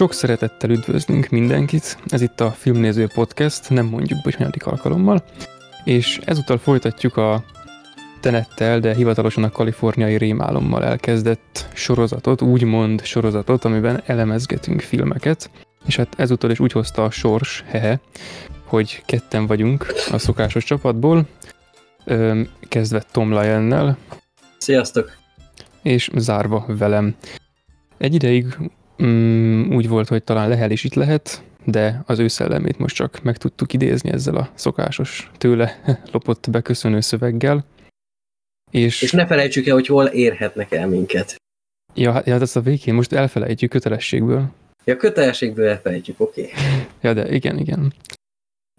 Sok szeretettel üdvözlünk mindenkit, ez itt a Filmnéző Podcast, nem mondjuk, hogy hanyadik alkalommal, és ezúttal folytatjuk a tenettel, de hivatalosan a kaliforniai rémálommal elkezdett sorozatot, úgymond sorozatot, amiben elemezgetünk filmeket, és hát ezúttal is úgy hozta a sors, hehe, hogy ketten vagyunk a szokásos csapatból, kezdve Tom Lyonnel. Sziasztok! És zárva velem. Egy ideig mm, úgy volt, hogy talán Lehel is itt lehet, de az ő szellemét most csak meg tudtuk idézni ezzel a szokásos tőle lopott beköszönő szöveggel. És, és ne felejtsük el, hogy hol érhetnek el minket. Ja, hát, ja, ezt a végén most elfelejtjük kötelességből. Ja, kötelességből elfelejtjük, oké. Okay. Ja, de igen, igen.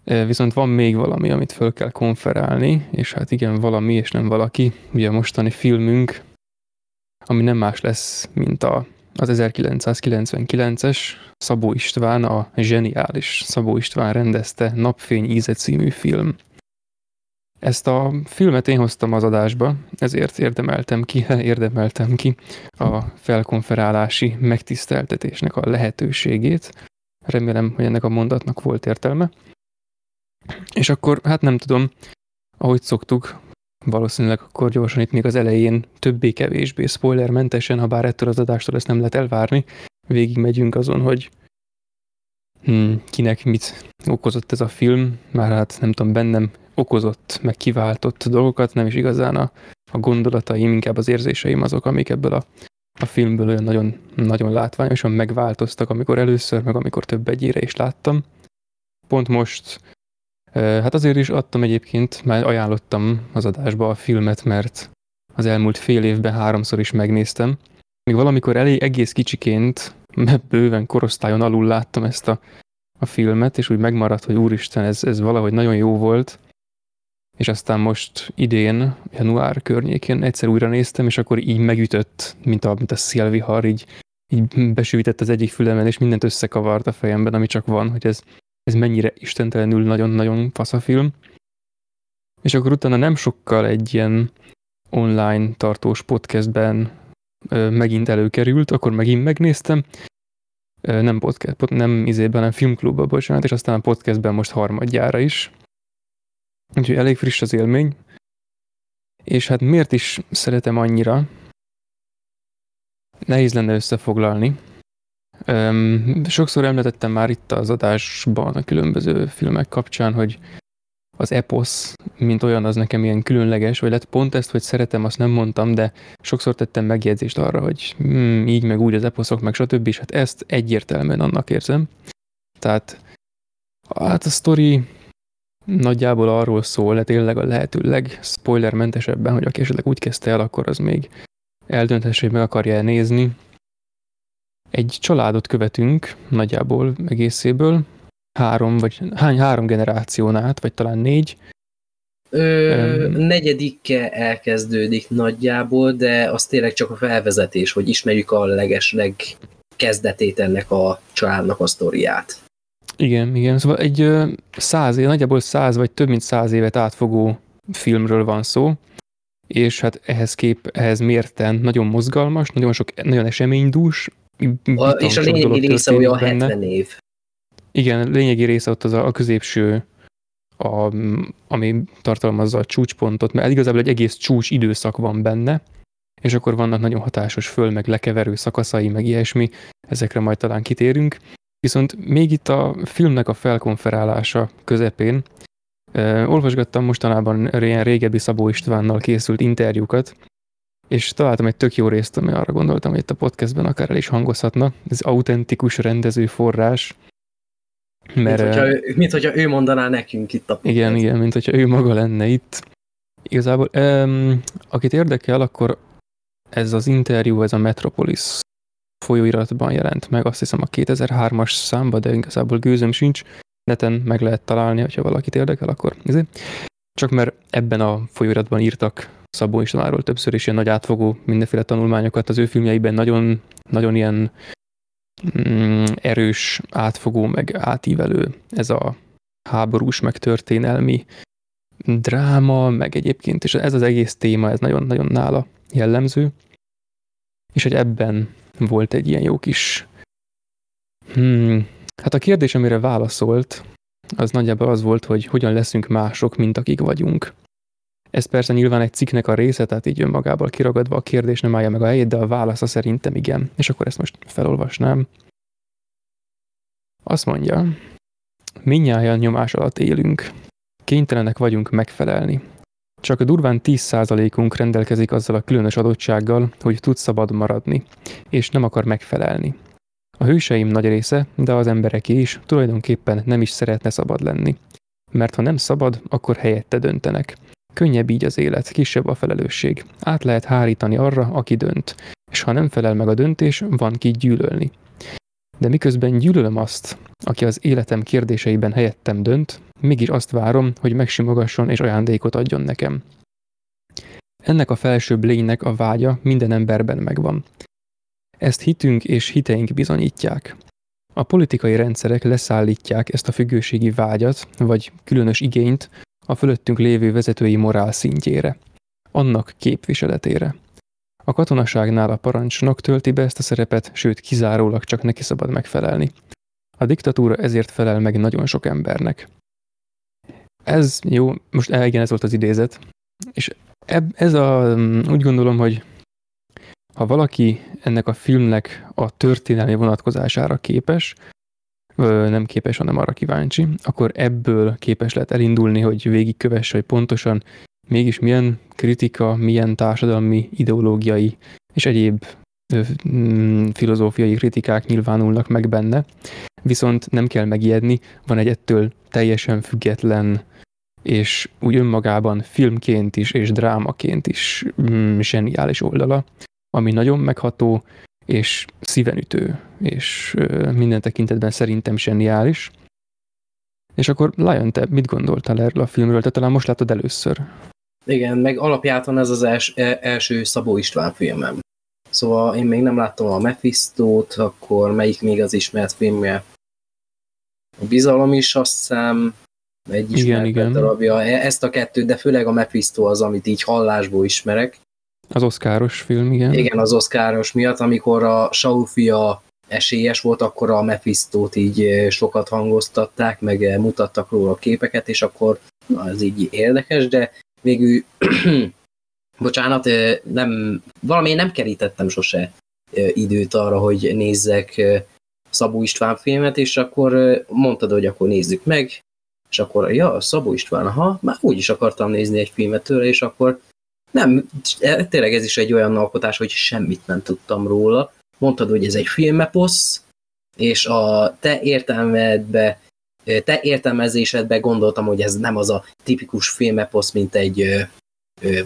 Viszont van még valami, amit föl kell konferálni, és hát igen, valami és nem valaki. Ugye a mostani filmünk, ami nem más lesz, mint a az 1999-es Szabó István, a zseniális Szabó István rendezte Napfény íze című film. Ezt a filmet én hoztam az adásba, ezért érdemeltem ki, érdemeltem ki a felkonferálási megtiszteltetésnek a lehetőségét. Remélem, hogy ennek a mondatnak volt értelme. És akkor, hát nem tudom, ahogy szoktuk, valószínűleg akkor gyorsan itt még az elején többé-kevésbé spoilermentesen, ha bár ettől az adástól ezt nem lehet elvárni, végig megyünk azon, hogy hmm, kinek mit okozott ez a film, már hát nem tudom, bennem okozott, meg kiváltott dolgokat, nem is igazán a, a gondolataim, inkább az érzéseim azok, amik ebből a, a filmből olyan nagyon, nagyon látványosan megváltoztak, amikor először, meg amikor több egyére is láttam. Pont most Hát azért is adtam egyébként, már ajánlottam az adásba a filmet, mert az elmúlt fél évben háromszor is megnéztem. Még valamikor elég egész kicsiként, bőven korosztályon alul láttam ezt a, a filmet, és úgy megmaradt, hogy úristen, ez, ez valahogy nagyon jó volt. És aztán most idén, január környékén egyszer újra néztem, és akkor így megütött, mint a, mint a szélvihar, így, így besűvített az egyik fülemen, és mindent összekavart a fejemben, ami csak van, hogy ez, ez mennyire istentelenül nagyon-nagyon fasz a film. És akkor utána nem sokkal egy ilyen online tartós podcastben ö, megint előkerült, akkor megint megnéztem, ö, nem podcast, pod, nem izében, hanem filmklubban, bocsánat, és aztán a podcastben most harmadjára is. Úgyhogy elég friss az élmény. És hát miért is szeretem annyira? Nehéz lenne összefoglalni, Um, sokszor említettem már itt az adásban a különböző filmek kapcsán, hogy az eposz, mint olyan, az nekem ilyen különleges, vagy lehet pont ezt, hogy szeretem, azt nem mondtam, de sokszor tettem megjegyzést arra, hogy hmm, így, meg úgy az eposzok, meg stb. És hát ezt egyértelműen annak érzem. Tehát hát a sztori nagyjából arról szól, hát tényleg a lehető legspoilermentesebben, hogy aki esetleg úgy kezdte el, akkor az még eldönthesse, hogy meg akarja nézni, egy családot követünk nagyjából egészéből, három, vagy hány három generáción át, vagy talán négy. Ö, um, negyedikkel elkezdődik nagyjából, de az tényleg csak a felvezetés, hogy ismerjük a legesleg kezdetét ennek a családnak a sztoriát. Igen, igen. Szóval egy száz nagyjából száz vagy több mint száz évet átfogó filmről van szó, és hát ehhez kép, ehhez mérten nagyon mozgalmas, nagyon sok, nagyon eseménydús, a, és a lényegi része olyan benne. 70 év. Igen, a lényegi része ott az a, a középső, a, ami tartalmazza a csúcspontot, mert igazából egy egész csúcs időszak van benne, és akkor vannak nagyon hatásos föl, meg lekeverő szakaszai, meg ilyesmi, ezekre majd talán kitérünk. Viszont még itt a filmnek a felkonferálása közepén eh, olvasgattam mostanában ilyen régebbi Szabó Istvánnal készült interjúkat, és találtam egy tök jó részt, ami arra gondoltam, hogy itt a podcastben akár el is hangozhatna. Ez autentikus rendező forrás. Mert, mint, hogyha ő, mint hogyha ő mondaná nekünk itt a podcast. Igen, igen, mint hogyha ő maga lenne itt. Igazából, um, akit érdekel, akkor ez az interjú, ez a Metropolis folyóiratban jelent meg, azt hiszem a 2003-as számba, de igazából gőzöm sincs. Neten meg lehet találni, hogyha valakit érdekel, akkor ezért. Csak mert ebben a folyóiratban írtak Szabó Istváról többször is ilyen nagy átfogó mindenféle tanulmányokat az ő filmjeiben nagyon, nagyon ilyen mm, erős, átfogó, meg átívelő ez a háborús, meg történelmi dráma, meg egyébként, és ez az egész téma, ez nagyon-nagyon nála jellemző, és hogy ebben volt egy ilyen jó kis Hmm. Hát a kérdés, amire válaszolt, az nagyjából az volt, hogy hogyan leszünk mások, mint akik vagyunk. Ez persze nyilván egy cikknek a része, tehát így önmagából kiragadva a kérdés nem állja meg a helyét, de a válasza szerintem igen. És akkor ezt most felolvasnám. Azt mondja, minnyáján nyomás alatt élünk. Kénytelenek vagyunk megfelelni. Csak a durván 10%-unk rendelkezik azzal a különös adottsággal, hogy tud szabad maradni, és nem akar megfelelni. A hőseim nagy része, de az embereké is tulajdonképpen nem is szeretne szabad lenni. Mert ha nem szabad, akkor helyette döntenek. Könnyebb így az élet, kisebb a felelősség. Át lehet hárítani arra, aki dönt. És ha nem felel meg a döntés, van ki gyűlölni. De miközben gyűlölöm azt, aki az életem kérdéseiben helyettem dönt, mégis azt várom, hogy megsimogasson és ajándékot adjon nekem. Ennek a felsőbb lénynek a vágya minden emberben megvan. Ezt hitünk és hiteink bizonyítják. A politikai rendszerek leszállítják ezt a függőségi vágyat, vagy különös igényt a fölöttünk lévő vezetői morál szintjére, annak képviseletére. A katonaságnál a parancsnok tölti be ezt a szerepet, sőt kizárólag csak neki szabad megfelelni. A diktatúra ezért felel meg nagyon sok embernek. Ez jó, most igen, ez volt az idézet. És eb, ez a, úgy gondolom, hogy ha valaki ennek a filmnek a történelmi vonatkozására képes, nem képes, hanem arra kíváncsi, akkor ebből képes lehet elindulni, hogy végigkövesse, hogy pontosan mégis milyen kritika, milyen társadalmi, ideológiai és egyéb mm, filozófiai kritikák nyilvánulnak meg benne, viszont nem kell megijedni, van egy ettől teljesen független és úgy önmagában filmként is és drámaként is mm, zseniális oldala, ami nagyon megható, és szívenütő, és minden tekintetben szerintem zseniális. És akkor Lion, te mit gondoltál erről a filmről? Te talán most látod először. Igen, meg alapjáton ez az els, e, első Szabó István filmem. Szóval én még nem láttam a Mephisto-t, akkor melyik még az ismert filmje? A Bizalom is azt hiszem, egy ismert igen, igen. darabja. E, ezt a kettőt, de főleg a Mephisto az, amit így hallásból ismerek. Az oszkáros film, igen. Igen, az oszkáros miatt, amikor a Saul fia esélyes volt, akkor a Mephisto-t így sokat hangoztatták, meg mutattak róla képeket, és akkor na, ez így érdekes, de végül, bocsánat, nem, valami nem kerítettem sose időt arra, hogy nézzek Szabó István filmet, és akkor mondtad, hogy akkor nézzük meg, és akkor, ja, Szabó István, ha már úgy is akartam nézni egy filmet tőle, és akkor nem, e, tényleg ez is egy olyan alkotás, hogy semmit nem tudtam róla. Mondtad, hogy ez egy filmeposz, és a te értelmedbe, e, te értelmezésedbe gondoltam, hogy ez nem az a tipikus filmeposz, mint egy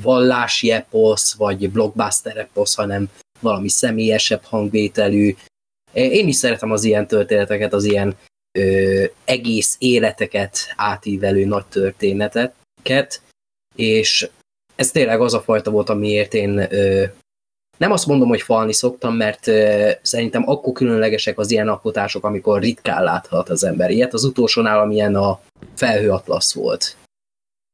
vallási eposz, vagy blockbuster eposz, hanem valami személyesebb hangvételű. E, én is szeretem az ilyen történeteket, az ilyen ö, egész életeket átívelő nagy történeteket, és ez tényleg az a fajta volt, amiért én ö, nem azt mondom, hogy falni szoktam, mert ö, szerintem akkor különlegesek az ilyen alkotások, amikor ritkán láthat az ember ilyet. Az utolsónál, amilyen a felhőatlasz volt.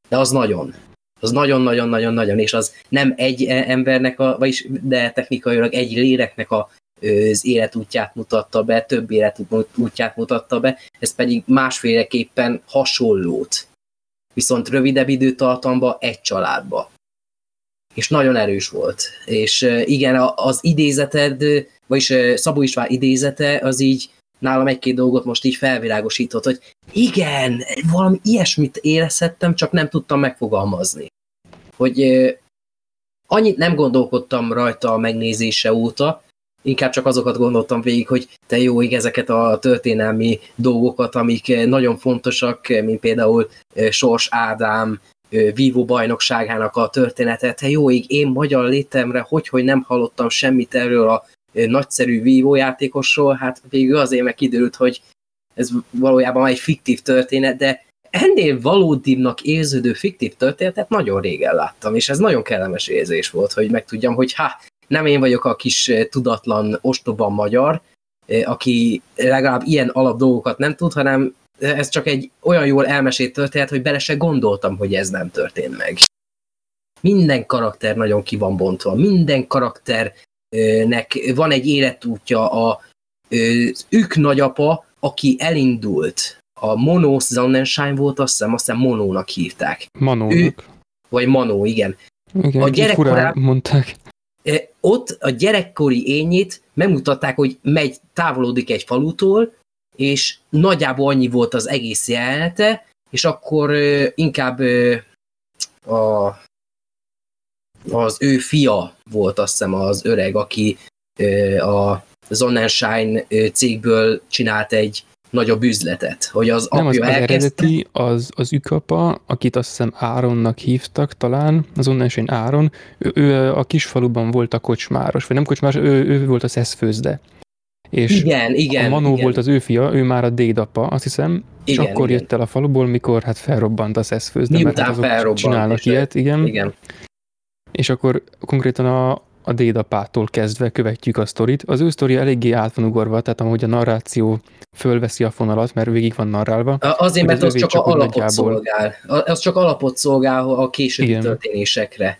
De az nagyon. Az nagyon-nagyon-nagyon-nagyon, és az nem egy e, embernek, a, vagyis, de technikailag egy léleknek a, az életútját mutatta be, több életútját mutatta be, ez pedig másféleképpen hasonlót. Viszont rövidebb időtartamba egy családba és nagyon erős volt. És igen, az idézeted, vagyis Szabó István idézete, az így nálam egy-két dolgot most így felvilágosított, hogy igen, valami ilyesmit érezhettem, csak nem tudtam megfogalmazni. Hogy annyit nem gondolkodtam rajta a megnézése óta, inkább csak azokat gondoltam végig, hogy te jó, így ezeket a történelmi dolgokat, amik nagyon fontosak, mint például Sors Ádám, vívó bajnokságának a történetet. Hát jó ég, én magyar létemre, hogy, hogy nem hallottam semmit erről a nagyszerű vívójátékosról, hát végül azért meg kiderült, hogy ez valójában egy fiktív történet, de ennél valódibbnak érződő fiktív történetet nagyon régen láttam, és ez nagyon kellemes érzés volt, hogy megtudjam, hogy ha nem én vagyok a kis tudatlan, ostoban magyar, aki legalább ilyen alap dolgokat nem tud, hanem ez csak egy olyan jól elmesélt történet, hogy bele se gondoltam, hogy ez nem történt meg. Minden karakter nagyon ki van bontva, minden karakternek van egy életútja, a ők nagyapa, aki elindult, a Mono Sonnenschein volt, azt hiszem, azt hiszem Monónak hívták. Manónak. Ő, vagy Manó, igen. Igen, a gyerekkorában mondták. Ott a gyerekkori ényét megmutatták, hogy megy, távolodik egy falutól, és nagyjából annyi volt az egész jelenete, és akkor inkább a, az ő fia volt azt hiszem az öreg, aki a Sonnenschein cégből csinált egy nagyobb üzletet, hogy az Nem, apja az, az elkezdte... eredeti, az, az ükapa, akit azt hiszem Áronnak hívtak talán, az Sonnenschein Áron, ő, ő a kisfaluban volt a kocsmáros, vagy nem kocsmáros, ő, ő volt a szeszfőzde. És igen, igen, a Manó igen. volt az ő fia, ő már a dédapa, azt hiszem, igen, és akkor igen. jött el a faluból, mikor hát felrobbant a szeszfőzde, Miután mert azok felrobbant, csinálnak ilyet, igen. igen. És akkor konkrétan a, a dédapától kezdve követjük a sztorit. Az ő sztoria eléggé át van ugorva, tehát ahogy a narráció fölveszi a fonalat, mert végig van narrálva. Azért, mert az, az csak, csak alapot nagyjából... szolgál. Az csak alapot szolgál a későbbi Igen. történésekre.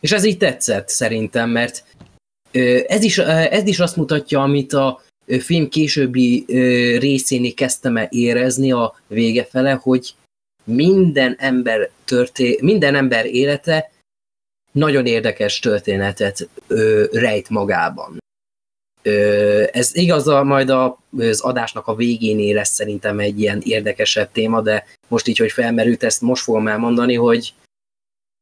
És ez így tetszett szerintem, mert ez is, ez is azt mutatja, amit a film későbbi részén kezdtem el érezni a vége fele, hogy minden ember, történ minden ember élete nagyon érdekes történetet ö, rejt magában. Ö, ez igaz, majd a, az adásnak a végénél lesz szerintem egy ilyen érdekesebb téma, de most így, hogy felmerült, ezt most fogom elmondani, hogy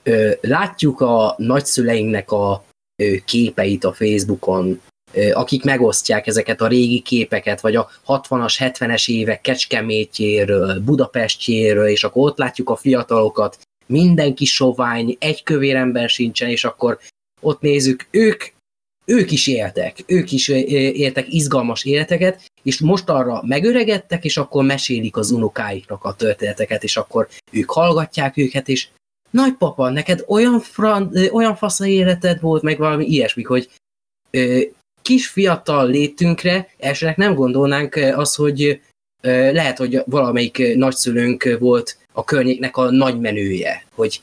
ö, látjuk a nagyszüleinknek a képeit a Facebookon, akik megosztják ezeket a régi képeket, vagy a 60-as, 70-es évek Kecskemétjéről, Budapestjéről, és akkor ott látjuk a fiatalokat, mindenki sovány, egy kövér ember sincsen, és akkor ott nézzük, ők, ők is éltek, ők is éltek izgalmas életeket, és most arra megöregedtek, és akkor mesélik az unokáiknak a történeteket, és akkor ők hallgatják őket, és nagypapa, neked olyan, fran, olyan fasz életed volt, meg valami ilyesmi, hogy ö, kis fiatal létünkre esetleg nem gondolnánk azt, hogy ö, lehet, hogy valamelyik nagyszülőnk volt a környéknek a nagy menője, hogy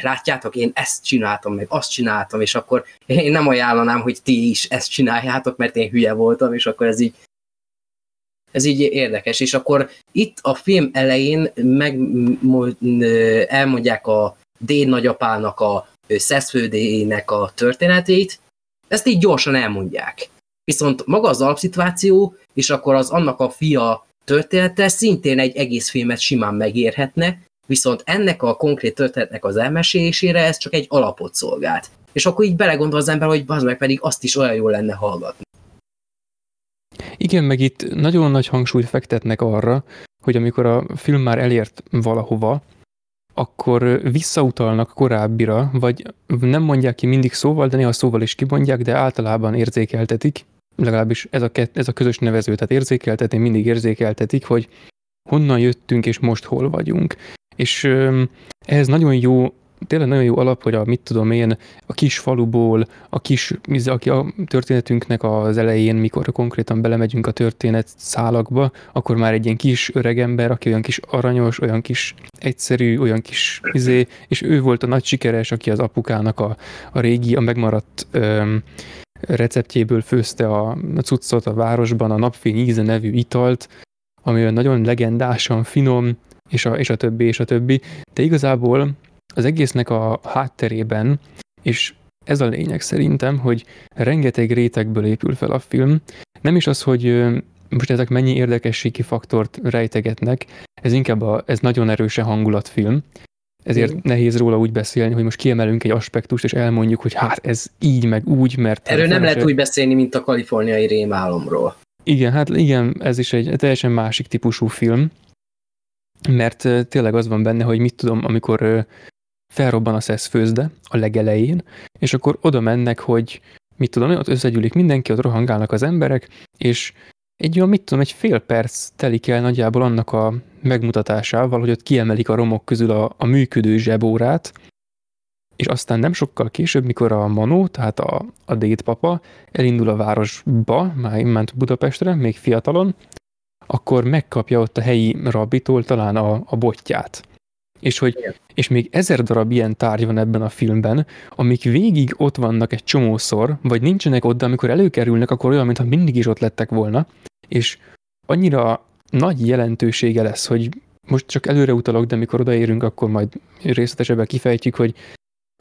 látjátok, én ezt csináltam, meg azt csináltam, és akkor én nem ajánlanám, hogy ti is ezt csináljátok, mert én hülye voltam, és akkor ez így ez így érdekes, és akkor itt a film elején meg elmondják a Dén nagyapának a szeszfődének a történetét, ezt így gyorsan elmondják. Viszont maga az alapszituáció, és akkor az annak a fia története szintén egy egész filmet simán megérhetne, viszont ennek a konkrét történetnek az elmesélésére ez csak egy alapot szolgált. És akkor így belegondol az ember, hogy az meg pedig azt is olyan jó lenne hallgatni. Igen, meg itt nagyon nagy hangsúlyt fektetnek arra, hogy amikor a film már elért valahova, akkor visszautalnak korábbira, vagy nem mondják ki mindig szóval, de néha szóval is kimondják, de általában érzékeltetik, legalábbis ez a, kett, ez a közös nevező, tehát érzékeltetni mindig érzékeltetik, hogy honnan jöttünk és most hol vagyunk. És ehhez nagyon jó tényleg nagyon jó alap, hogy a mit tudom én, a kis faluból, a kis, aki a történetünknek az elején, mikor konkrétan belemegyünk a történet szálakba, akkor már egy ilyen kis öregember, aki olyan kis aranyos, olyan kis egyszerű, olyan kis izé, és ő volt a nagy sikeres, aki az apukának a, a régi, a megmaradt öm, receptjéből főzte a, cuccot a városban, a napfény íze nevű italt, ami olyan nagyon legendásan finom, és a, és a többi, és a többi. De igazából az egésznek a hátterében, és ez a lényeg szerintem, hogy rengeteg rétegből épül fel a film. Nem is az, hogy most ezek mennyi érdekességi faktort rejtegetnek, ez inkább a, ez nagyon erősen hangulatfilm, ezért nehéz róla úgy beszélni, hogy most kiemelünk egy aspektust, és elmondjuk, hogy hát ez így, meg úgy, mert... Erről nem lehet úgy beszélni, mint a kaliforniai rémálomról. Igen, hát igen, ez is egy teljesen másik típusú film, mert tényleg az van benne, hogy mit tudom, amikor felrobban a szeszfőzde a legelején, és akkor oda mennek, hogy mit tudom, ott összegyűlik mindenki, ott rohangálnak az emberek, és egy olyan, mit tudom, egy fél perc telik el nagyjából annak a megmutatásával, hogy ott kiemelik a romok közül a, a működő zsebórát, és aztán nem sokkal később, mikor a Manó, tehát a, a dédpapa elindul a városba, már ment Budapestre, még fiatalon, akkor megkapja ott a helyi rabbitól talán a, a botját és, hogy, és még ezer darab ilyen tárgy van ebben a filmben, amik végig ott vannak egy csomószor, vagy nincsenek ott, de amikor előkerülnek, akkor olyan, mintha mindig is ott lettek volna, és annyira nagy jelentősége lesz, hogy most csak előre utalok, de mikor odaérünk, akkor majd részletesebben kifejtjük, hogy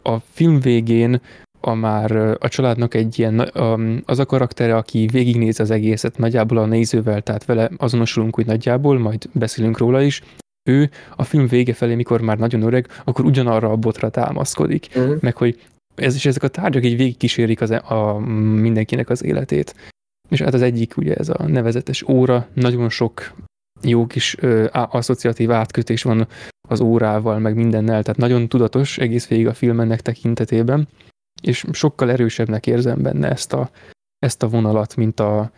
a film végén a már a családnak egy ilyen, az a karaktere, aki végignéz az egészet nagyjából a nézővel, tehát vele azonosulunk úgy nagyjából, majd beszélünk róla is, ő a film vége felé, mikor már nagyon öreg, akkor ugyanarra a botra támaszkodik. Uh-huh. Meg hogy ez, és ezek a tárgyak így végigkísérik az, e- a, mindenkinek az életét. És hát az egyik ugye ez a nevezetes óra, nagyon sok jó kis ö, asszociatív átkötés van az órával, meg mindennel, tehát nagyon tudatos egész végig a film ennek tekintetében, és sokkal erősebbnek érzem benne ezt a, ezt a vonalat, mint a,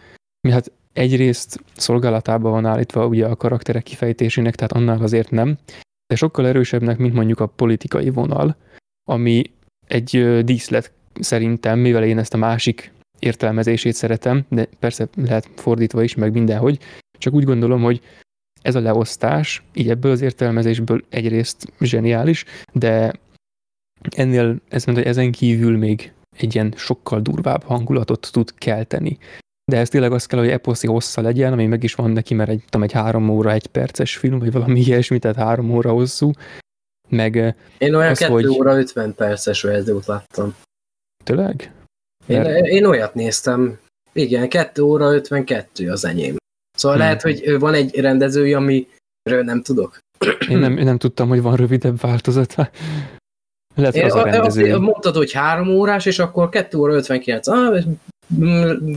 mi hát egyrészt szolgálatában van állítva ugye a karakterek kifejtésének, tehát annál azért nem, de sokkal erősebbnek, mint mondjuk a politikai vonal, ami egy díszlet szerintem, mivel én ezt a másik értelmezését szeretem, de persze lehet fordítva is, meg mindenhogy, csak úgy gondolom, hogy ez a leosztás, így ebből az értelmezésből egyrészt zseniális, de ennél, ez mondta, hogy ezen kívül még egy ilyen sokkal durvább hangulatot tud kelteni. De ez tényleg az kell, hogy eposzi hossza legyen, ami meg is van neki, mert egy, tudom, egy három óra, egy perces film, vagy valami ilyesmi, tehát három óra hosszú. Meg Én olyan az, 2 hogy... óra 50 perces verziót láttam. Tényleg? Én, mert... én olyat néztem. Igen, 2 óra 52 az enyém. Szóval hmm. lehet, hogy van egy rendezői, amiről nem tudok. Én nem, én nem tudtam, hogy van rövidebb változata. Lehet, én az a rendezői. Mondtad, hogy három órás, és akkor 2 óra 59. Ah,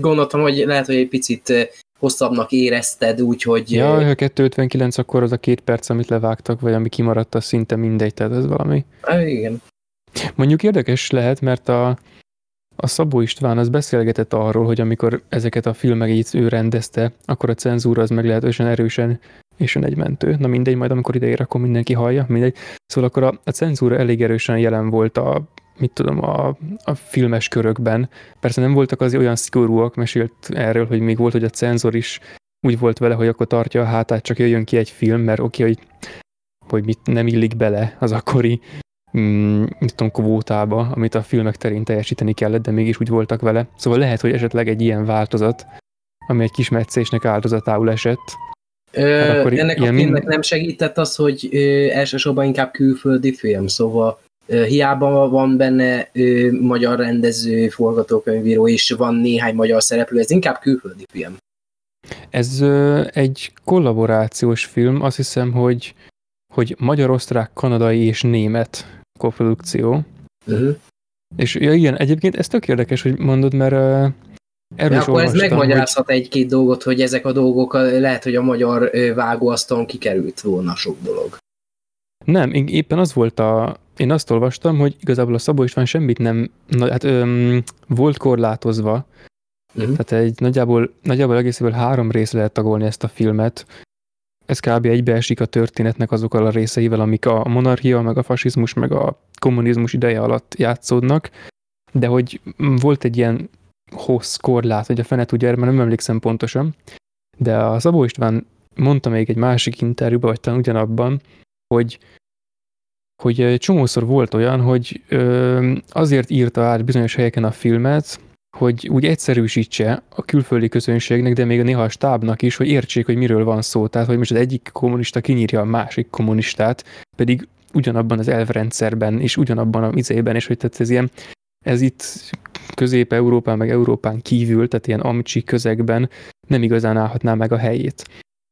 gondoltam, hogy lehet, hogy egy picit hosszabbnak érezted, úgyhogy... Ja, ha 259, akkor az a két perc, amit levágtak, vagy ami kimaradt, az szinte mindegy, tehát ez valami. Ah, igen. Mondjuk érdekes lehet, mert a, a Szabó István az beszélgetett arról, hogy amikor ezeket a filmeket ő rendezte, akkor a cenzúra az meglehetősen erősen és egy mentő. Na mindegy, majd amikor ide ér, akkor mindenki hallja, mindegy. Szóval akkor a, a cenzúra elég erősen jelen volt a, mit tudom, a, a filmes körökben. Persze nem voltak az olyan szigorúak, mesélt erről, hogy még volt, hogy a cenzor is úgy volt vele, hogy akkor tartja a hátát, csak jöjjön ki egy film, mert oké, okay, hogy, hogy mit nem illik bele az akkori mm, mit tudom, kvótába, amit a filmek terén teljesíteni kellett, de mégis úgy voltak vele. Szóval lehet, hogy esetleg egy ilyen változat, ami egy kis meccésnek áldozatául esett. Ö, hát ennek a filmnek mind... nem segített az, hogy ö, elsősorban inkább külföldi film, szóval hiába van benne ö, magyar rendező, forgatókönyvíró, és van néhány magyar szereplő, ez inkább külföldi film. Ez ö, egy kollaborációs film, azt hiszem, hogy hogy magyar, osztrák, kanadai és német koprodukció. Uh-huh. És ja, igen, egyébként ez tök érdekes, hogy mondod, mert uh, erről ja, akkor ez megmagyarázhat hogy... egy-két dolgot, hogy ezek a dolgok lehet, hogy a magyar vágóasztalon kikerült volna sok dolog. Nem, éppen az volt a... Én azt olvastam, hogy igazából a Szabó István semmit nem... Na, hát öm, volt korlátozva, uh-huh. tehát egy nagyjából, nagyjából egészéből három részre lehet tagolni ezt a filmet, ez kb. egybeesik a történetnek azokkal a részeivel, amik a monarchia, meg a fasizmus, meg a kommunizmus ideje alatt játszódnak, de hogy volt egy ilyen hossz korlát, hogy a fene tudja, erre nem emlékszem pontosan, de a Szabó István mondta még egy másik interjúban, vagy talán ugyanabban, hogy hogy csomószor volt olyan, hogy ö, azért írta át bizonyos helyeken a filmet, hogy úgy egyszerűsítse a külföldi közönségnek, de még néha a stábnak is, hogy értsék, hogy miről van szó. Tehát, hogy most az egyik kommunista kinyírja a másik kommunistát, pedig ugyanabban az elvrendszerben, és ugyanabban a vizében, és hogy tehát ez ilyen, ez itt Közép-Európán, meg Európán kívül, tehát ilyen amcsi közegben nem igazán állhatná meg a helyét.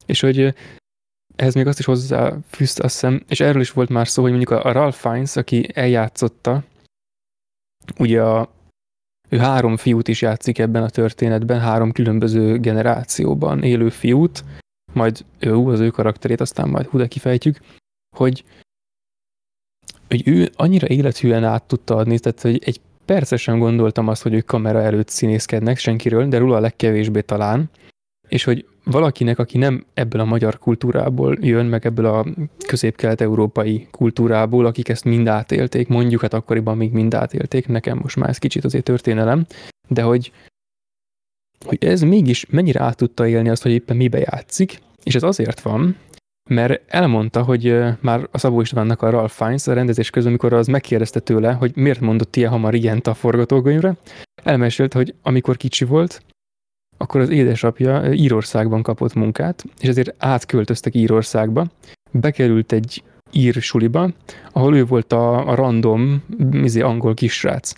És hogy ehhez még azt is hozzáfűzte, azt hiszem, és erről is volt már szó, hogy mondjuk a Ralph Fiennes, aki eljátszotta ugye a ő három fiút is játszik ebben a történetben, három különböző generációban élő fiút, majd ő, az ő karakterét, aztán majd hú, kifejtjük, hogy, hogy ő annyira élethűen át tudta adni, tehát hogy egy percesen gondoltam azt, hogy ők kamera előtt színészkednek senkiről, de róla a legkevésbé talán, és hogy valakinek, aki nem ebből a magyar kultúrából jön, meg ebből a közép-kelet-európai kultúrából, akik ezt mind átélték, mondjuk hát akkoriban még mind átélték, nekem most már ez kicsit azért történelem, de hogy, hogy ez mégis mennyire át tudta élni azt, hogy éppen mibe játszik, és ez azért van, mert elmondta, hogy már a Szabó Istvánnak a Ralph Fiennes a rendezés közben, amikor az megkérdezte tőle, hogy miért mondott ilyen hamar ilyent a forgatókönyvre, elmesélte, hogy amikor kicsi volt, akkor az édesapja Írországban kapott munkát, és ezért átköltöztek Írországba, bekerült egy ír suliba, ahol ő volt a, a random, mizé angol kisrác.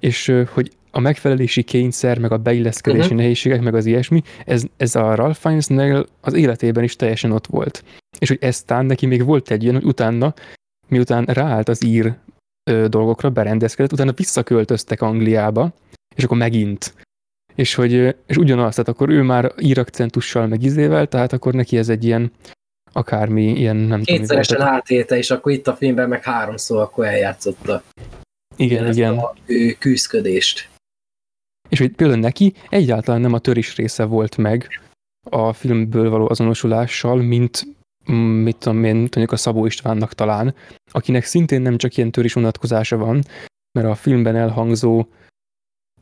És hogy a megfelelési kényszer, meg a beilleszkedési uh-huh. nehézségek, meg az ilyesmi, ez, ez a Ralph Fiennesnél az életében is teljesen ott volt. És hogy eztán neki még volt egy ilyen, hogy utána, miután ráállt az ír ö, dolgokra, berendezkedett, utána visszaköltöztek Angliába, és akkor megint. És, hogy, és ugyanaz, tehát akkor ő már ír akcentussal, meg izével, tehát akkor neki ez egy ilyen, akármi ilyen, nem Kétszeresen tudom. átélte, és akkor itt a filmben meg háromszor akkor eljátszotta. Igen, igen. A ő küzdködést. És hogy például neki egyáltalán nem a törés része volt meg a filmből való azonosulással, mint mm, mit tudom én, mondjuk a Szabó Istvánnak talán, akinek szintén nem csak ilyen törés vonatkozása van, mert a filmben elhangzó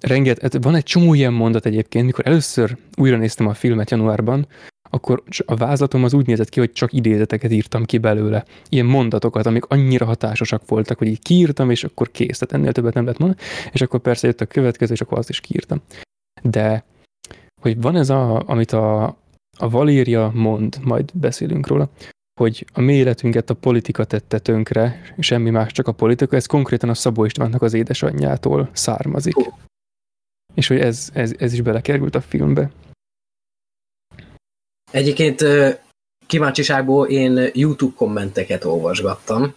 renget, van egy csomó ilyen mondat egyébként, mikor először újra néztem a filmet januárban, akkor a vázlatom az úgy nézett ki, hogy csak idézeteket írtam ki belőle. Ilyen mondatokat, amik annyira hatásosak voltak, hogy így kiírtam, és akkor kész, tehát ennél többet nem lehet mondani, és akkor persze jött a következő, és akkor azt is kiírtam. De, hogy van ez, a, amit a, a Valéria mond, majd beszélünk róla, hogy a mi életünket a politika tette tönkre, semmi más, csak a politika, ez konkrétan a Szabó Istvánnak az édesanyjától származik. És hogy ez, ez, ez is belekerült a filmbe. Egyébként kíváncsiságból én YouTube kommenteket olvasgattam.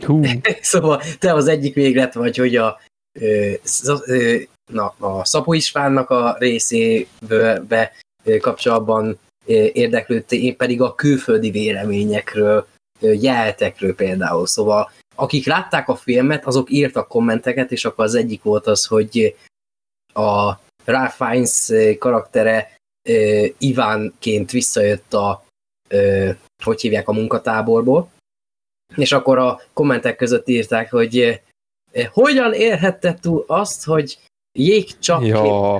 Hú. szóval te az egyik véglet vagy, hogy a, na, a Szapó Istvánnak a részébe kapcsolatban érdeklődtél, én pedig a külföldi véleményekről, jeltekről például. Szóval akik látták a filmet, azok írtak kommenteket, és akkor az egyik volt az, hogy a Ralph Fiennes karaktere Ivánként visszajött a, hogy hívják, a munkatáborból, és akkor a kommentek között írták, hogy hogyan érhette túl azt, hogy jégcsap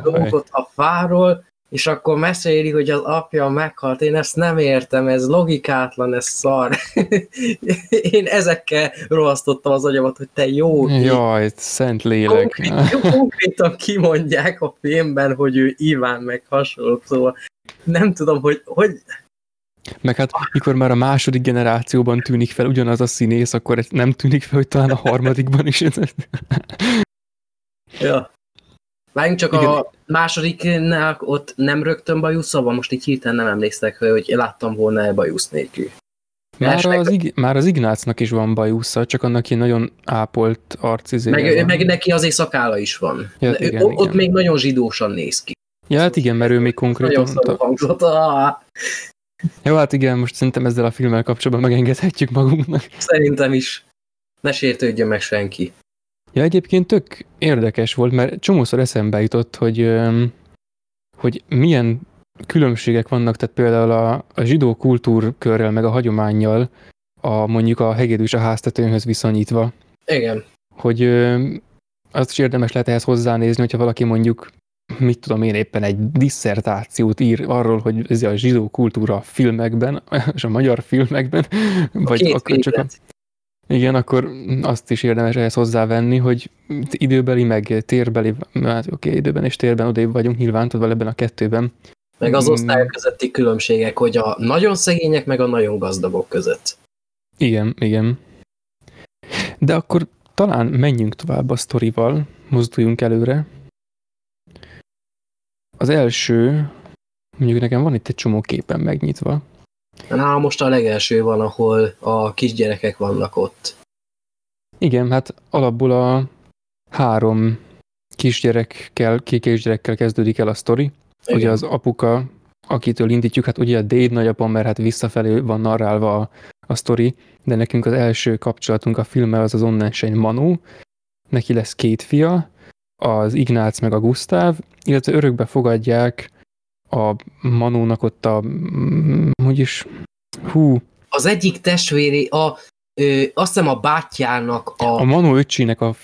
dolgot a fáról, és akkor meséli, hogy az apja meghalt. Én ezt nem értem, ez logikátlan, ez szar. Én ezekkel rohasztottam az agyamat, hogy te jó. Jaj, szent lélek. Konkrét, konkrétan kimondják a filmben, hogy ő Iván meg hasonló, szóval nem tudom, hogy, hogy meg hát, mikor már a második generációban tűnik fel ugyanaz a színész, akkor nem tűnik fel, hogy talán a harmadikban is. ja. Várjunk csak Igen. a másodiknál ott nem rögtön bajusz, szóval most így hirtelen nem emlékszek, hogy láttam volna bajusz nélkül. Már az, ig- már az Ignácnak is van bajusza, csak annak ilyen nagyon ápolt arcizé. Meg, meg neki azért szakála is van. Ja, hát igen, ott igen. még nagyon zsidósan néz ki. Ja, hát igen, mert ő még konkrétan... Nagyon ah. Jó, hát igen, most szerintem ezzel a filmmel kapcsolatban megengedhetjük magunknak. Szerintem is. Ne sértődjön meg senki. Ja, egyébként tök érdekes volt, mert csomószor eszembe jutott, hogy, hogy milyen különbségek vannak, tehát például a, a zsidó kultúrkörrel, meg a hagyományjal, a, mondjuk a hegedűs a háztetőnhöz viszonyítva. Igen. Hogy azt is érdemes lehet ehhez hozzánézni, hogyha valaki mondjuk mit tudom én éppen egy diszertációt ír arról, hogy ez a zsidó kultúra filmekben, és a magyar filmekben, a vagy akkor csak a, igen, akkor azt is érdemes ehhez hozzávenni, hogy időbeli, meg térbeli, hát oké, okay, időben és térben odébb vagyunk nyilván, tudva ebben a kettőben. Meg az mm. osztályok közötti különbségek, hogy a nagyon szegények, meg a nagyon gazdagok között. Igen, igen. De akkor talán menjünk tovább a sztorival, mozduljunk előre. Az első, mondjuk nekem van itt egy csomó képen megnyitva. Na, most a legelső van, ahol a kisgyerekek vannak ott. Igen, hát alapból a három kisgyerekkel, kisgyerekkel kezdődik el a sztori. Igen. Ugye az apuka, akitől indítjuk, hát ugye a Dade nagyapa, mert hát visszafelé van narrálva a, a sztori, de nekünk az első kapcsolatunk a filmmel az az Onnensein Manu, neki lesz két fia, az Ignác meg a Gusztáv, illetve örökbe fogadják a Manónak ott a, mm, hogy is, hú. Az egyik testvéri, a, ö, azt hiszem a bátyjának a... A Manó öcsinek a...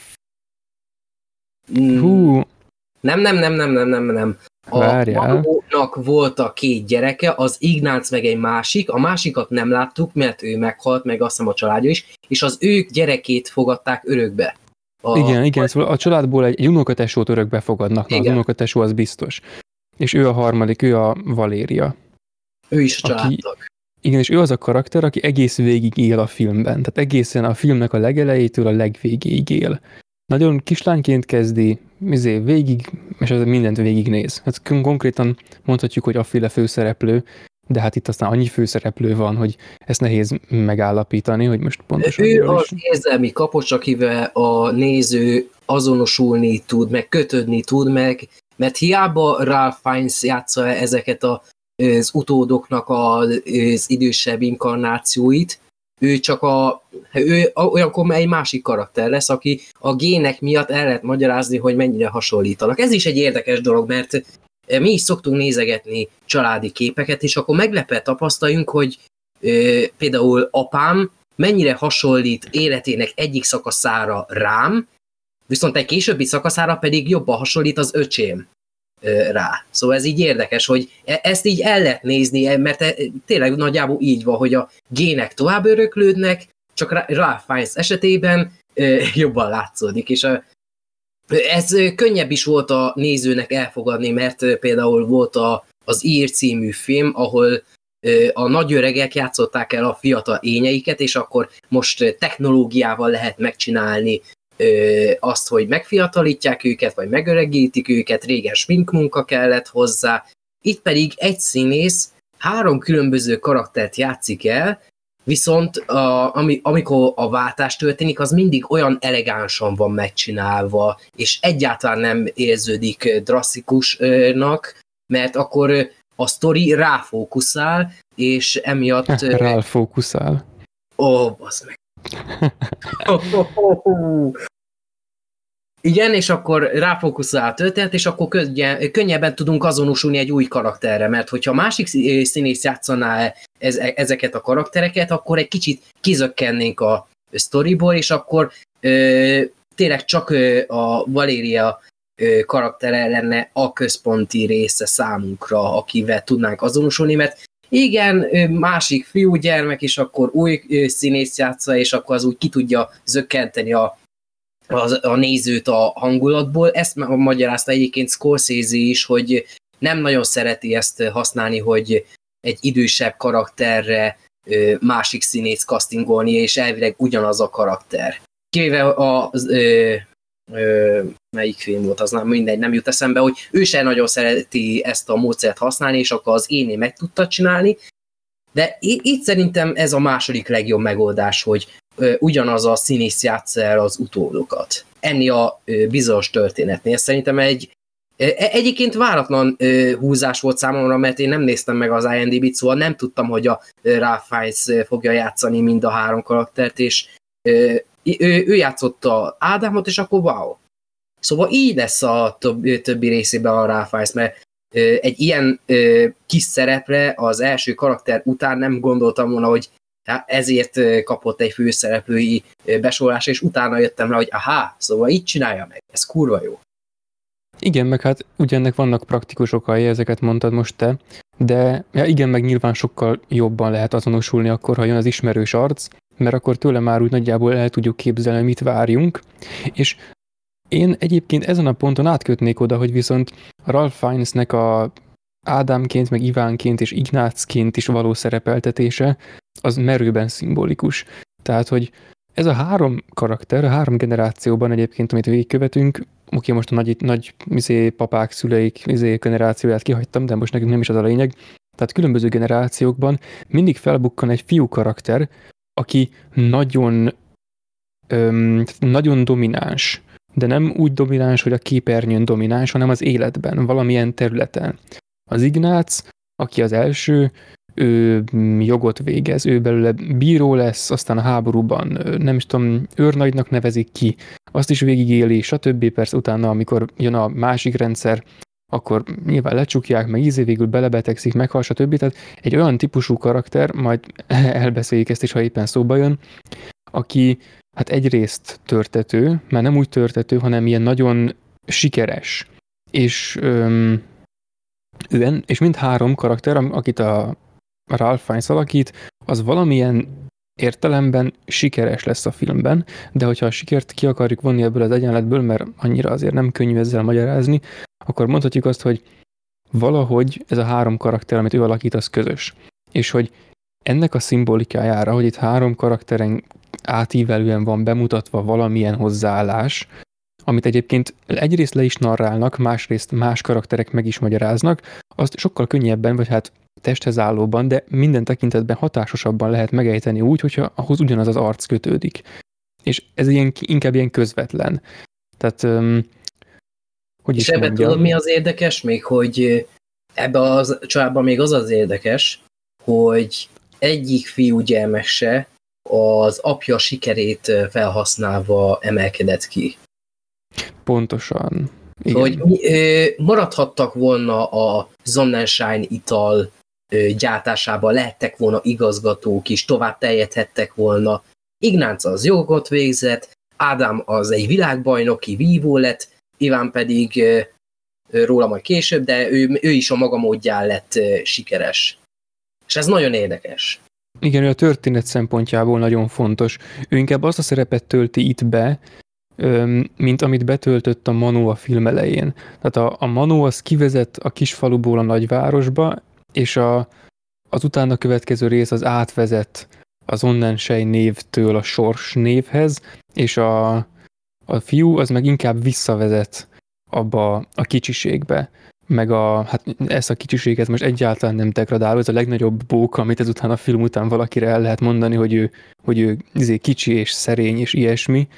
Hú. Nem, nem, nem, nem, nem, nem, nem. A Várjál. Manó, Nak volt a két gyereke, az Ignác meg egy másik, a másikat nem láttuk, mert ő meghalt, meg azt hiszem a családja is, és az ők gyerekét fogadták örökbe. A, igen, igen, szóval a családból egy, egy unokatesót örökbe fogadnak, na, az unokatesó az biztos. És ő a harmadik, ő a Valéria. Ő is a családtag. Igen, és ő az a karakter, aki egész végig él a filmben. Tehát egészen a filmnek a legelejétől a legvégéig él. Nagyon kislányként kezdi, izé, végig, és az mindent végignéz. Hát konkrétan mondhatjuk, hogy a féle főszereplő, de hát itt aztán annyi főszereplő van, hogy ezt nehéz megállapítani, hogy most pontosan... Ő az is. érzelmi kapocs, akivel a néző azonosulni tud, meg kötődni tud, meg mert hiába Ralph Fiennes játsza ezeket a, az utódoknak az, az idősebb inkarnációit, ő csak a, ő olyankor egy másik karakter lesz, aki a gének miatt el lehet magyarázni, hogy mennyire hasonlítanak. Ez is egy érdekes dolog, mert mi is szoktunk nézegetni családi képeket, és akkor meglepve tapasztaljunk, hogy ö, például apám mennyire hasonlít életének egyik szakaszára rám, viszont egy későbbi szakaszára pedig jobban hasonlít az öcsém rá. Szóval ez így érdekes, hogy e, ezt így el lehet nézni, mert e, tényleg nagyjából így van, hogy a gének tovább öröklődnek, csak Ralph Fiennes esetében jobban látszódik, és a, ez könnyebb is volt a nézőnek elfogadni, mert például volt a, az Ír című film, ahol a nagyöregek játszották el a fiatal ényeiket, és akkor most technológiával lehet megcsinálni azt, hogy megfiatalítják őket, vagy megöregítik őket, régen sminkmunka kellett hozzá. Itt pedig egy színész három különböző karaktert játszik el, viszont a, ami, amikor a váltás történik, az mindig olyan elegánsan van megcsinálva, és egyáltalán nem érződik drasztikusnak, mert akkor a sztori ráfókuszál, és emiatt... Ráfókuszál. Ó, oh, meg. Igen, és akkor ráfókuszál a történet, és akkor könnyebben tudunk azonosulni egy új karakterre, mert hogyha másik színész játszaná ez, ezeket a karaktereket, akkor egy kicsit kizökkennénk a storyból, és akkor ö, tényleg csak ö, a Valéria ö, karaktere lenne a központi része számunkra, akivel tudnánk azonosulni, mert igen, másik fiúgyermek, és akkor új színész játsza, és akkor az úgy ki tudja zökkenteni a, a, a nézőt a hangulatból. Ezt magyarázta egyébként Scorsese is, hogy nem nagyon szereti ezt használni, hogy egy idősebb karakterre másik színész castingolni, és elvileg ugyanaz a karakter. Kivéve a, az, ö, ö, melyik film volt, az nem mindegy, nem jut eszembe, hogy ő sem nagyon szereti ezt a módszert használni, és akkor az éné meg tudta csinálni, de itt szerintem ez a második legjobb megoldás, hogy ö, ugyanaz a színész játsz el az utódokat. Enni a ö, bizonyos történetnél. Szerintem egy e, Egyébként váratlan ö, húzás volt számomra, mert én nem néztem meg az IMDb-t, szóval nem tudtam, hogy a Ralph Fiennes fogja játszani mind a három karaktert, és ö, ő, ő játszotta Ádámot, és akkor wow. Szóval így lesz a többi, többi részében a Ralph mert egy ilyen kis szerepre az első karakter után nem gondoltam volna, hogy ezért kapott egy főszereplői besorolás, és utána jöttem rá, hogy aha, szóval így csinálja meg, ez kurva jó. Igen, meg hát ugyannek vannak praktikus okai, ezeket mondtad most te, de ja igen, meg nyilván sokkal jobban lehet azonosulni akkor, ha jön az ismerős arc, mert akkor tőle már úgy nagyjából el tudjuk képzelni, mit várjunk, és én egyébként ezen a ponton átkötnék oda, hogy viszont Ralph Fiennesnek a Ádámként, meg Ivánként és Ignácként is való szerepeltetése, az merőben szimbolikus. Tehát, hogy ez a három karakter, a három generációban egyébként, amit végigkövetünk, oké, most a nagy, nagy izé, papák, szüleik izé, generációját kihagytam, de most nekünk nem is az a lényeg. Tehát különböző generációkban mindig felbukkan egy fiú karakter, aki nagyon, öm, nagyon domináns de nem úgy domináns, hogy a képernyőn domináns, hanem az életben, valamilyen területen. Az Ignác, aki az első, ő jogot végez, ő belőle bíró lesz, aztán a háborúban nem is tudom, őrnagynak nevezik ki, azt is végigéli, stb. Persze utána, amikor jön a másik rendszer, akkor nyilván lecsukják, meg ízé végül belebetegszik, meghal, stb. Tehát egy olyan típusú karakter, majd elbeszéljük ezt is, ha éppen szóba jön, aki Hát egyrészt törtető, már nem úgy törtető, hanem ilyen nagyon sikeres, és öm, ő, és mind három karakter, akit a Ralph Fiennes alakít, az valamilyen értelemben sikeres lesz a filmben, de hogyha a sikert ki akarjuk vonni ebből az egyenletből, mert annyira azért nem könnyű ezzel magyarázni, akkor mondhatjuk azt, hogy valahogy ez a három karakter, amit ő alakít, az közös. És hogy ennek a szimbolikájára, hogy itt három karakteren átívelően van bemutatva valamilyen hozzáállás, amit egyébként egyrészt le is narrálnak, másrészt más karakterek meg is magyaráznak, azt sokkal könnyebben, vagy hát testhez állóban, de minden tekintetben hatásosabban lehet megejteni úgy, hogyha ahhoz ugyanaz az arc kötődik. És ez ilyen, inkább ilyen közvetlen. Tehát, um, hogy És is ebben tudod, mi az érdekes még, hogy ebbe a családban még az az érdekes, hogy egyik fiú gyermekse az apja sikerét felhasználva emelkedett ki. Pontosan. Igen. Hogy maradhattak volna a Sonnenschein ital gyártásába, lehettek volna igazgatók is, tovább teljedhettek volna. Ignác az jogot végzett, Ádám az egy világbajnoki vívó lett, Iván pedig róla majd később, de ő, ő is a maga módján lett sikeres. És ez nagyon érdekes. Igen, ő a történet szempontjából nagyon fontos. Ő inkább azt a szerepet tölti itt be, mint amit betöltött a Manu a film elején. Tehát a, a Manu az kivezet a kisfaluból a nagyvárosba, és a, az utána következő rész az átvezet az Onnensej névtől a Sors névhez, és a, a fiú az meg inkább visszavezet abba a kicsiségbe meg a, hát ezt a kicsiséget most egyáltalán nem degradáló, ez a legnagyobb bóka, amit ezután a film után valakire el lehet mondani, hogy ő, hogy ő izé kicsi és szerény és ilyesmi,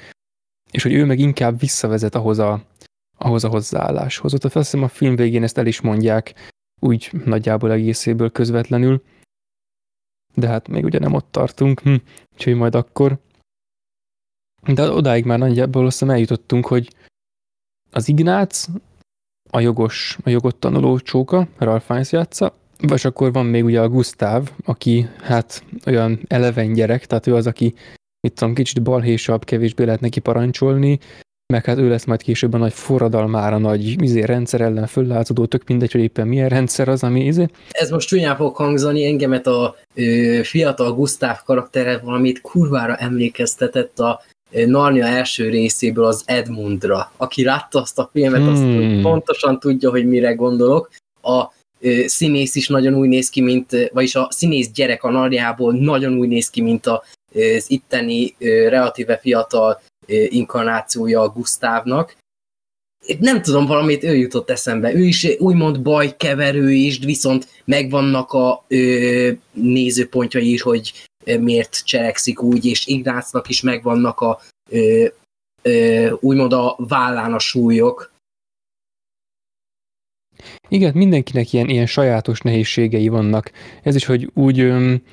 és hogy ő meg inkább visszavezet ahhoz a, ahhoz a hozzáálláshoz. Ott azt hiszem a film végén ezt el is mondják, úgy nagyjából egészéből közvetlenül, de hát még ugye nem ott tartunk, hm, úgyhogy majd akkor. De odáig már nagyjából azt hiszem eljutottunk, hogy az Ignác, a jogos, a jogot tanuló csóka, Ralph Fiennes játsza, vagy akkor van még ugye a Gustav, aki hát olyan eleven gyerek, tehát ő az, aki mit tudom, kicsit balhésabb, kevésbé lehet neki parancsolni, meg hát ő lesz majd később a nagy forradalmára, nagy izé, rendszer ellen föllázadó, tök mindegy, hogy éppen milyen rendszer az, ami izé. Ez most csúnyán fog hangzani, engemet a ö, fiatal Gustav karaktere valamit kurvára emlékeztetett a Narnia első részéből az Edmundra. Aki látta azt a filmet, hmm. azt pontosan tudja, hogy mire gondolok. A színész is nagyon úgy néz ki, mint, vagyis a színész gyerek a Narniából nagyon úgy néz ki, mint az itteni relatíve fiatal inkarnációja a Gusztávnak. Nem tudom, valamit ő jutott eszembe. Ő is úgymond bajkeverő is, viszont megvannak a ö, nézőpontjai is, hogy miért cselekszik úgy, és Ignácnak is megvannak a ö, ö, úgymond a vállán a súlyok, igen, mindenkinek ilyen, ilyen sajátos nehézségei vannak. Ez is, hogy úgy,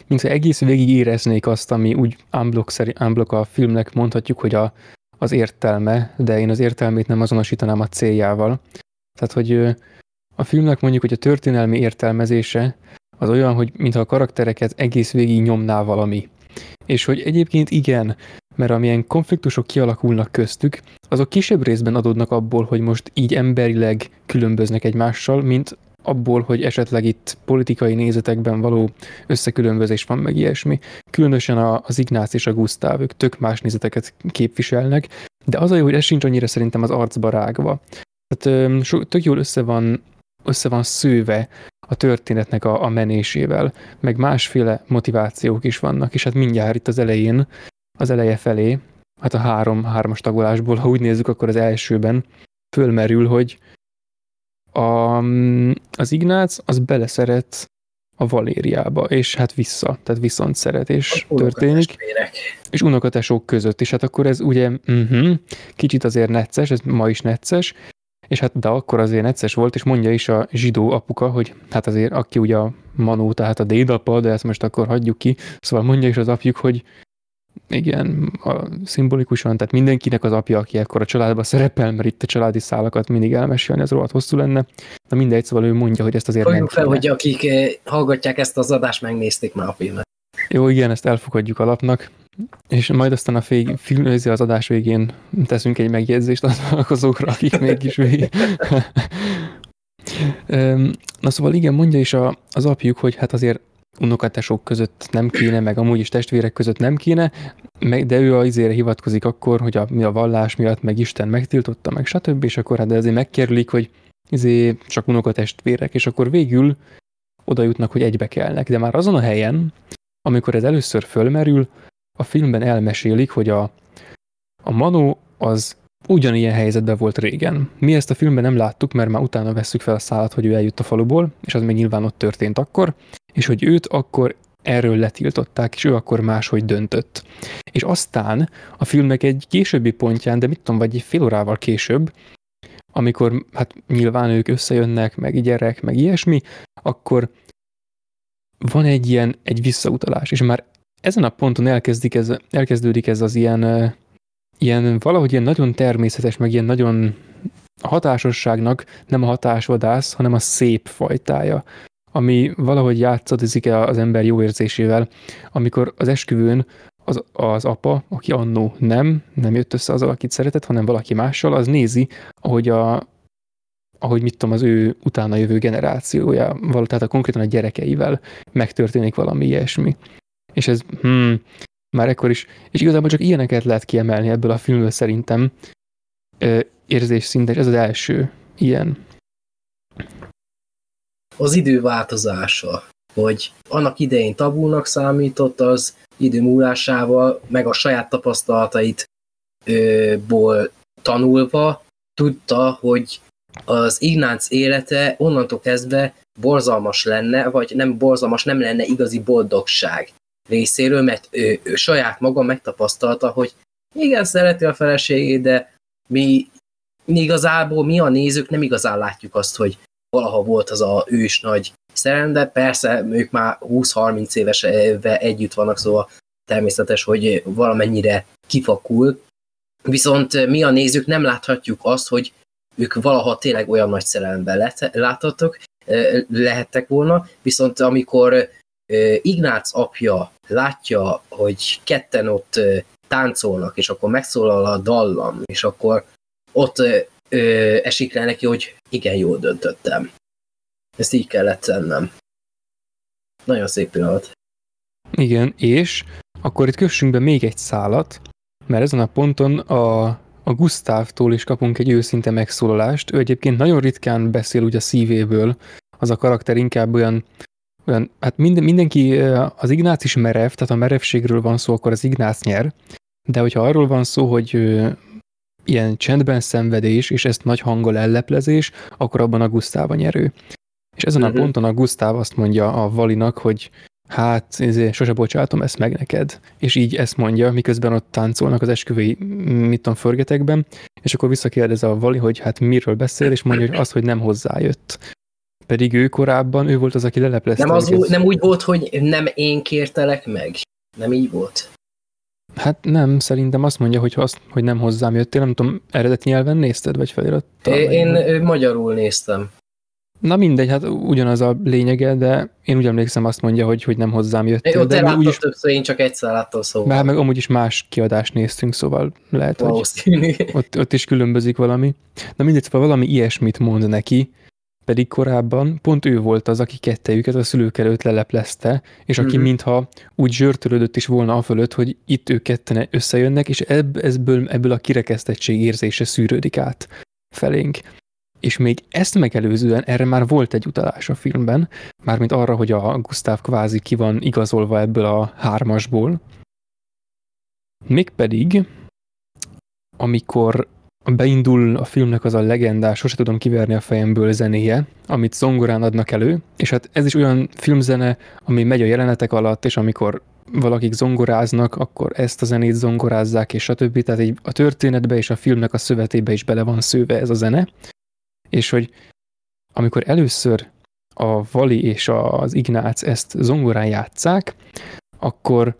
mintha egész végig éreznék azt, ami úgy unblock, unblock a filmnek mondhatjuk, hogy a, az értelme, de én az értelmét nem azonosítanám a céljával. Tehát, hogy a filmnek mondjuk, hogy a történelmi értelmezése az olyan, hogy mintha a karaktereket egész végig nyomná valami. És hogy egyébként igen, mert amilyen konfliktusok kialakulnak köztük, azok kisebb részben adódnak abból, hogy most így emberileg különböznek egymással, mint abból, hogy esetleg itt politikai nézetekben való összekülönbözés van, meg ilyesmi. Különösen az Ignác és a Gusztáv, ők tök más nézeteket képviselnek, de az a jó, hogy ez sincs annyira szerintem az arcba rágva. Tehát tök jól össze van, össze van szőve a történetnek a, a menésével, meg másféle motivációk is vannak, és hát mindjárt itt az elején az eleje felé, hát a három, hármas tagolásból, ha úgy nézzük, akkor az elsőben fölmerül, hogy a, az Ignác az beleszeret a Valériába, és hát vissza, tehát viszont szeretés történik. És unokatesók között, és hát akkor ez ugye uh-huh, kicsit azért necces, ez ma is necces, és hát de akkor azért necces volt, és mondja is a zsidó apuka, hogy hát azért aki ugye a Manó, tehát a dédapa, de ezt most akkor hagyjuk ki, szóval mondja is az apjuk, hogy igen, a, szimbolikusan, tehát mindenkinek az apja, aki akkor a családban szerepel, mert itt a családi szálakat mindig elmesélni, az rohadt hosszú lenne. De mindegy, szóval ő mondja, hogy ezt azért Fogjuk fel, hogy akik eh, hallgatják ezt az adást, megnézték már a filmet. Jó, igen, ezt elfogadjuk alapnak. És majd aztán a fég, film, az adás végén teszünk egy megjegyzést azokra, akik mégis végig. Na szóval igen, mondja is a, az apjuk, hogy hát azért unokatesok között nem kéne, meg amúgy is testvérek között nem kéne, de ő azért hivatkozik akkor, hogy a, mi a vallás miatt, meg Isten megtiltotta, meg stb. És akkor hát de azért megkerülik, hogy izé csak unokatestvérek, és akkor végül oda jutnak, hogy egybe kelnek. De már azon a helyen, amikor ez először fölmerül, a filmben elmesélik, hogy a, a Manó az ugyanilyen helyzetben volt régen. Mi ezt a filmben nem láttuk, mert már utána vesszük fel a szállat, hogy ő eljött a faluból, és az még nyilván ott történt akkor, és hogy őt akkor erről letiltották, és ő akkor máshogy döntött. És aztán a filmnek egy későbbi pontján, de mit tudom, vagy egy fél órával később, amikor hát nyilván ők összejönnek, meg gyerek, meg ilyesmi, akkor van egy ilyen, egy visszautalás, és már ezen a ponton elkezdik ez, elkezdődik ez az ilyen, ilyen valahogy ilyen nagyon természetes, meg ilyen nagyon hatásosságnak nem a hatásvadász, hanem a szép fajtája, ami valahogy játszadozik az ember jó érzésével, amikor az esküvőn az, az apa, aki annó nem, nem jött össze azzal, akit szeretett, hanem valaki mással, az nézi, ahogy a, ahogy mit tudom, az ő utána jövő generációja, tehát a konkrétan a gyerekeivel megtörténik valami ilyesmi. És ez, hmm, már ekkor is, és igazából csak ilyeneket lehet kiemelni ebből a filmből szerintem, érzés szinten, ez az első ilyen. Az idő változása, hogy annak idején tabúnak számított, az idő múlásával, meg a saját tapasztalataitból tanulva tudta, hogy az Ignác élete onnantól kezdve borzalmas lenne, vagy nem borzalmas, nem lenne igazi boldogság részéről, mert ő, ő saját maga megtapasztalta, hogy igen, szereti a feleségét, de mi, mi igazából, mi a nézők nem igazán látjuk azt, hogy valaha volt az a ős nagy szerelem, de persze ők már 20-30 éves együtt vannak, szóval természetes, hogy valamennyire kifakul. Viszont mi a nézők nem láthatjuk azt, hogy ők valaha tényleg olyan nagy szerelemben láthatok, lehettek volna, viszont amikor Ignác apja látja, hogy ketten ott táncolnak, és akkor megszólal a dallam, és akkor ott esik le neki, hogy igen, jól döntöttem. Ezt így kellett tennem. Nagyon szép pillanat. Igen, és akkor itt kössünk be még egy szálat, mert ezen a ponton a, a Gustavtól is kapunk egy őszinte megszólalást. Ő egyébként nagyon ritkán beszél úgy a szívéből, az a karakter inkább olyan, olyan hát minden, mindenki, az Ignác is merev, tehát ha merevségről van szó, akkor az Ignác nyer, de hogyha arról van szó, hogy ilyen csendben szenvedés, és ezt nagy hanggal elleplezés, akkor abban a Gusztáv a nyerő. És ezen uh-huh. a mhm. ponton a Gusztáv azt mondja a Valinak, hogy hát ezért sose bocsátom ezt meg neked. És így ezt mondja, miközben ott táncolnak az esküvői, mit tudom, förgetekben, és akkor visszakérdez a Vali, hogy hát miről beszél, és mondja, hogy az, hogy nem hozzájött. Pedig ő korábban, ő volt az, aki leleplezte. Nem, az úgy, nem úgy volt, hogy nem én kértelek meg? Nem így volt? Hát nem, szerintem azt mondja, hogy, azt, hogy nem hozzám jöttél, nem tudom, eredeti nyelven nézted, vagy felirattal? Én, én magyarul néztem. Na mindegy, hát ugyanaz a lényege, de én úgy emlékszem azt mondja, hogy, hogy nem hozzám jöttél. Jó, de úgyis, többször, én csak egyszer láttam, szóval. Már meg amúgy is más kiadást néztünk, szóval lehet, hogy ott, ott is különbözik valami. Na mindegy, szóval valami ilyesmit mond neki, pedig korábban pont ő volt az, aki kettejüket a szülők előtt leleplezte, és aki mm-hmm. mintha úgy zsörtölődött is volna a fölött, hogy itt ők ketten összejönnek, és ebb, ebből, ebből a kirekesztettség érzése szűrődik át felénk. És még ezt megelőzően erre már volt egy utalás a filmben, mármint arra, hogy a Gustav kvázi ki van igazolva ebből a hármasból. Mégpedig, amikor beindul a filmnek az a legendás, sose tudom kiverni a fejemből zenéje, amit zongorán adnak elő, és hát ez is olyan filmzene, ami megy a jelenetek alatt, és amikor valakik zongoráznak, akkor ezt a zenét zongorázzák, és stb. Tehát így a történetbe és a filmnek a szövetébe is bele van szőve ez a zene, és hogy amikor először a Vali és az Ignác ezt zongorán játszák, akkor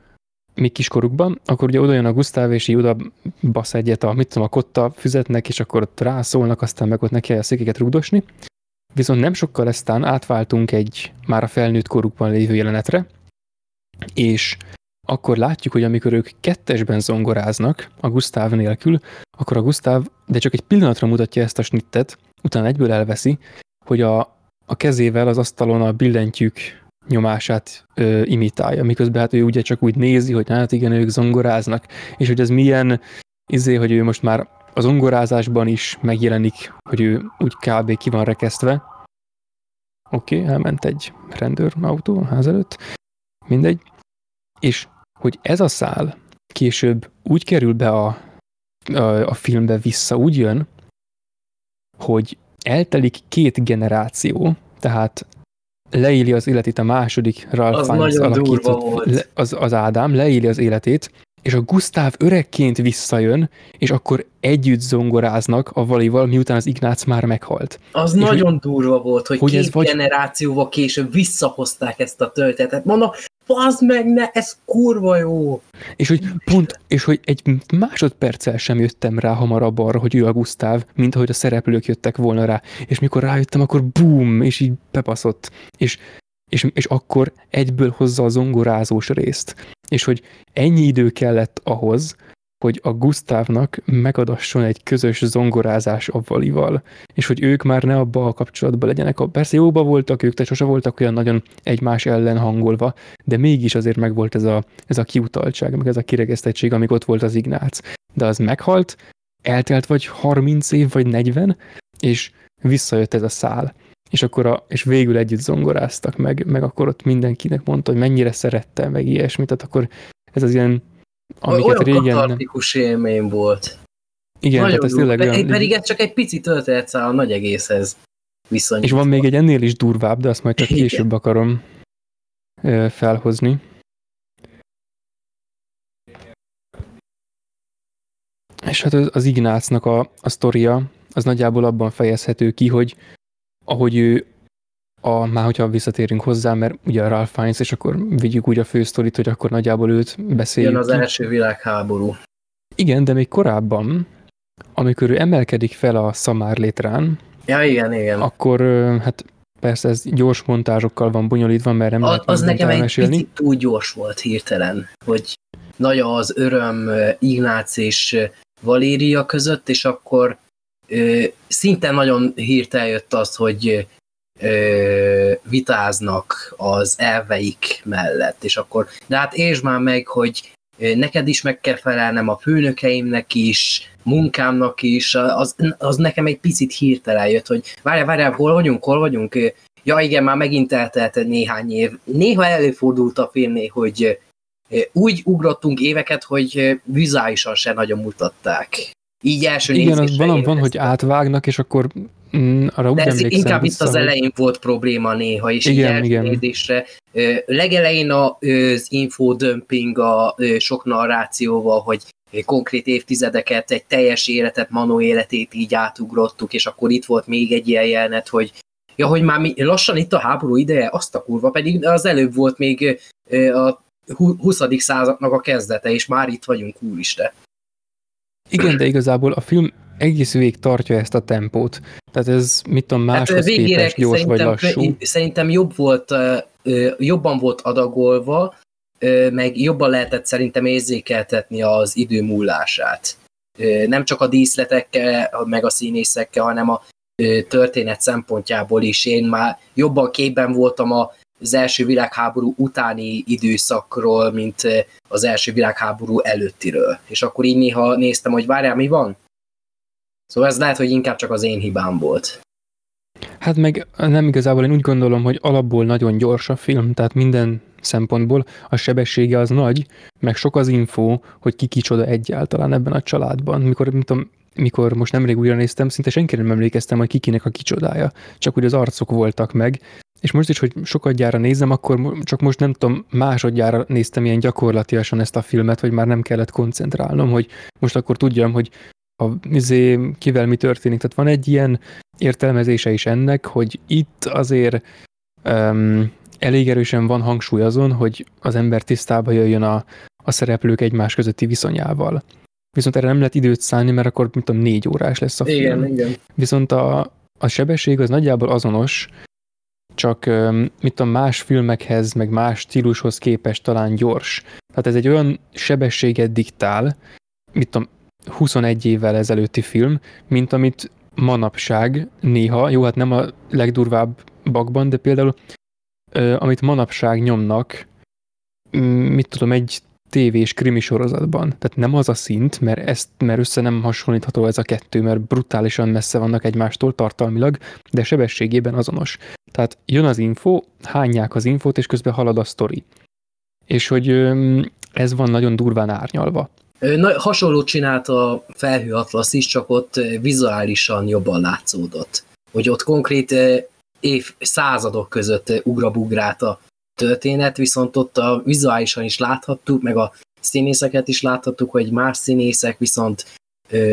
még kiskorukban, akkor ugye oda jön a Gusztáv, és így oda basz egyet a, mit tudom, a kotta füzetnek, és akkor ott rászólnak, aztán meg ott neki a székeket rugdosni. Viszont nem sokkal eztán átváltunk egy már a felnőtt korukban lévő jelenetre, és akkor látjuk, hogy amikor ők kettesben zongoráznak, a Gusztáv nélkül, akkor a Gusztáv, de csak egy pillanatra mutatja ezt a snittet, utána egyből elveszi, hogy a, a kezével az asztalon a billentyűk nyomását ö, imitálja, miközben hát ő ugye csak úgy nézi, hogy hát igen, ők zongoráznak, és hogy ez milyen izé, hogy ő most már az zongorázásban is megjelenik, hogy ő úgy kb. ki van rekesztve. Oké, okay, elment egy rendőrautó a ház előtt, mindegy. És hogy ez a szál később úgy kerül be a, a, a filmbe vissza, úgy jön, hogy eltelik két generáció, tehát leéli az életét a második Ralph Az Fiennes alakított, le- az, az Ádám, leéli az életét, és a Gustav öregként visszajön, és akkor együtt zongoráznak a valival, miután az Ignác már meghalt. Az És nagyon durva volt, hogy, hogy két vagy- generációval később visszahozták ezt a történetet. Mondom, bazd meg, ne, ez kurva jó. És hogy pont, és hogy egy másodperccel sem jöttem rá hamarabb arra, hogy ő a Gustav, mint ahogy a szereplők jöttek volna rá. És mikor rájöttem, akkor bum, és így bebaszott. És, és, és akkor egyből hozza a zongorázós részt. És hogy ennyi idő kellett ahhoz, hogy a Gustavnak megadasson egy közös zongorázás a Valival, és hogy ők már ne abba a kapcsolatban legyenek. Persze jóba voltak ők, de sose voltak olyan nagyon egymás ellen hangolva, de mégis azért megvolt ez a, ez a kiutaltság, meg ez a kiregesztettség, amíg ott volt az Ignác. De az meghalt, eltelt vagy 30 év, vagy 40, és visszajött ez a szál. És akkor a, és végül együtt zongoráztak meg, meg akkor ott mindenkinek mondta, hogy mennyire szerette, meg ilyesmit, tehát akkor ez az ilyen, amiket olyan régen katartikus élmény volt. Igen, Nagyon tehát ez tényleg olyan... Pedig ez csak egy pici történetszál a nagy egészhez viszonyítva. És van még egy ennél is durvább, de azt majd csak Igen. később akarom ö, felhozni. És hát az, az Ignácnak a, a sztoria, az nagyjából abban fejezhető ki, hogy ahogy ő, a, már hogyha visszatérünk hozzá, mert ugye a Ralph Fiennes, és akkor vigyük úgy a fősztorit, hogy akkor nagyjából őt beszéljük Jön az első világháború. Igen, de még korábban, amikor ő emelkedik fel a szamárlétrán, Ja, igen, igen. akkor hát persze ez gyors montázsokkal van bonyolítva, mert nem A, lehet az nekem egy picit túl gyors volt hirtelen, hogy nagy az öröm Ignác és Valéria között, és akkor ö, szinte nagyon hirtelen jött az, hogy ö, vitáznak az elveik mellett, és akkor, de hát értsd már meg, hogy neked is meg kell felelnem a főnökeimnek is, munkámnak is, az, az nekem egy picit hirtelen jött, hogy várjál, várjál, hol vagyunk, hol vagyunk, Ja igen, már megint eltelt néhány év. Néha előfordult a filmnél, hogy úgy ugrottunk éveket, hogy vizuálisan se nagyon mutatták. Így első Igen, az van, van, hogy átvágnak, és akkor mm, arra De ez inkább vissza, itt az elején volt probléma néha, és Igen, igen. Legelején az infodömping a sok narrációval, hogy konkrét évtizedeket, egy teljes életet, Manó életét így átugrottuk, és akkor itt volt még egy ilyen jelenet, hogy ja, hogy már mi, lassan itt a háború ideje, azt a kurva, pedig az előbb volt még a hu- 20. századnak a kezdete, és már itt vagyunk, úristen. Igen, de igazából a film egész végig tartja ezt a tempót. Tehát ez, mit tudom, Hát máshoz végére képest gyors vagy lassú. szerintem jobb volt, jobban volt adagolva, meg jobban lehetett szerintem érzékeltetni az idő múlását. Nem csak a díszletekkel, meg a színészekkel, hanem a történet szempontjából is. Én már jobban képben voltam a az első világháború utáni időszakról, mint az első világháború előttiről. És akkor így néha néztem, hogy várjál, mi van? Szóval ez lehet, hogy inkább csak az én hibám volt. Hát meg nem igazából én úgy gondolom, hogy alapból nagyon gyors a film, tehát minden szempontból a sebessége az nagy, meg sok az info, hogy ki kicsoda egyáltalán ebben a családban. Mikor, nem tudom, mikor most nemrég újra néztem, szinte senkire nem emlékeztem, hogy kikinek a kicsodája. Csak úgy az arcok voltak meg. És most is, hogy sokadjára nézem, akkor csak most nem tudom, másodjára néztem ilyen gyakorlatilag ezt a filmet, hogy már nem kellett koncentrálnom, hogy most akkor tudjam, hogy a, izé, kivel mi történik. Tehát van egy ilyen értelmezése is ennek, hogy itt azért um, elég erősen van hangsúly azon, hogy az ember tisztába jöjjön a, a szereplők egymás közötti viszonyával. Viszont erre nem lehet időt szállni, mert akkor, mit tudom, négy órás lesz a film. igen. Viszont a, a sebesség az nagyjából azonos, csak mit tudom, más filmekhez, meg más stílushoz képest talán gyors. Tehát ez egy olyan sebességet diktál, mit tudom, 21 évvel ezelőtti film, mint amit manapság néha, jó, hát nem a legdurvább bakban, de például amit manapság nyomnak, mit tudom, egy tévés krimi sorozatban. Tehát nem az a szint, mert, ezt, mert össze nem hasonlítható ez a kettő, mert brutálisan messze vannak egymástól tartalmilag, de sebességében azonos. Tehát jön az info, hányják az infót, és közben halad a sztori. És hogy ez van nagyon durván árnyalva. Na, hasonlót csinált a Felhő Atlasz is, csak ott vizuálisan jobban látszódott. Hogy ott konkrét év, századok között ugrabugrált a történet, viszont ott a vizuálisan is láthattuk, meg a színészeket is láthattuk, hogy más színészek viszont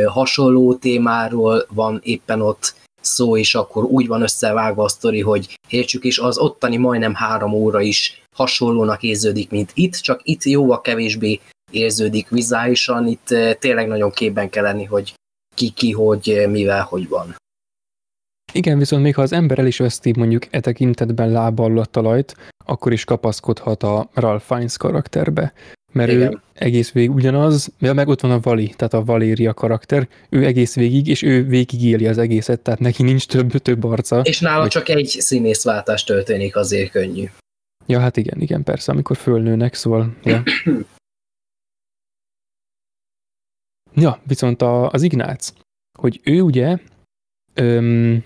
hasonló témáról van éppen ott szó, és akkor úgy van összevágva a sztori, hogy értsük, és az ottani majdnem három óra is hasonlónak érződik, mint itt, csak itt jóval kevésbé érződik vizuálisan, itt tényleg nagyon képben kell lenni, hogy ki, ki, hogy, mivel, hogy van. Igen, viszont még ha az ember el is veszti mondjuk e tekintetben lábbal a talajt, akkor is kapaszkodhat a Ralph Fiennes karakterbe. Mert Igen. ő egész végig ugyanaz, ja, meg ott van a Vali, tehát a Valéria karakter, ő egész végig, és ő végig éli az egészet, tehát neki nincs több, több arca. És nála vagy... csak egy színészváltás történik, azért könnyű. Ja, hát igen, igen, persze, amikor fölnőnek, szóval, ja. ja, viszont a, az Ignác, hogy ő ugye öm,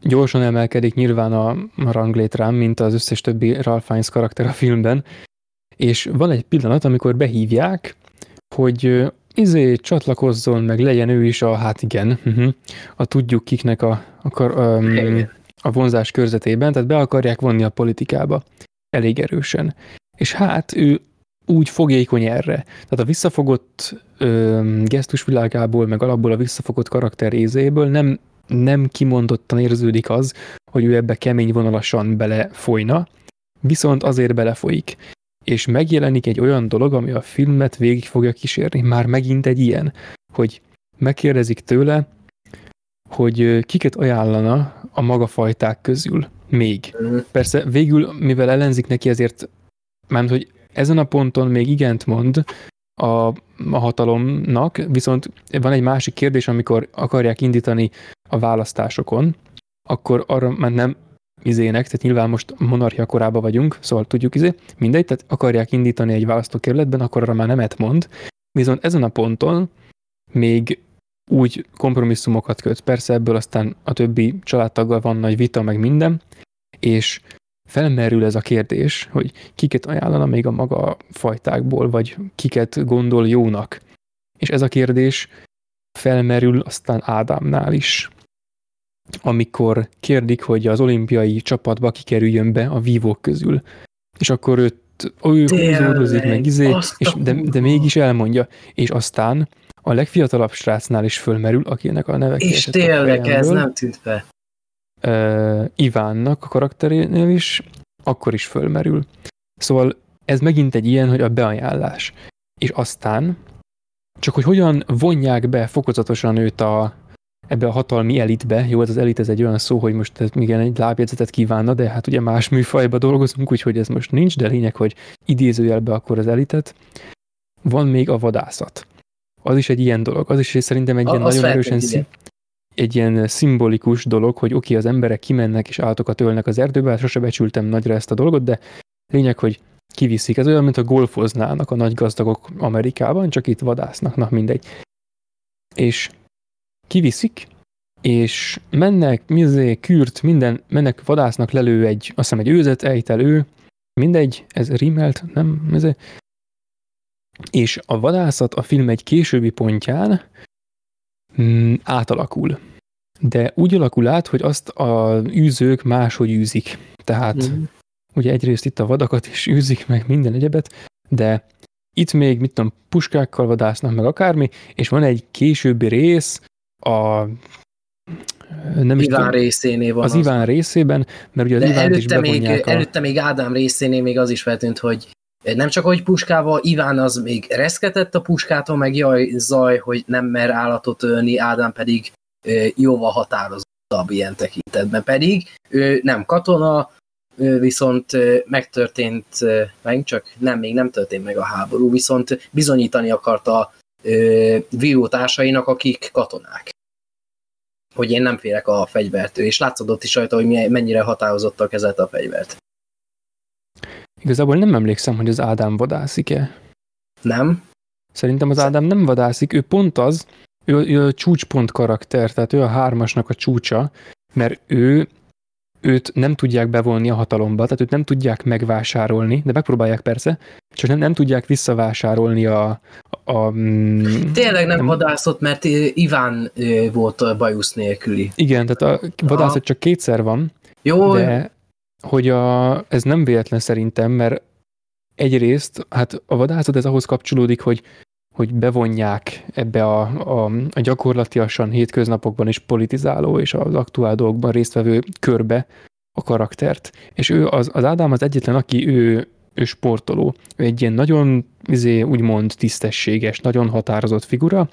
gyorsan emelkedik nyilván a, ranglétrán, mint az összes többi Ralph Fiennes karakter a filmben, és van egy pillanat, amikor behívják, hogy izé csatlakozzon, meg legyen ő is a, hát igen, uh-huh, a tudjuk kiknek a, a, um, a vonzás körzetében, tehát be akarják vonni a politikába elég erősen. És hát ő úgy fogékony erre. Tehát a visszafogott ö, gesztusvilágából, meg alapból a visszafogott karakter ézéből nem nem kimondottan érződik az, hogy ő ebbe kemény vonalasan belefolyna, viszont azért belefolyik. És megjelenik egy olyan dolog, ami a filmet végig fogja kísérni. Már megint egy ilyen, hogy megkérdezik tőle, hogy kiket ajánlana a maga fajták közül még. Mhm. Persze végül, mivel ellenzik neki, ezért mert hogy ezen a ponton még igent mond, a, a hatalomnak, viszont van egy másik kérdés, amikor akarják indítani a választásokon, akkor arra már nem izének, tehát nyilván most monarchia korába vagyunk, szóval tudjuk izé, mindegy, tehát akarják indítani egy választókerületben, akkor arra már nemet mond, viszont ezen a ponton még úgy kompromisszumokat köt, persze ebből aztán a többi családtaggal van nagy vita, meg minden, és felmerül ez a kérdés, hogy kiket ajánlana még a maga fajtákból, vagy kiket gondol jónak. És ez a kérdés felmerül aztán Ádámnál is, amikor kérdik, hogy az olimpiai csapatba kikerüljön be a vívók közül. És akkor őt ő húzódozik meg, izé, és de, de mégis elmondja. És aztán a legfiatalabb srácnál is fölmerül, akinek a neve És tényleg ez nem tűnt be uh, Ivánnak a karakterénél is, akkor is fölmerül. Szóval ez megint egy ilyen, hogy a beajánlás. És aztán, csak hogy hogyan vonják be fokozatosan őt a, ebbe a hatalmi elitbe, jó, ez az elit ez egy olyan szó, hogy most ez igen, egy lábjegyzetet kívánna, de hát ugye más műfajba dolgozunk, úgyhogy ez most nincs, de lényeg, hogy idézőjelbe akkor az elitet. Van még a vadászat. Az is egy ilyen dolog, az is szerintem egy a, ilyen nagyon erősen szín, egy ilyen szimbolikus dolog, hogy oké, okay, az emberek kimennek és állatokat ölnek az erdőbe, hát sose becsültem nagyra ezt a dolgot, de lényeg, hogy kiviszik. Ez olyan, mint a golfoznának a nagy gazdagok Amerikában, csak itt vadásznak, na mindegy. És kiviszik, és mennek, mizé, kürt, minden, mennek, vadásznak, lelő egy, azt hiszem egy őzet, ejtel ő, mindegy, ez rímelt, nem, mizé. És a vadászat a film egy későbbi pontján mm, átalakul. De úgy alakul át, hogy azt a űzők máshogy űzik. Tehát mm. ugye egyrészt itt a vadakat is űzik, meg minden egyebet, de itt még, mit tudom, puskákkal vadásznak, meg akármi, és van egy későbbi rész a nem is Iván tudom, részénél van az, az Iván részében, mert ugye az Iván is még, a... előtte még Ádám részénél még az is feltűnt, hogy nem csak hogy puskával, Iván az még reszketett a puskától, meg jaj, zaj, hogy nem mer állatot ölni, Ádám pedig jóval határozottabb ilyen tekintetben. Pedig ő nem katona, viszont megtörtént, meg csak nem, még nem történt meg a háború, viszont bizonyítani akarta vívótársainak, akik katonák. hogy én nem félek a fegyvertől, és látszódott is rajta, hogy mennyire határozottak kezelte a fegyvert. Igazából nem emlékszem, hogy az Ádám vadászik-e. Nem? Szerintem az Ádám nem vadászik, ő pont az, ő, ő a csúcspont karakter, tehát ő a hármasnak a csúcsa, mert ő őt nem tudják bevonni a hatalomba, tehát őt nem tudják megvásárolni, de megpróbálják persze, csak nem, nem tudják visszavásárolni a... a, a mm, Tényleg nem a, vadászott, mert Iván volt a bajusz nélküli. Igen, tehát a vadászat csak kétszer van, Jó. de hogy a, ez nem véletlen szerintem, mert egyrészt, hát a vadászat ez ahhoz kapcsolódik, hogy hogy bevonják ebbe a, a, a gyakorlatiasan hétköznapokban is politizáló és az aktuál dolgokban résztvevő körbe a karaktert. És ő az, az Ádám az egyetlen, aki ő, ő sportoló. Ő egy ilyen nagyon, izé, úgymond tisztességes, nagyon határozott figura,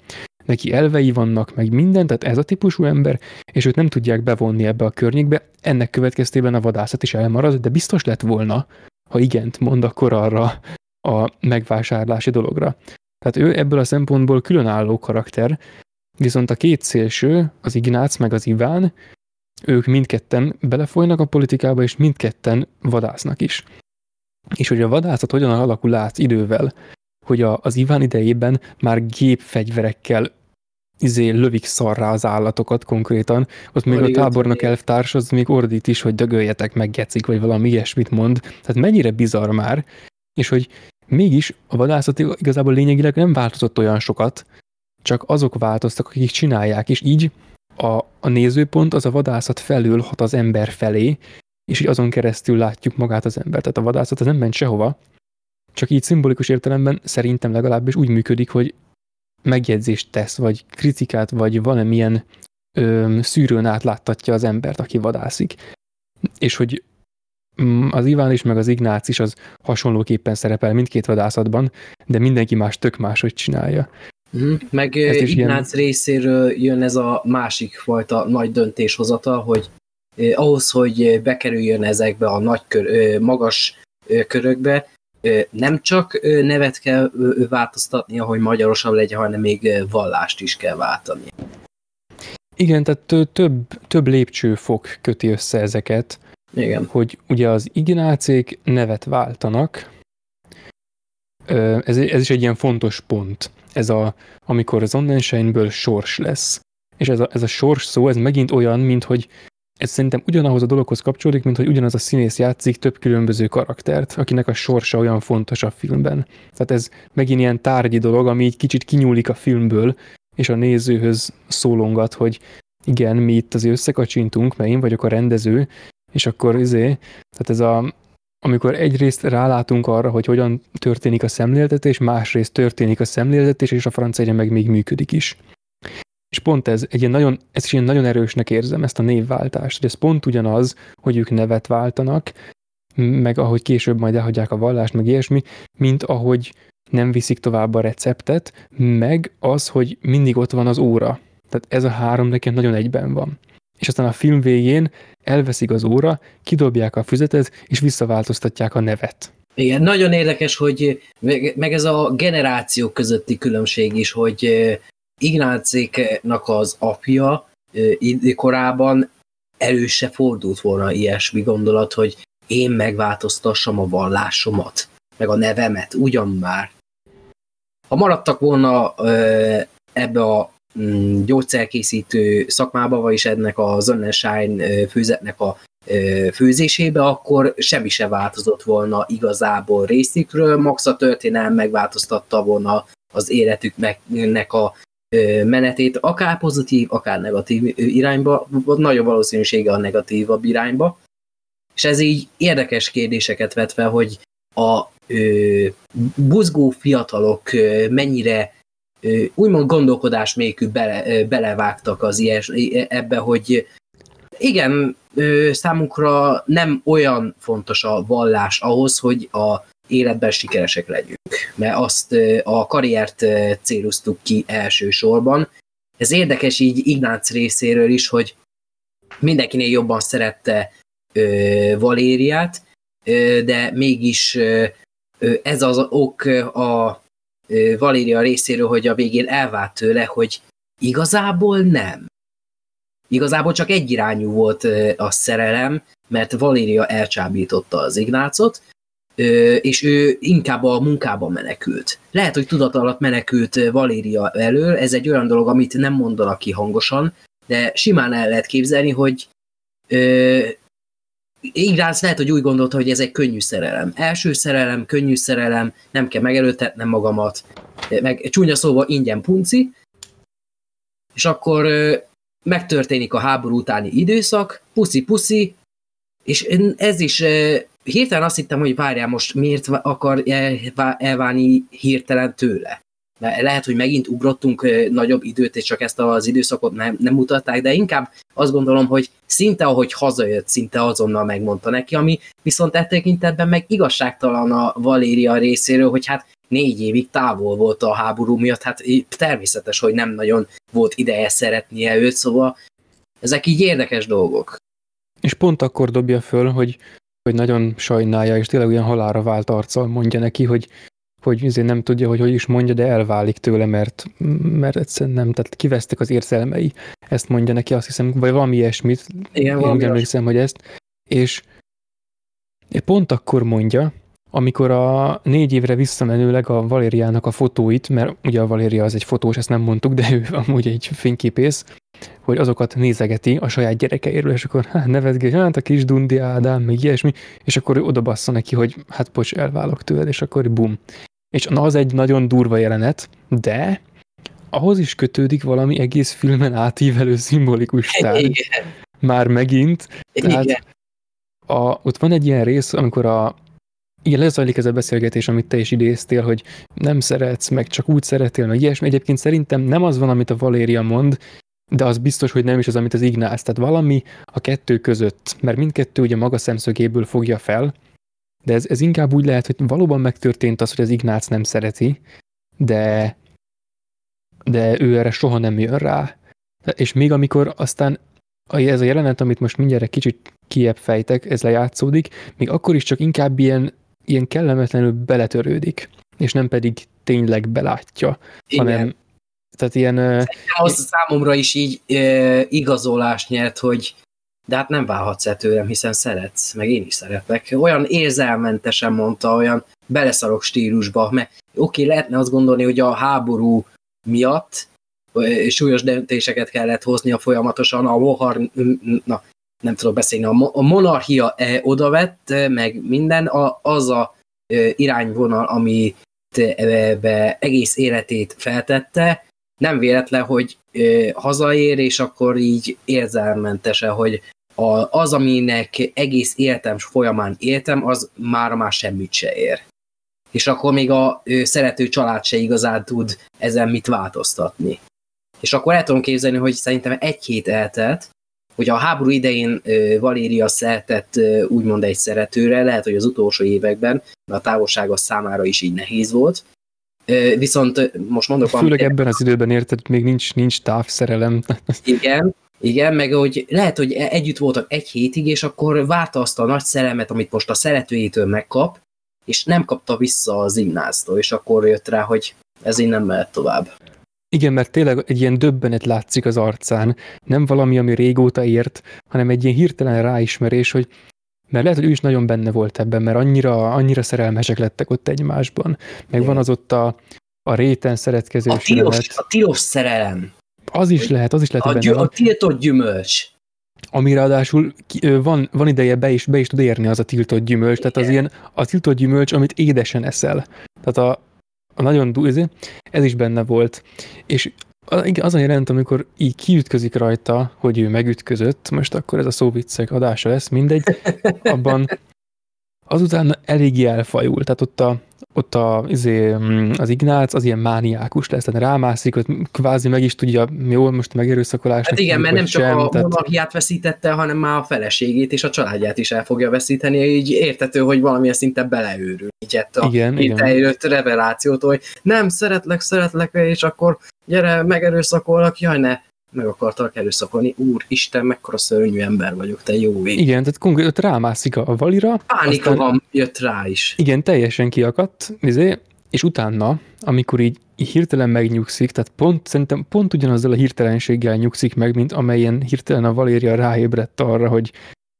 neki elvei vannak, meg minden, tehát ez a típusú ember, és őt nem tudják bevonni ebbe a környékbe, ennek következtében a vadászat is elmarad, de biztos lett volna, ha igent mond akkor arra a megvásárlási dologra. Tehát ő ebből a szempontból különálló karakter, viszont a két szélső, az Ignác meg az Iván, ők mindketten belefolynak a politikába, és mindketten vadásznak is. És hogy a vadászat hogyan alakul át idővel, hogy a, az Iván idejében már gépfegyverekkel izé lövik szarrá az állatokat konkrétan, ott még a tábornok elvtárs az még ordít is, hogy dögöljetek meg, gecik, vagy valami ilyesmit mond. Tehát mennyire bizarr már, és hogy Mégis a vadászat igazából lényegileg nem változott olyan sokat, csak azok változtak, akik csinálják, és így a, a nézőpont az a vadászat felül hat az ember felé, és így azon keresztül látjuk magát az embert. Tehát a vadászat az nem ment sehova, csak így szimbolikus értelemben szerintem legalábbis úgy működik, hogy megjegyzést tesz, vagy kritikát, vagy valamilyen ö, szűrőn átláttatja az embert, aki vadászik. És hogy Mm, az Iván is, meg az Ignác is az hasonlóképpen szerepel mindkét vadászatban, de mindenki más tök máshogy csinálja. Mm, meg ez Ignác ilyen... részéről jön ez a másik fajta nagy döntéshozatal, hogy eh, ahhoz, hogy bekerüljön ezekbe a nagy kör, eh, magas eh, körökbe, nem csak nevet kell változtatni, hogy magyarosabb legyen, hanem még vallást is kell váltani. Igen, tehát több, több lépcsőfok köti össze ezeket, igen. hogy ugye az ignácék nevet váltanak, ez, ez is egy ilyen fontos pont, ez a, amikor az Onnenscheinből sors lesz. És ez a, ez a sors szó, ez megint olyan, mint hogy ez szerintem ugyanahoz a dologhoz kapcsolódik, mint hogy ugyanaz a színész játszik több különböző karaktert, akinek a sorsa olyan fontos a filmben. Tehát ez megint ilyen tárgyi dolog, ami így kicsit kinyúlik a filmből, és a nézőhöz szólongat, hogy igen, mi itt azért összekacsintunk, mert én vagyok a rendező, és akkor izé, tehát ez a, amikor egyrészt rálátunk arra, hogy hogyan történik a szemléltetés, másrészt történik a szemléltetés, és a francia meg még működik is. És pont ez, egy ilyen nagyon, ez is ilyen nagyon erősnek érzem, ezt a névváltást, hogy ez pont ugyanaz, hogy ők nevet váltanak, meg ahogy később majd elhagyják a vallást, meg ilyesmi, mint ahogy nem viszik tovább a receptet, meg az, hogy mindig ott van az óra. Tehát ez a három nekem nagyon egyben van és aztán a film végén elveszik az óra, kidobják a füzetet, és visszaváltoztatják a nevet. Igen, nagyon érdekes, hogy meg ez a generáció közötti különbség is, hogy Ignácéknak az apja korában elő se fordult volna ilyesmi gondolat, hogy én megváltoztassam a vallásomat, meg a nevemet, ugyan már. Ha maradtak volna ebbe a Mm, gyógyszerkészítő szakmába, vagyis ennek a Sonnenschein főzetnek a főzésébe, akkor semmi se változott volna igazából részükről, max a történelem megváltoztatta volna az életüknek a menetét, akár pozitív, akár negatív irányba, vagy nagyobb valószínűsége a negatívabb irányba. És ez így érdekes kérdéseket vet fel, hogy a ö, buzgó fiatalok ö, mennyire úgymond gondolkodás nélkül bele, belevágtak az ilyes, ebbe, hogy igen, számunkra nem olyan fontos a vallás ahhoz, hogy a életben sikeresek legyünk, mert azt a karriert céloztuk ki elsősorban. Ez érdekes így Ignác részéről is, hogy mindenkinél jobban szerette Valériát, de mégis ez az ok a Valéria részéről, hogy a végén elvált tőle, hogy igazából nem. igazából csak egyirányú volt a szerelem, mert Valéria elcsábította az Ignácot, és ő inkább a munkában menekült. Lehet, hogy tudat alatt menekült Valéria elől, ez egy olyan dolog, amit nem mondanak ki hangosan, de simán el lehet képzelni, hogy Igránc lehet, hogy úgy gondolta, hogy ez egy könnyű szerelem. Első szerelem, könnyű szerelem, nem kell megerőltetnem magamat, meg csúnya szóval ingyen punci, és akkor megtörténik a háború utáni időszak, puszi-puszi, és ez is hirtelen azt hittem, hogy várjál most miért akar elválni hirtelen tőle. Mert lehet, hogy megint ugrottunk nagyobb időt, és csak ezt az időszakot nem, nem mutatták, de inkább azt gondolom, hogy szinte ahogy hazajött, szinte azonnal megmondta neki, ami viszont e tekintetben meg igazságtalan a Valéria részéről, hogy hát négy évig távol volt a háború miatt, hát természetes, hogy nem nagyon volt ideje szeretnie őt, szóval ezek így érdekes dolgok. És pont akkor dobja föl, hogy, hogy nagyon sajnálja, és tényleg olyan halára vált arccal mondja neki, hogy hogy azért nem tudja, hogy hogy is mondja, de elválik tőle, mert, mert egyszerűen nem, tehát kivesztek az érzelmei. Ezt mondja neki, azt hiszem, vagy valami ilyesmit. Igen, Én úgy emlékszem, hogy ezt. És pont akkor mondja, amikor a négy évre visszamenőleg a Valériának a fotóit, mert ugye a Valéria az egy fotós, ezt nem mondtuk, de ő amúgy egy fényképész, hogy azokat nézegeti a saját gyerekeiről, és akkor hát nevetgés, hát a kis Dundi Ádám, még ilyesmi, és akkor ő odabassza neki, hogy hát bocs, elválok tőled, és akkor bum. És na, az egy nagyon durva jelenet, de ahhoz is kötődik valami egész filmen átívelő szimbolikus tárgy. Már megint. Tehát Igen. A, ott van egy ilyen rész, amikor a, igen, lezajlik ez a beszélgetés, amit te is idéztél, hogy nem szeretsz, meg csak úgy szeretél, meg ilyesmi. Egyébként szerintem nem az van, amit a Valéria mond, de az biztos, hogy nem is az, amit az Ignác. Tehát valami a kettő között, mert mindkettő ugye maga szemszögéből fogja fel, de ez, ez inkább úgy lehet, hogy valóban megtörtént az, hogy az Ignác nem szereti, de, de ő erre soha nem jön rá. És még amikor aztán ez a jelenet, amit most mindjárt egy kicsit kiebb fejtek, ez lejátszódik, még akkor is csak inkább ilyen, ilyen kellemetlenül beletörődik, és nem pedig tényleg belátja, Igen. hanem tehát ilyen... Az számomra is így e, igazolást nyert, hogy de hát nem válhatsz el tőlem, hiszen szeretsz, meg én is szeretlek. Olyan érzelmentesen mondta, olyan beleszarok stílusba, mert oké, okay, lehetne azt gondolni, hogy a háború miatt súlyos döntéseket kellett hoznia folyamatosan, a mohar, na, nem tudok beszélni, a, a monarchia e, odavett, meg minden, a, az a e, irányvonal, ami be egész életét feltette, nem véletlen, hogy e, hazaér, és akkor így érzelmentese, hogy a, az, aminek egész életem folyamán éltem, az már már semmit se ér. És akkor még a ő, szerető család se igazán tud ezen mit változtatni. És akkor el tudom képzelni, hogy szerintem egy hét eltelt, hogy a háború idején Valéria szeretett úgymond egy szeretőre, lehet, hogy az utolsó években, mert a távolság az számára is így nehéz volt. Viszont most mondok... Főleg ebben az időben érted, még nincs, nincs távszerelem. Igen, igen, meg hogy lehet, hogy e- együtt voltak egy hétig, és akkor várta azt a nagy szerelmet, amit most a szeretőjétől megkap, és nem kapta vissza az Ignáztól, és akkor jött rá, hogy ez így nem mehet tovább. Igen, mert tényleg egy ilyen döbbenet látszik az arcán. Nem valami, ami régóta ért, hanem egy ilyen hirtelen ráismerés, hogy mert lehet, hogy ő is nagyon benne volt ebben, mert annyira, annyira szerelmesek lettek ott egymásban. Meg van az ott a, a réten szeretkező a tilos, a tilos szerelem. Az is lehet, az is lehet, a, gyü- a tiltott gyümölcs. Ami ráadásul van, van ideje be is, be is tud érni az a tiltott gyümölcs, Igen. tehát az ilyen a tiltott gyümölcs, amit édesen eszel. Tehát a, a nagyon duzi, ez is benne volt. És az a jelent, amikor így kiütközik rajta, hogy ő megütközött, most akkor ez a szóviccek adása lesz, mindegy, abban azután eléggé elfajul, tehát ott a, ott a, izé, mm, az Ignác az ilyen mániákus lesz, tehát rámászik, ott kvázi meg is tudja, jó, most megerőszakolás. Hát igen, mert nem csak sem, a tehát... monarchiát veszítette, hanem már a feleségét és a családját is el fogja veszíteni, így értető, hogy valamilyen szinte beleőrül. Így a igen, igen. revelációt, hogy nem, szeretlek, szeretlek, és akkor gyere, megerőszakolnak, jaj ne, meg akartak erőszakolni. Úr, Isten, mekkora szörnyű ember vagyok, te jó vég. Igen, tehát konkrét rámászik a valira. Pánika aztán, van, jött rá is. Igen, teljesen kiakadt, izé, és utána, amikor így, hirtelen megnyugszik, tehát pont, szerintem pont ugyanazzal a hirtelenséggel nyugszik meg, mint amelyen hirtelen a Valéria ráébredt arra, hogy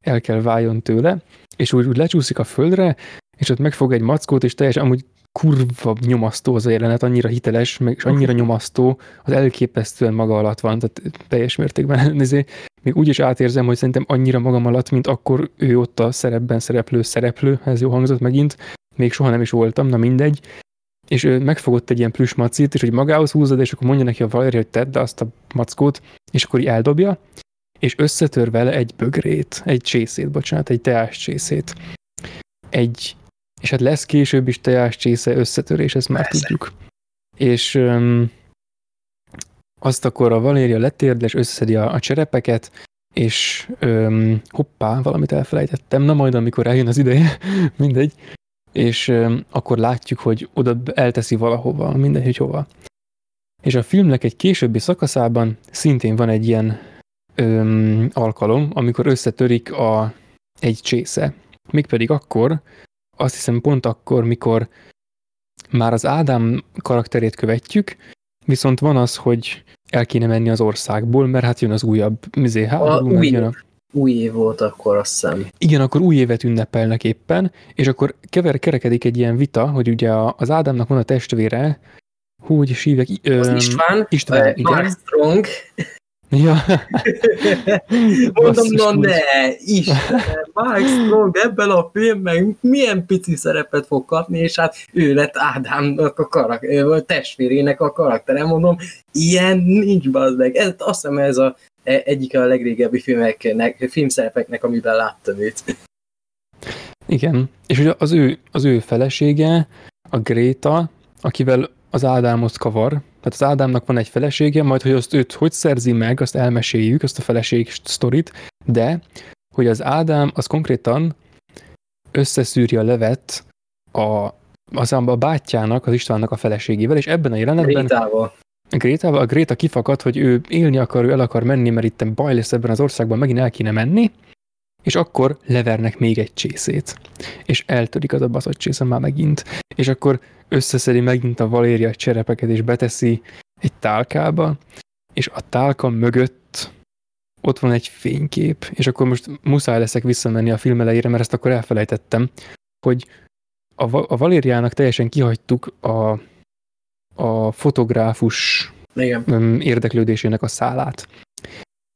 el kell váljon tőle, és úgy, úgy lecsúszik a földre, és ott megfog egy mackót, és teljesen amúgy kurva nyomasztó az a jelenet, annyira hiteles, meg, és annyira nyomasztó, az elképesztően maga alatt van, tehát teljes mértékben nézé, még úgy is átérzem, hogy szerintem annyira magam alatt, mint akkor ő ott a szerepben szereplő szereplő, ez jó hangzott megint, még soha nem is voltam, na mindegy, és ő megfogott egy ilyen plusz macit, és hogy magához húzod, és akkor mondja neki a Valéria, hogy tedd azt a mackót, és akkor így eldobja, és összetör vele egy bögrét, egy csészét, bocsánat, egy teás csészét. Egy, és hát lesz később is teás csésze összetörés, ezt már Persze. tudjuk. És um, azt akkor a Valéria letérdel, és összeszedi a, a cserepeket, és um, hoppá, valamit elfelejtettem, na majd amikor eljön az ideje, mindegy, és um, akkor látjuk, hogy oda elteszi valahova, mindegy, hogy hova. És a filmnek egy későbbi szakaszában szintén van egy ilyen öm, alkalom, amikor összetörik a, egy csésze. Mégpedig akkor, azt hiszem pont akkor, mikor már az Ádám karakterét követjük, viszont van az, hogy el kéne menni az országból, mert hát jön az újabb mizé háború, a új, jön a... új év volt akkor, azt hiszem. Igen, akkor új évet ünnepelnek éppen, és akkor kever, kerekedik egy ilyen vita, hogy ugye az Ádámnak van a testvére, hogy is hívják? Az István, István uh. Mark Strong. Ja. Mondom, na ne, is, Mark Strong ebben a filmben milyen pici szerepet fog kapni, és hát ő lett Ádámnak a karakter, a testvérének a karaktere, mondom, ilyen nincs bazdeg. Ez, azt hiszem ez a, e, egyik a legrégebbi filmeknek, filmszerepeknek, amiben láttam őt. Igen, és ugye az ő, az ő felesége, a Gréta, akivel az Ádámot kavar, tehát az Ádámnak van egy felesége, majd hogy azt őt hogy szerzi meg, azt elmeséljük, azt a feleség sztorit, de hogy az Ádám az konkrétan összeszűri a levet a, az a bátyjának, az Istvánnak a feleségével, és ebben a jelenetben... Grétával. Grétával, a Gréta kifakad, hogy ő élni akar, ő el akar menni, mert itt baj lesz ebben az országban, megint el kéne menni, és akkor levernek még egy csészét. És eltörik az a baszott csésze már megint. És akkor összeszedi megint a Valéria cserepeket, és beteszi egy tálkába, és a tálka mögött ott van egy fénykép, és akkor most muszáj leszek visszamenni a film elejére, mert ezt akkor elfelejtettem, hogy a, a Valériának teljesen kihagytuk a, a fotográfus Igen. érdeklődésének a szálát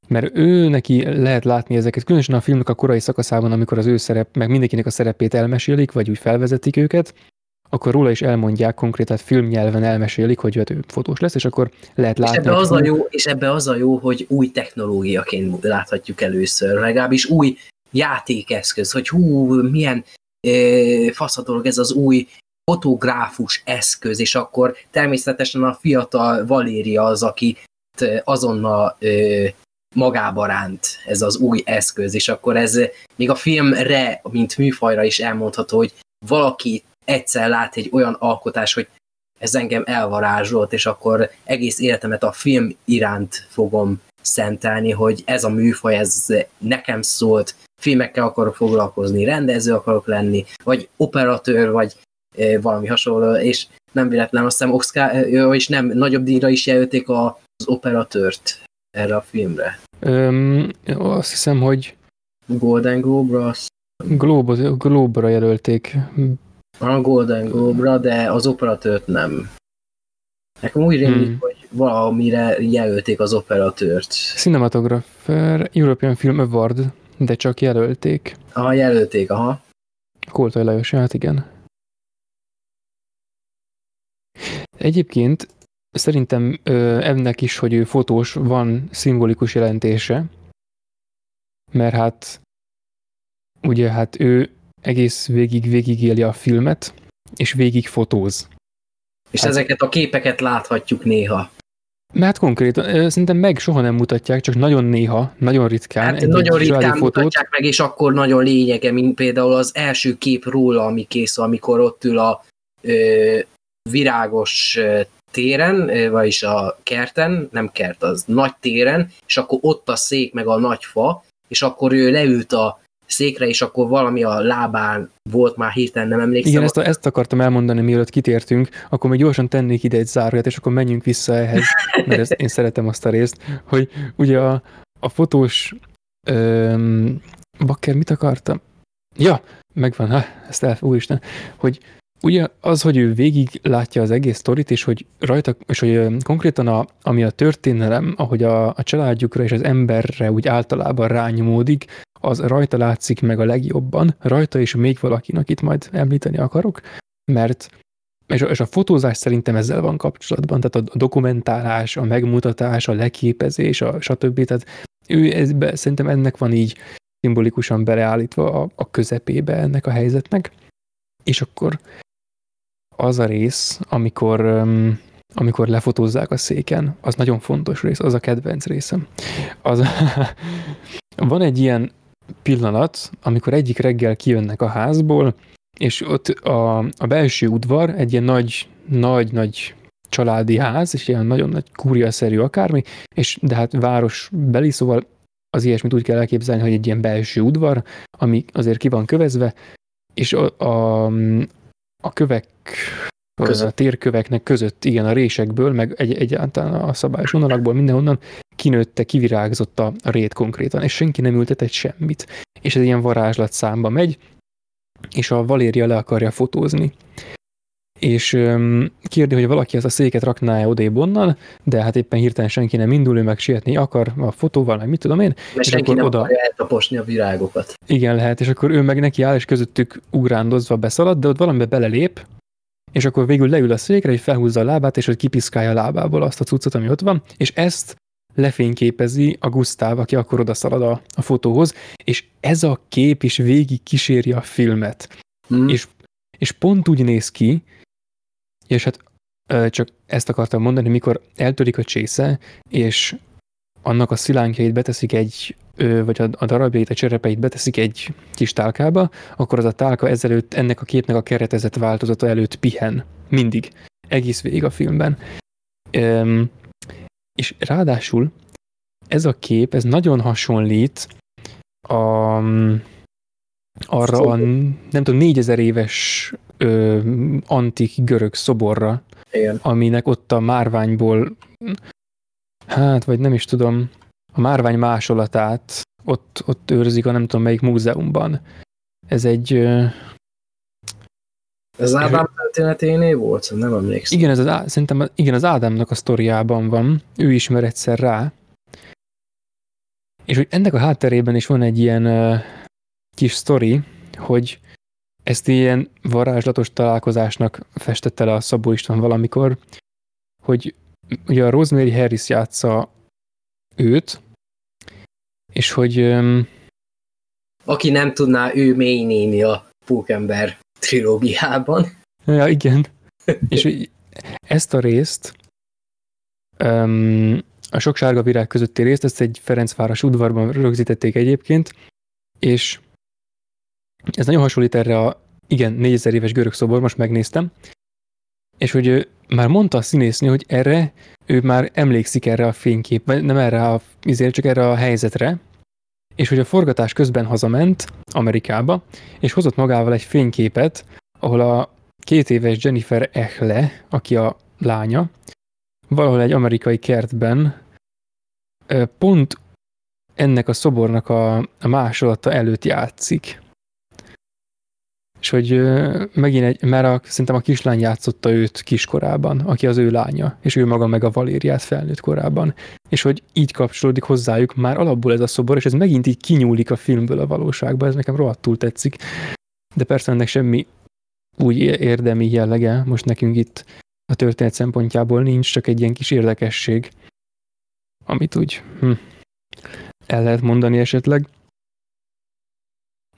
mert ő neki lehet látni ezeket, különösen a filmnek a korai szakaszában, amikor az ő szerep, meg mindenkinek a szerepét elmesélik, vagy úgy felvezetik őket, akkor róla is elmondják konkrétan filmnyelven elmesélik, hogy ő fotós lesz, és akkor lehet látni. És ebbe, az a jó, és ebbe az a jó, hogy új technológiaként láthatjuk először, legalábbis új játékeszköz, hogy hú, milyen e, fasz ez az új fotográfus eszköz, és akkor természetesen a fiatal Valéria az, aki azonnal magába ránt ez az új eszköz, és akkor ez még a filmre, mint műfajra is elmondható, hogy valaki egyszer lát egy olyan alkotás, hogy ez engem elvarázsolt, és akkor egész életemet a film iránt fogom szentelni, hogy ez a műfaj, ez nekem szólt, filmekkel akarok foglalkozni, rendező akarok lenni, vagy operatőr, vagy valami hasonló, és nem véletlen, azt hiszem Oscar, és nem, nagyobb díjra is jelölték az operatőrt erre a filmre. Öm, azt hiszem, hogy Golden Globe-ra Globe, Globe-ra jelölték. A Golden Globe-ra, de az operatőrt nem. Nekem úgy rémlik, hmm. hogy valamire jelölték az operatőrt. Cinematographer, European Film Award, de csak jelölték. Aha, jelölték, aha. Koltai Lajos, hát igen. Egyébként Szerintem ö, ennek is, hogy ő fotós, van szimbolikus jelentése, mert hát ugye hát ő egész végig végigéli a filmet, és végig fotóz. És hát, ezeket a képeket láthatjuk néha. Mert konkrétan, szerintem meg soha nem mutatják, csak nagyon néha, nagyon ritkán. Hát egy nagyon ritkán fotót. mutatják meg, és akkor nagyon lényege, mint például az első kép róla, ami készül, amikor ott ül a ö, virágos téren, vagyis a kerten, nem kert, az nagy téren, és akkor ott a szék meg a nagy fa, és akkor ő leült a székre, és akkor valami a lábán volt már hirtelen, nem emlékszem. Igen, ezt, a, ezt akartam elmondani, mielőtt kitértünk, akkor még gyorsan tennék ide egy záróját, és akkor menjünk vissza ehhez, mert ezt, én szeretem azt a részt, hogy ugye a, a fotós öm, bakker mit akartam? Ja, megvan, ha, ezt el, úristen, hogy ugye az, hogy ő végig látja az egész sztorit, és hogy rajta, és hogy konkrétan a, ami a történelem, ahogy a, a családjukra és az emberre úgy általában rányomódik, az rajta látszik meg a legjobban, rajta és még valakinek itt majd említeni akarok, mert és a, és a fotózás szerintem ezzel van kapcsolatban, tehát a dokumentálás, a megmutatás, a leképezés, a stb. Tehát ő ezbe, szerintem ennek van így szimbolikusan beleállítva a, a közepébe ennek a helyzetnek. És akkor az a rész, amikor, amikor lefotózzák a széken, az nagyon fontos rész, az a kedvenc részem. Az, van egy ilyen pillanat, amikor egyik reggel kijönnek a házból, és ott a, a belső udvar egy ilyen nagy, nagy, nagy családi ház, és ilyen nagyon nagy kúriaszerű akármi, és de hát város beli, szóval az ilyesmit úgy kell elképzelni, hogy egy ilyen belső udvar, ami azért ki van kövezve, és a, a, a kövek között. a térköveknek között, igen, a résekből, meg egy, egyáltalán a szabályos vonalakból mindenhonnan kinőtte, kivirágzott a, rét konkrétan, és senki nem ültetett semmit. És ez ilyen varázslat számba megy, és a Valéria le akarja fotózni. És öm, kérdi, hogy valaki ezt a széket rakná-e odébb onnan, de hát éppen hirtelen senki nem indul, ő meg sietni akar a fotóval, meg mit tudom én. Mert és senki akkor nem oda... eltaposni a virágokat. Igen, lehet, és akkor ő meg neki áll, és közöttük ugrándozva beszalad, de ott valamibe belelép, és akkor végül leül a székre, hogy felhúzza a lábát, és hogy kipiszkálja a lábából azt a cuccot, ami ott van, és ezt lefényképezi a Gusztáv, aki akkor oda szalad a, a fotóhoz, és ez a kép is végig kíséri a filmet. Mm. És, és pont úgy néz ki, és hát csak ezt akartam mondani, mikor eltörik a csésze, és annak a szilánkjait beteszik egy, vagy a darabjait, a cserepeit beteszik egy kis tálkába, akkor az a tálka ezelőtt ennek a képnek a keretezett változata előtt pihen. Mindig. Egész végig a filmben. Üm, és ráadásul ez a kép, ez nagyon hasonlít a, arra a, nem tudom, négyezer éves ö, antik görög szoborra, Igen. aminek ott a márványból hát, vagy nem is tudom, a márvány másolatát ott, ott őrzik a nem tudom melyik múzeumban. Ez egy... Ez Ádám történeténé volt? Nem emlékszem. Igen, ez az, szerintem igen, az Ádámnak a sztoriában van. Ő ismer egyszer rá. És hogy ennek a hátterében is van egy ilyen uh, kis sztori, hogy ezt ilyen varázslatos találkozásnak festette le a Szabó István valamikor, hogy ugye a Rosemary Harris játsza őt, és hogy... Um, Aki nem tudná, ő mély néni a Pókember trilógiában. Ja, igen. és hogy ezt a részt, um, a sok sárga virág közötti részt, ezt egy Ferencváros udvarban rögzítették egyébként, és ez nagyon hasonlít erre a, igen, 4000 éves görög szobor, most megnéztem, és hogy már mondta a színésznő, hogy erre ő már emlékszik erre a fénykép, nem erre a, izért, csak erre a helyzetre, és hogy a forgatás közben hazament Amerikába, és hozott magával egy fényképet, ahol a két éves Jennifer Echle, aki a lánya, valahol egy amerikai kertben pont ennek a szobornak a, a másolata előtt játszik és hogy megint egy, mert a, szerintem a kislány játszotta őt kiskorában, aki az ő lánya, és ő maga meg a Valériát felnőtt korában, és hogy így kapcsolódik hozzájuk már alapból ez a szobor, és ez megint így kinyúlik a filmből a valóságba, ez nekem rohadtul tetszik, de persze ennek semmi úgy érdemi jellege, most nekünk itt a történet szempontjából nincs, csak egy ilyen kis érdekesség, amit úgy hm, el lehet mondani esetleg.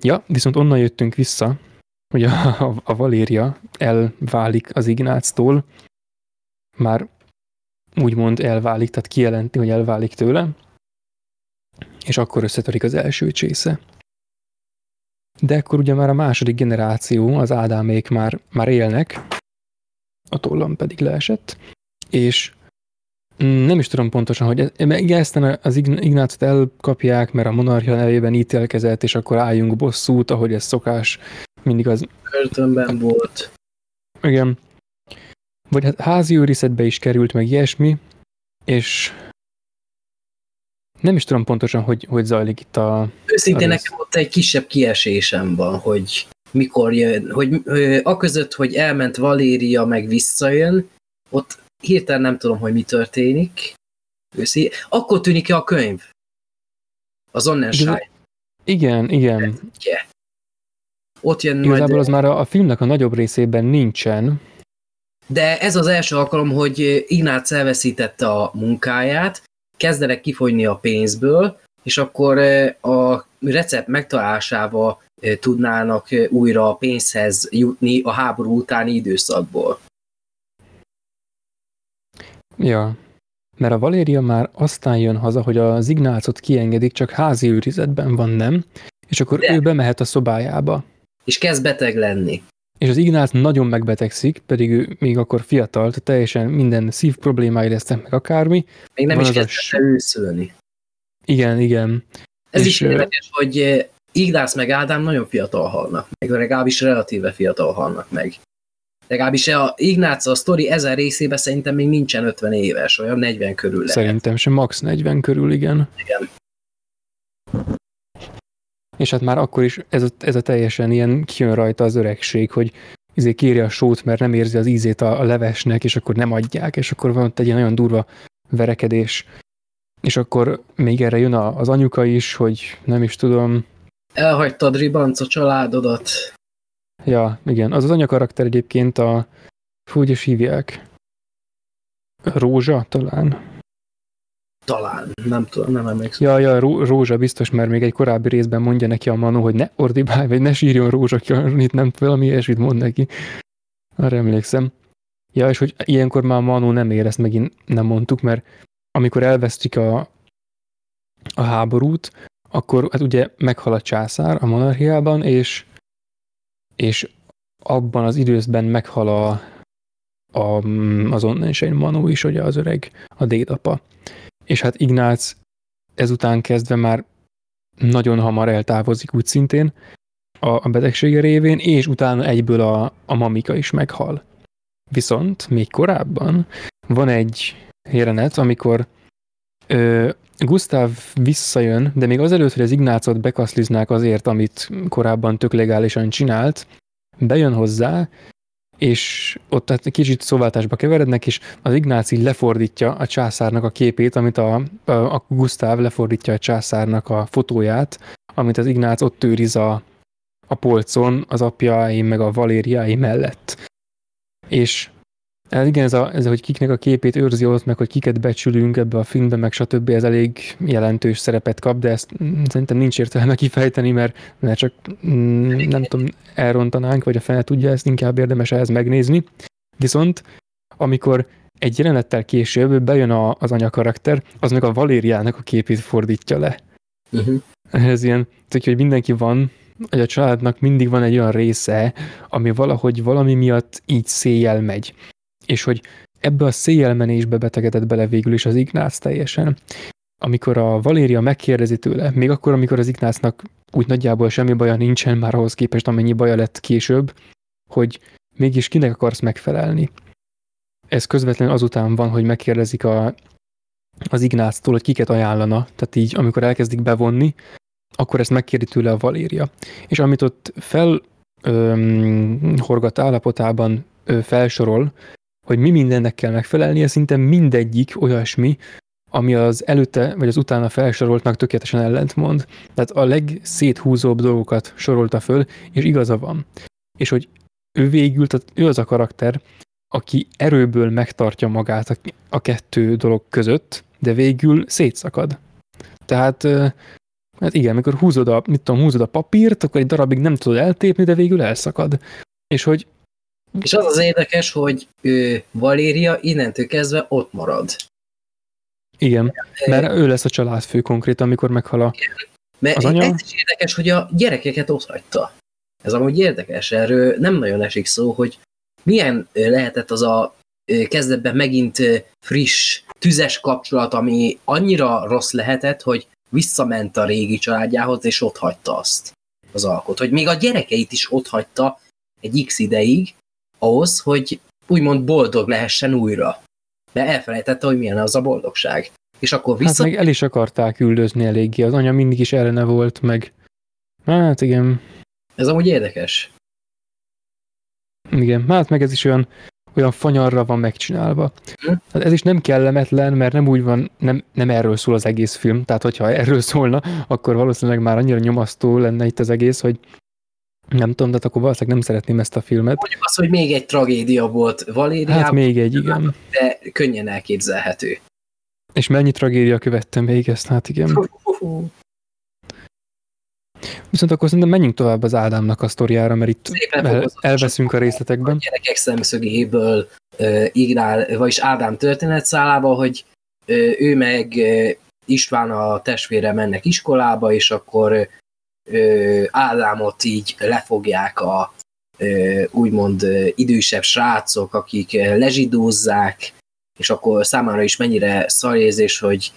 Ja, viszont onnan jöttünk vissza, hogy a, a, a Valéria elválik az Ignáctól, már úgymond elválik, tehát kijelenti, hogy elválik tőle, és akkor összetörik az első csésze. De akkor ugye már a második generáció, az Ádámék már, már élnek, a tollam pedig leesett, és nem is tudom pontosan, hogy igen, aztán az Ignácot elkapják, mert a monarchia nevében ítélkezett, és akkor álljunk bosszút, ahogy ez szokás, mindig az... Körtönben volt. Igen. Vagy hát házi őrizetbe is került meg ilyesmi, és nem is tudom pontosan, hogy, hogy zajlik itt a... Őszintén nekem ott egy kisebb kiesésem van, hogy mikor jön, hogy ö, aközött, hogy elment Valéria, meg visszajön, ott hirtelen nem tudom, hogy mi történik. Őszi. Akkor tűnik ki a könyv. Az Onnenschein. Igen, igen. Yeah. Ott jön Igazából majd... az már a, a filmnek a nagyobb részében nincsen. De ez az első alkalom, hogy Ignác elveszítette a munkáját, kezdenek kifogyni a pénzből, és akkor a recept megtalálásával tudnának újra a pénzhez jutni a háború utáni időszakból. Ja, mert a Valéria már aztán jön haza, hogy az Ignácot kiengedik, csak házi őrizetben van, nem? És akkor De. ő bemehet a szobájába. És kezd beteg lenni. És az Ignác nagyon megbetegszik, pedig ő még akkor fiatal, teljesen minden szív problémái lesznek meg akármi. Még nem van is kezdett őszülni. Igen, igen. Ez és is érdekes, hogy Ignác meg Ádám nagyon fiatal halnak meg, legalábbis relatíve fiatal halnak meg. Legalábbis a Ignác a sztori ezen részében szerintem még nincsen 50 éves, olyan 40 körül lehet. Szerintem sem max 40 körül, igen. Igen. És hát már akkor is ez a, ez a teljesen ilyen kijön rajta az öregség, hogy izé kéri a sót, mert nem érzi az ízét a, a levesnek, és akkor nem adják, és akkor van ott egy ilyen nagyon durva verekedés. És akkor még erre jön a, az anyuka is, hogy nem is tudom. Elhagytad ribanc a családodat. Ja, igen. Az az anyakarakter egyébként a... Fú, hogy is hívják? Rózsa talán? Talán, nem tudom, nem emlékszem. Ja, ja, Rózsa biztos, mert még egy korábbi részben mondja neki a Manu, hogy ne ordibálj, vagy ne sírjon Rózsa, itt nem valami ilyesmit mond neki. Arra emlékszem. Ja, és hogy ilyenkor már Manu nem ér, ezt megint nem mondtuk, mert amikor elvesztik a, a háborút, akkor hát ugye meghal a császár a monarchiában, és, és abban az időszben meghal a, a, az Onnenschein Manu is, ugye az öreg, a dédapa és hát Ignác ezután kezdve már nagyon hamar eltávozik úgy szintén a, a betegsége révén, és utána egyből a, a mamika is meghal. Viszont még korábban van egy jelenet, amikor ö, Gustav visszajön, de még azelőtt, hogy az Ignácot bekaszliznák azért, amit korábban tök legálisan csinált, bejön hozzá, és ott tehát kicsit szóváltásba keverednek, és az Ignáci lefordítja a császárnak a képét, amit a, a, a Gusztáv lefordítja a császárnak a fotóját, amit az Ignác ott őriz a, a polcon az apjaim meg a Valériái mellett. És ez igen, ez, a, ez, hogy kiknek a képét őrzi ott, meg hogy kiket becsülünk ebbe a filmbe, meg stb. ez elég jelentős szerepet kap, de ezt szerintem nincs értelme kifejteni, mert, mert csak mm, nem tudom, elrontanánk, vagy a fel tudja, ezt inkább érdemes ehhez megnézni. Viszont amikor egy jelenettel később bejön a, az anyakarakter, az meg a Valériának a képét fordítja le. Uh-huh. Ez ilyen, hogy mindenki van, hogy a családnak mindig van egy olyan része, ami valahogy valami miatt így széjjel megy és hogy ebbe a széjjelmenésbe betegedett bele végül is az Ignác teljesen. Amikor a Valéria megkérdezi tőle, még akkor, amikor az Ignácnak úgy nagyjából semmi baja nincsen már ahhoz képest, amennyi baja lett később, hogy mégis kinek akarsz megfelelni. Ez közvetlenül azután van, hogy megkérdezik a, az Ignáctól, hogy kiket ajánlana, tehát így, amikor elkezdik bevonni, akkor ezt megkérdi tőle a Valéria. És amit ott fel horgat állapotában ö, felsorol, hogy mi mindennek kell megfelelnie, szinte mindegyik olyasmi, ami az előtte vagy az utána felsoroltnak tökéletesen ellentmond. Tehát a legszéthúzóbb dolgokat sorolta föl, és igaza van. És hogy ő végül, tehát ő az a karakter, aki erőből megtartja magát a, kettő dolog között, de végül szétszakad. Tehát hát igen, amikor húzod a, mit tudom, húzod a papírt, akkor egy darabig nem tudod eltépni, de végül elszakad. És hogy és az az érdekes, hogy ő, Valéria innentől kezdve ott marad. Igen, mert ő lesz a családfő konkrétan, amikor meghal a, mert az anya. Ez is érdekes, hogy a gyerekeket ott hagyta. Ez amúgy érdekes, erről nem nagyon esik szó, hogy milyen lehetett az a kezdetben megint friss, tüzes kapcsolat, ami annyira rossz lehetett, hogy visszament a régi családjához, és ott hagyta azt az alkot. Hogy még a gyerekeit is ott hagyta egy x ideig, ahhoz, hogy úgymond boldog lehessen újra. De elfelejtette, hogy milyen az a boldogság. És akkor vissza... Hát meg el is akarták üldözni eléggé, az anya mindig is ellene volt, meg... Hát igen. Ez amúgy érdekes. Igen, hát meg ez is olyan, olyan fanyarra van megcsinálva. Hm? Hát ez is nem kellemetlen, mert nem úgy van, nem, nem erről szól az egész film, tehát hogyha erről szólna, akkor valószínűleg már annyira nyomasztó lenne itt az egész, hogy nem tudom, de akkor valószínűleg nem szeretném ezt a filmet. Mondjuk az, hogy még egy tragédia volt Valériában. Hát még egy, igen. De könnyen elképzelhető. És mennyi tragédia követtem még ezt, hát igen. Viszont akkor szerintem menjünk tovább az Ádámnak a sztoriára, mert itt el, elveszünk a részletekben. A gyerekek szemszögéből uh, Ignál, vagyis Ádám történetszálába, hogy uh, ő meg uh, István a testvére mennek iskolába, és akkor Ádámot így lefogják a úgymond idősebb srácok, akik lezsidózzák, és akkor számára is mennyire szarézés, hogy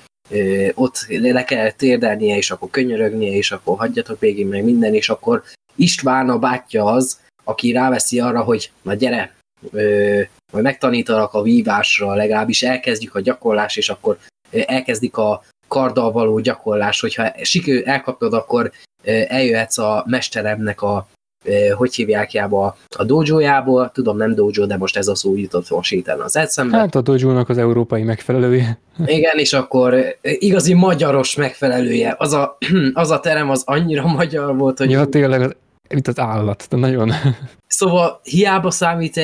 ott le kell térdelnie, és akkor könyörögnie, és akkor hagyjatok végén meg minden, és akkor István a bátyja az, aki ráveszi arra, hogy na gyere, majd megtanítalak a vívásra, legalábbis elkezdjük a gyakorlás, és akkor elkezdik a karddal való gyakorlás, hogyha sikő elkapod, akkor eljöhetsz a mesteremnek a hogy hívják jába a dojójából, tudom nem dojo, de most ez a szó jutott héten az eszembe. Hát a dojónak az európai megfelelője. Igen, és akkor igazi magyaros megfelelője. Az a, az a terem az annyira magyar volt, hogy... Ja, tényleg, mint az állat, de nagyon... Szóval hiába számít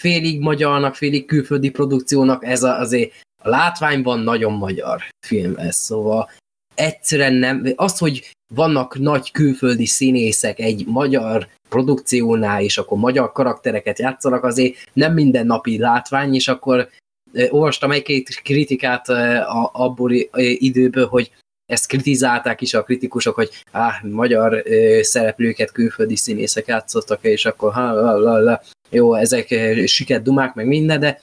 félig magyarnak, félig külföldi produkciónak, ez azért a látványban nagyon magyar film ez, szóval egyszerűen nem, az, hogy vannak nagy külföldi színészek egy magyar produkciónál, és akkor magyar karaktereket játszanak, azért nem minden napi látvány, és akkor olvastam egy-két kritikát abból időből, hogy ezt kritizálták is a kritikusok, hogy áh, magyar szereplőket külföldi színészek játszottak, és akkor ha, la, la, la, jó, ezek siket dumák, meg minden, de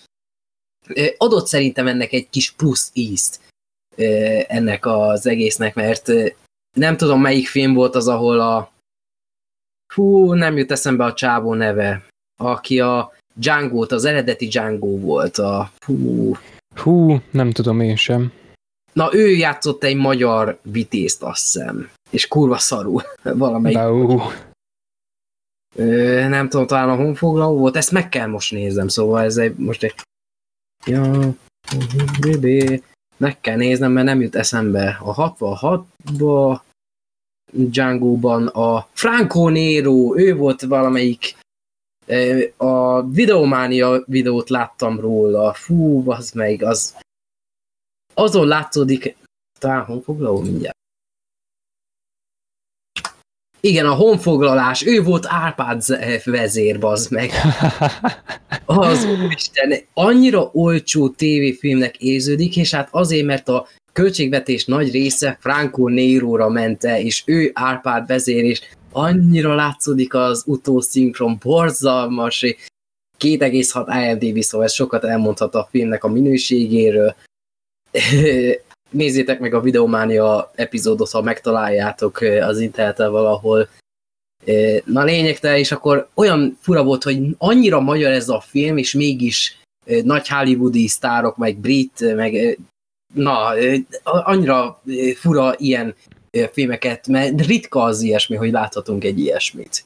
adott szerintem ennek egy kis plusz ízt ennek az egésznek, mert nem tudom melyik film volt az, ahol a fú, nem jut eszembe a csávó neve, aki a django az eredeti Django volt, a fú. Hú, nem tudom én sem. Na, ő játszott egy magyar vitézt, azt hiszem. És kurva szarú valamelyik. Uh. Ö, nem tudom, talán a honfoglaló volt, ezt meg kell most néznem, szóval ez egy, most egy... Ja, bébé, meg kell néznem, mert nem jut eszembe. A 66-ba Django-ban a Franco Nero, ő volt valamelyik a Videománia videót láttam róla, fú, az meg, az azon látszódik, talán honfoglaló mindjárt. Igen, a honfoglalás, ő volt Árpád vezér, bazd meg. Az Isten, annyira olcsó tévéfilmnek érződik, és hát azért, mert a költségvetés nagy része Franco Nero-ra mente, és ő Árpád vezér, és annyira látszódik az utószinkron, borzalmas, 2,6 IMDb, szóval ez sokat elmondhat a filmnek a minőségéről. Nézzétek meg a Videománia epizódot, ha megtaláljátok az interneten valahol. Na lényegtelen, és akkor olyan fura volt, hogy annyira magyar ez a film, és mégis nagy hollywoodi sztárok, meg brit, meg na, annyira fura ilyen filmeket, mert ritka az ilyesmi, hogy láthatunk egy ilyesmit.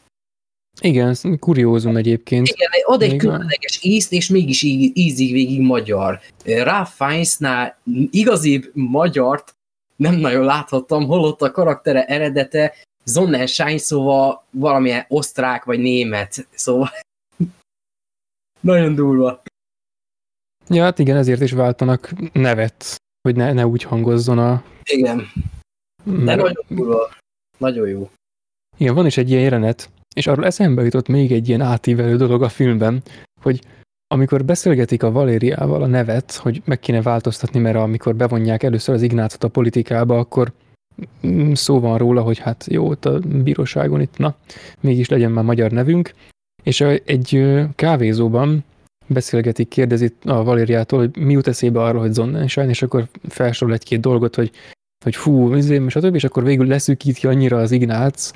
Igen, kuriózum egyébként. Igen, ad egy különleges ízt, és mégis ízig végig magyar. Ralph Fiennesnál igazi magyart nem nagyon láthattam, holott a karaktere eredete Sonnenschein, szóval valamilyen osztrák vagy német, szóval nagyon durva. Ja, hát igen, ezért is váltanak nevet, hogy ne, ne úgy hangozzon a... Igen. De Mert... nagyon durva. Nagyon jó. Igen, van is egy ilyen jelenet, és arról eszembe jutott még egy ilyen átívelő dolog a filmben, hogy amikor beszélgetik a Valériával a nevet, hogy meg kéne változtatni, mert amikor bevonják először az Ignácot a politikába, akkor szó van róla, hogy hát jó, ott a bíróságon itt, na, mégis legyen már magyar nevünk, és egy kávézóban beszélgetik, kérdezi a Valériától, hogy mi jut eszébe arról, hogy Sonnenschein, és akkor felsorol egy-két dolgot, hogy, hogy fú, izé, stb., és akkor végül leszűkíti annyira az Ignác,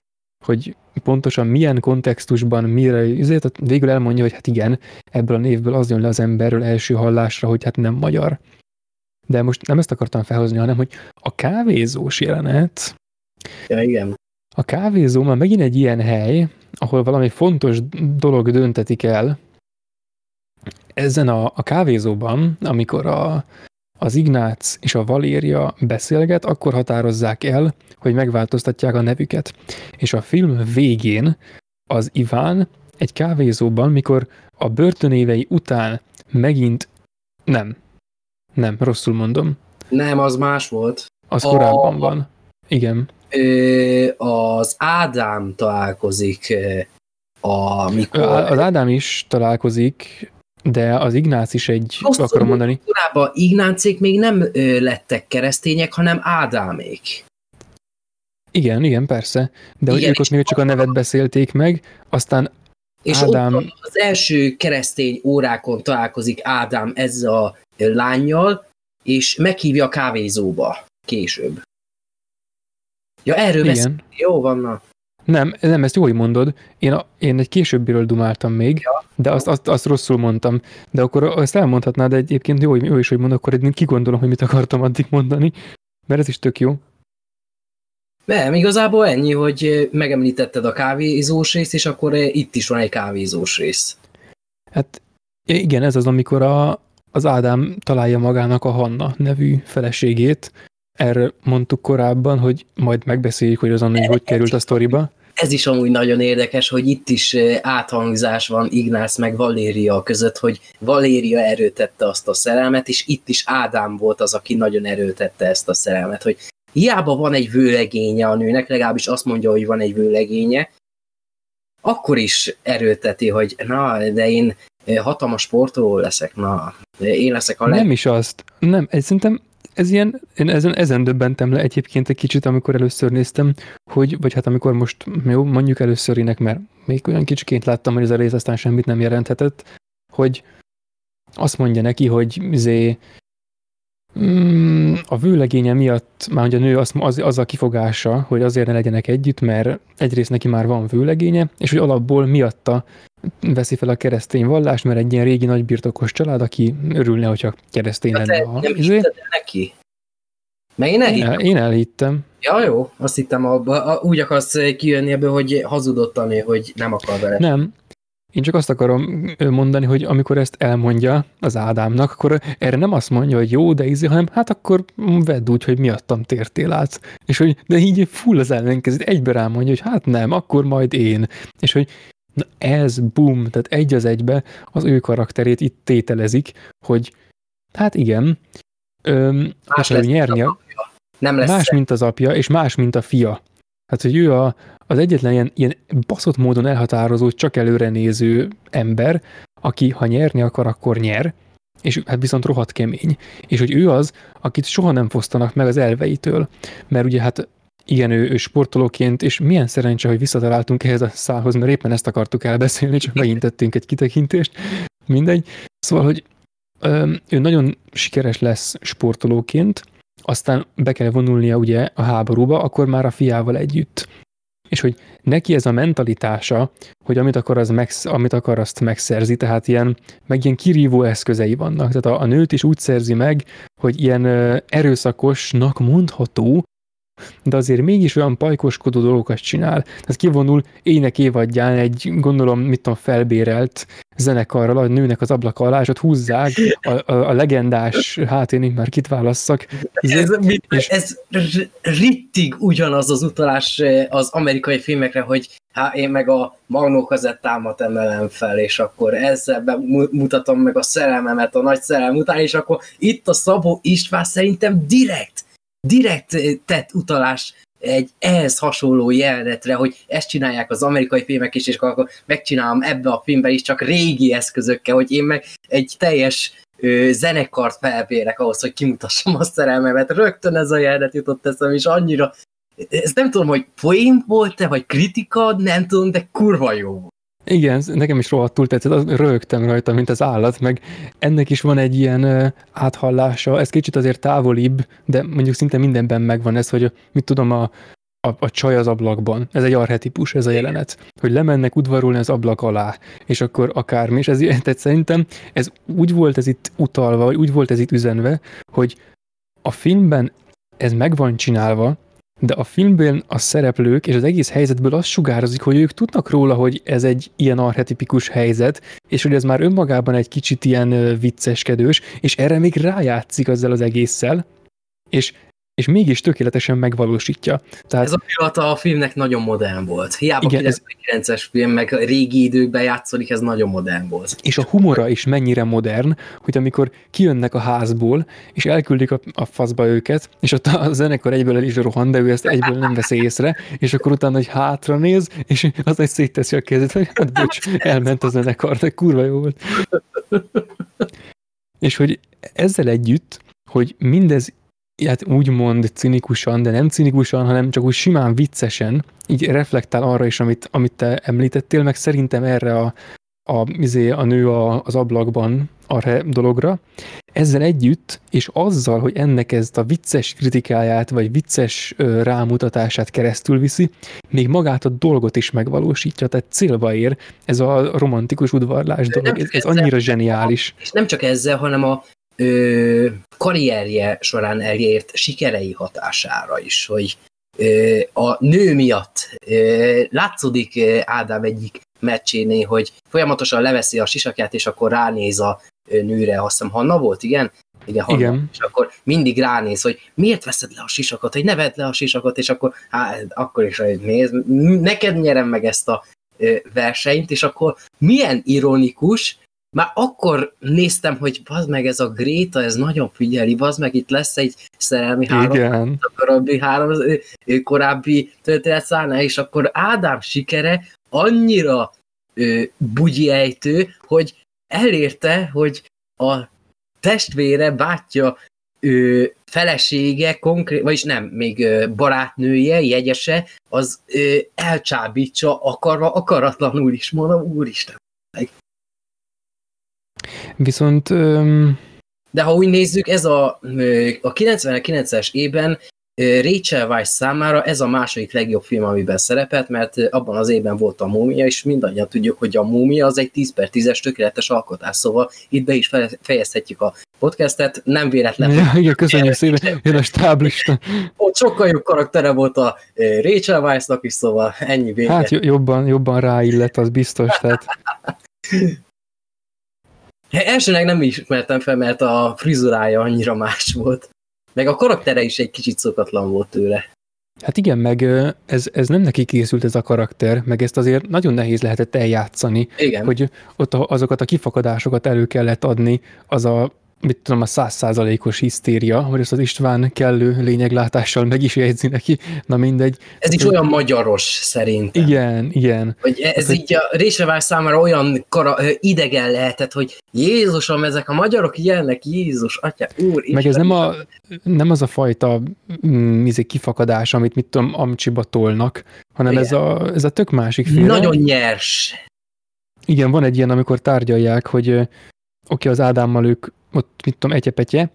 hogy pontosan milyen kontextusban, mire, tehát végül elmondja, hogy hát igen, ebből a névből az jön le az emberről első hallásra, hogy hát nem magyar. De most nem ezt akartam felhozni, hanem hogy a kávézós jelenet, ja, igen. A kávézó már megint egy ilyen hely, ahol valami fontos dolog döntetik el. Ezen a, a kávézóban, amikor a, az Ignác és a Valéria beszélget, akkor határozzák el, hogy megváltoztatják a nevüket. És a film végén az Iván egy kávézóban, mikor a börtönévei után megint nem. Nem, rosszul mondom. Nem, az más volt. Az a... korábban van. Igen az Ádám találkozik amikor... Az Ádám is találkozik, de az Ignác is egy, Azt akarom mondani. Korábban Ignácék még nem lettek keresztények, hanem Ádámék. Igen, igen, persze. De igen, hogy ők ott még csak a nevet beszélték meg, aztán és Ádám... ott az első keresztény órákon találkozik Ádám ezzel a lányjal, és meghívja a kávézóba később. Ja, erről Igen. Beszél. Jó van, na. Nem, nem, ezt jó, hogy mondod. Én, a, én egy későbbiről dumáltam még, ja. de azt, azt, azt rosszul mondtam. De akkor ezt elmondhatnád, de egyébként jó, jó is, hogy mondod, akkor én kigondolom, hogy mit akartam addig mondani, mert ez is tök jó. Nem, igazából ennyi, hogy megemlítetted a kávézós részt, és akkor itt is van egy kávézós rész. Hát igen, ez az, amikor a, az Ádám találja magának a Hanna nevű feleségét, erről mondtuk korábban, hogy majd megbeszéljük, hogy az Anni hogy került a sztoriba. Ez is amúgy nagyon érdekes, hogy itt is áthangzás van Ignász meg Valéria között, hogy Valéria erőtette azt a szerelmet, és itt is Ádám volt az, aki nagyon erőtette ezt a szerelmet, hogy hiába van egy vőlegénye a nőnek, legalábbis azt mondja, hogy van egy vőlegénye, akkor is erőteti, hogy na, de én hatalmas sportoló leszek, na, én leszek a leg... Nem is azt, nem, szerintem ez ilyen, én ezen, ezen döbbentem le egyébként egy kicsit, amikor először néztem, hogy, vagy hát amikor most, jó, mondjuk először ének, mert még olyan kicsiként láttam, hogy ez a rész aztán semmit nem jelenthetett, hogy azt mondja neki, hogy zé, mm, a vőlegénye miatt, már hogy a nő az, az, az a kifogása, hogy azért ne legyenek együtt, mert egyrészt neki már van vőlegénye, és hogy alapból miatta veszi fel a keresztény vallás, mert egy ilyen régi nagybirtokos család, aki örülne, hogyha keresztény hát lenne. A, nem izé. neki? Mert én elhittem. Én elhittem. Ja, jó, azt hittem, abba, úgy akarsz kijönni ebből, hogy hazudott a hogy nem akar vele. Nem, én csak azt akarom mondani, hogy amikor ezt elmondja az Ádámnak, akkor erre nem azt mondja, hogy jó, de ízi, hanem hát akkor vedd úgy, hogy miattam tértél át. És hogy de így full az ellenkező, egybe rámondja, hogy hát nem, akkor majd én. És hogy Na ez, bum, tehát egy az egybe az ő karakterét itt tételezik, hogy hát igen, öm, más lesz nyerni a, Nem lesz más, mint az apja, és más, mint a fia. Hát, hogy ő a, az egyetlen ilyen, ilyen baszott módon elhatározó, csak előre néző ember, aki ha nyerni akar, akkor nyer, és hát viszont rohadt kemény. És hogy ő az, akit soha nem fosztanak meg az elveitől. Mert ugye hát igen, ő, ő sportolóként, és milyen szerencse, hogy visszataláltunk ehhez a szálhoz, mert éppen ezt akartuk elbeszélni, csak megint tettünk egy kitekintést, mindegy. Szóval, hogy ő nagyon sikeres lesz sportolóként, aztán be kell vonulnia ugye a háborúba, akkor már a fiával együtt. És hogy neki ez a mentalitása, hogy amit akar, az megsz, amit akar, azt megszerzi, tehát ilyen, meg ilyen kirívó eszközei vannak. Tehát a, a nőt is úgy szerzi meg, hogy ilyen erőszakosnak mondható, de azért mégis olyan pajkoskodó dolgokat csinál. Tehát kivonul ének évadján egy, gondolom, mit tudom, felbérelt zenekarral a nőnek az ablaka alá, és ott húzzák a, a, a legendás, hát én már kit válasszak. Ez, mit, és... ez rittig ugyanaz az utalás eh, az amerikai filmekre, hogy hát én meg a magnókazettámat emelem fel, és akkor ezzel mutatom meg a szerelmemet a nagy szerelem után, és akkor itt a Szabó István szerintem direkt direkt eh, tett utalás egy ehhez hasonló jelenetre, hogy ezt csinálják az amerikai filmek is, és akkor megcsinálom ebbe a filmbe is csak régi eszközökkel, hogy én meg egy teljes ö, zenekart felbérek ahhoz, hogy kimutassam a szerelmemet. Rögtön ez a jelenet jutott eszem, és annyira, ez nem tudom, hogy poén volt-e, vagy kritika, nem tudom, de kurva jó. Igen, nekem is rohadtul tetszett, rögtem rajta, mint az állat, meg ennek is van egy ilyen áthallása, ez kicsit azért távolibb, de mondjuk szinte mindenben megvan ez, hogy mit tudom, a, a, a csaj az ablakban. Ez egy arhetipus, ez a jelenet. Hogy lemennek udvarulni az ablak alá, és akkor akármi, és ez, tehát szerintem ez úgy volt ez itt utalva, vagy úgy volt ez itt üzenve, hogy a filmben ez meg van csinálva, de a filmben a szereplők és az egész helyzetből azt sugározik, hogy ők tudnak róla, hogy ez egy ilyen archetipikus helyzet, és hogy ez már önmagában egy kicsit ilyen vicceskedős, és erre még rájátszik azzal az egésszel, és és mégis tökéletesen megvalósítja. Tehát... Ez a pillanata a filmnek nagyon modern volt. Hiába igen, 99-es ez... film, meg régi időkben játszódik, ez nagyon modern volt. És a humora is mennyire modern, hogy amikor kijönnek a házból, és elküldik a, a faszba őket, és ott a zenekar egyből el is rohan, de ő ezt egyből nem veszi észre, és akkor utána egy hátra néz, és az egy szétteszi a kezét, hogy hát bocs, elment a zenekar, de kurva jó volt. És hogy ezzel együtt, hogy mindez hát úgymond cinikusan, de nem cinikusan, hanem csak úgy simán viccesen, így reflektál arra is, amit, amit te említettél, meg szerintem erre a, a, izé, a nő a, az ablakban arra dologra. Ezzel együtt, és azzal, hogy ennek ezt a vicces kritikáját, vagy vicces ö, rámutatását keresztül viszi, még magát a dolgot is megvalósítja, tehát célba ér ez a romantikus udvarlás dolog, ez, ez annyira zseniális. És nem csak ezzel, hanem a ö, karrierje során elért sikerei hatására is, hogy ö, a nő miatt ö, látszódik Ádám egyik meccsénél, hogy folyamatosan leveszi a sisakját, és akkor ránéz a nőre, azt hiszem Hanna volt, igen? Igen, Hanna. igen. És akkor mindig ránéz, hogy miért veszed le a sisakot, hogy ne vedd le a sisakot, és akkor, hát, akkor is néz, neked nyerem meg ezt a versenyt, és akkor milyen ironikus, már akkor néztem, hogy bazd meg ez a Gréta, ez nagyon figyeli, bazd meg itt lesz egy szerelmi három, korábbi, három korábbi történetszárnál, és akkor Ádám sikere annyira ö, ejtő, hogy elérte, hogy a testvére, bátyja ö, felesége, konkrét, vagyis nem, még ö, barátnője, jegyese, az ö, elcsábítsa akarva, akaratlanul is, mondom, úristen. Viszont... Um... De ha úgy nézzük, ez a, a 99-es évben Rachel Weisz számára ez a második legjobb film, amiben szerepelt, mert abban az évben volt a Múmia, és mindannyian tudjuk, hogy a Múmia az egy 10 per 10-es tökéletes alkotás, szóval itt be is fejezhetjük a podcastet, nem véletlen. Ja, igen, köszönjük szépen, jön a stáblista. Ott sokkal jobb karaktere volt a Rachel Weisznak is, szóval ennyi vége. Hát jobban, jobban ráillett, az biztos, tehát Elsőnek nem ismertem fel, mert a frizurája annyira más volt. Meg a karaktere is egy kicsit szokatlan volt tőle. Hát igen, meg ez, ez nem neki készült ez a karakter, meg ezt azért nagyon nehéz lehetett eljátszani, igen. hogy ott azokat a kifakadásokat elő kellett adni, az a mit tudom, a százszázalékos hisztéria, hogy ezt az István kellő lényeglátással meg is jegyzi neki, na mindegy. Ez is olyan magyaros szerintem. Igen, igen. Hogy ez hát, így a Résevár számára olyan kara, idegen lehetett, hogy Jézusom, ezek a magyarok ilyenek, Jézus, Atya, Úr, Isten. Meg ez nem, a, nem az a fajta mm, izé, kifakadás, amit mit tudom, amcsiba tolnak, hanem ez a, ez a tök másik féle. Nagyon nyers. Igen, van egy ilyen, amikor tárgyalják, hogy oké, az Ádámmal ők ott mit tudom, egyepetje,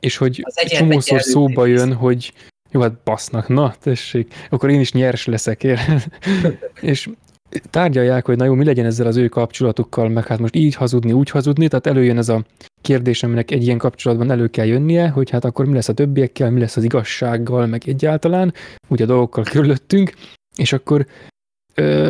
és hogy csomószor szóba jön, hogy jó, hát basznak, na, tessék, akkor én is nyers leszek, ér. és tárgyalják, hogy na jó, mi legyen ezzel az ő kapcsolatukkal, meg hát most így hazudni, úgy hazudni, tehát előjön ez a kérdés, aminek egy ilyen kapcsolatban elő kell jönnie, hogy hát akkor mi lesz a többiekkel, mi lesz az igazsággal, meg egyáltalán, úgy a dolgokkal körülöttünk, és akkor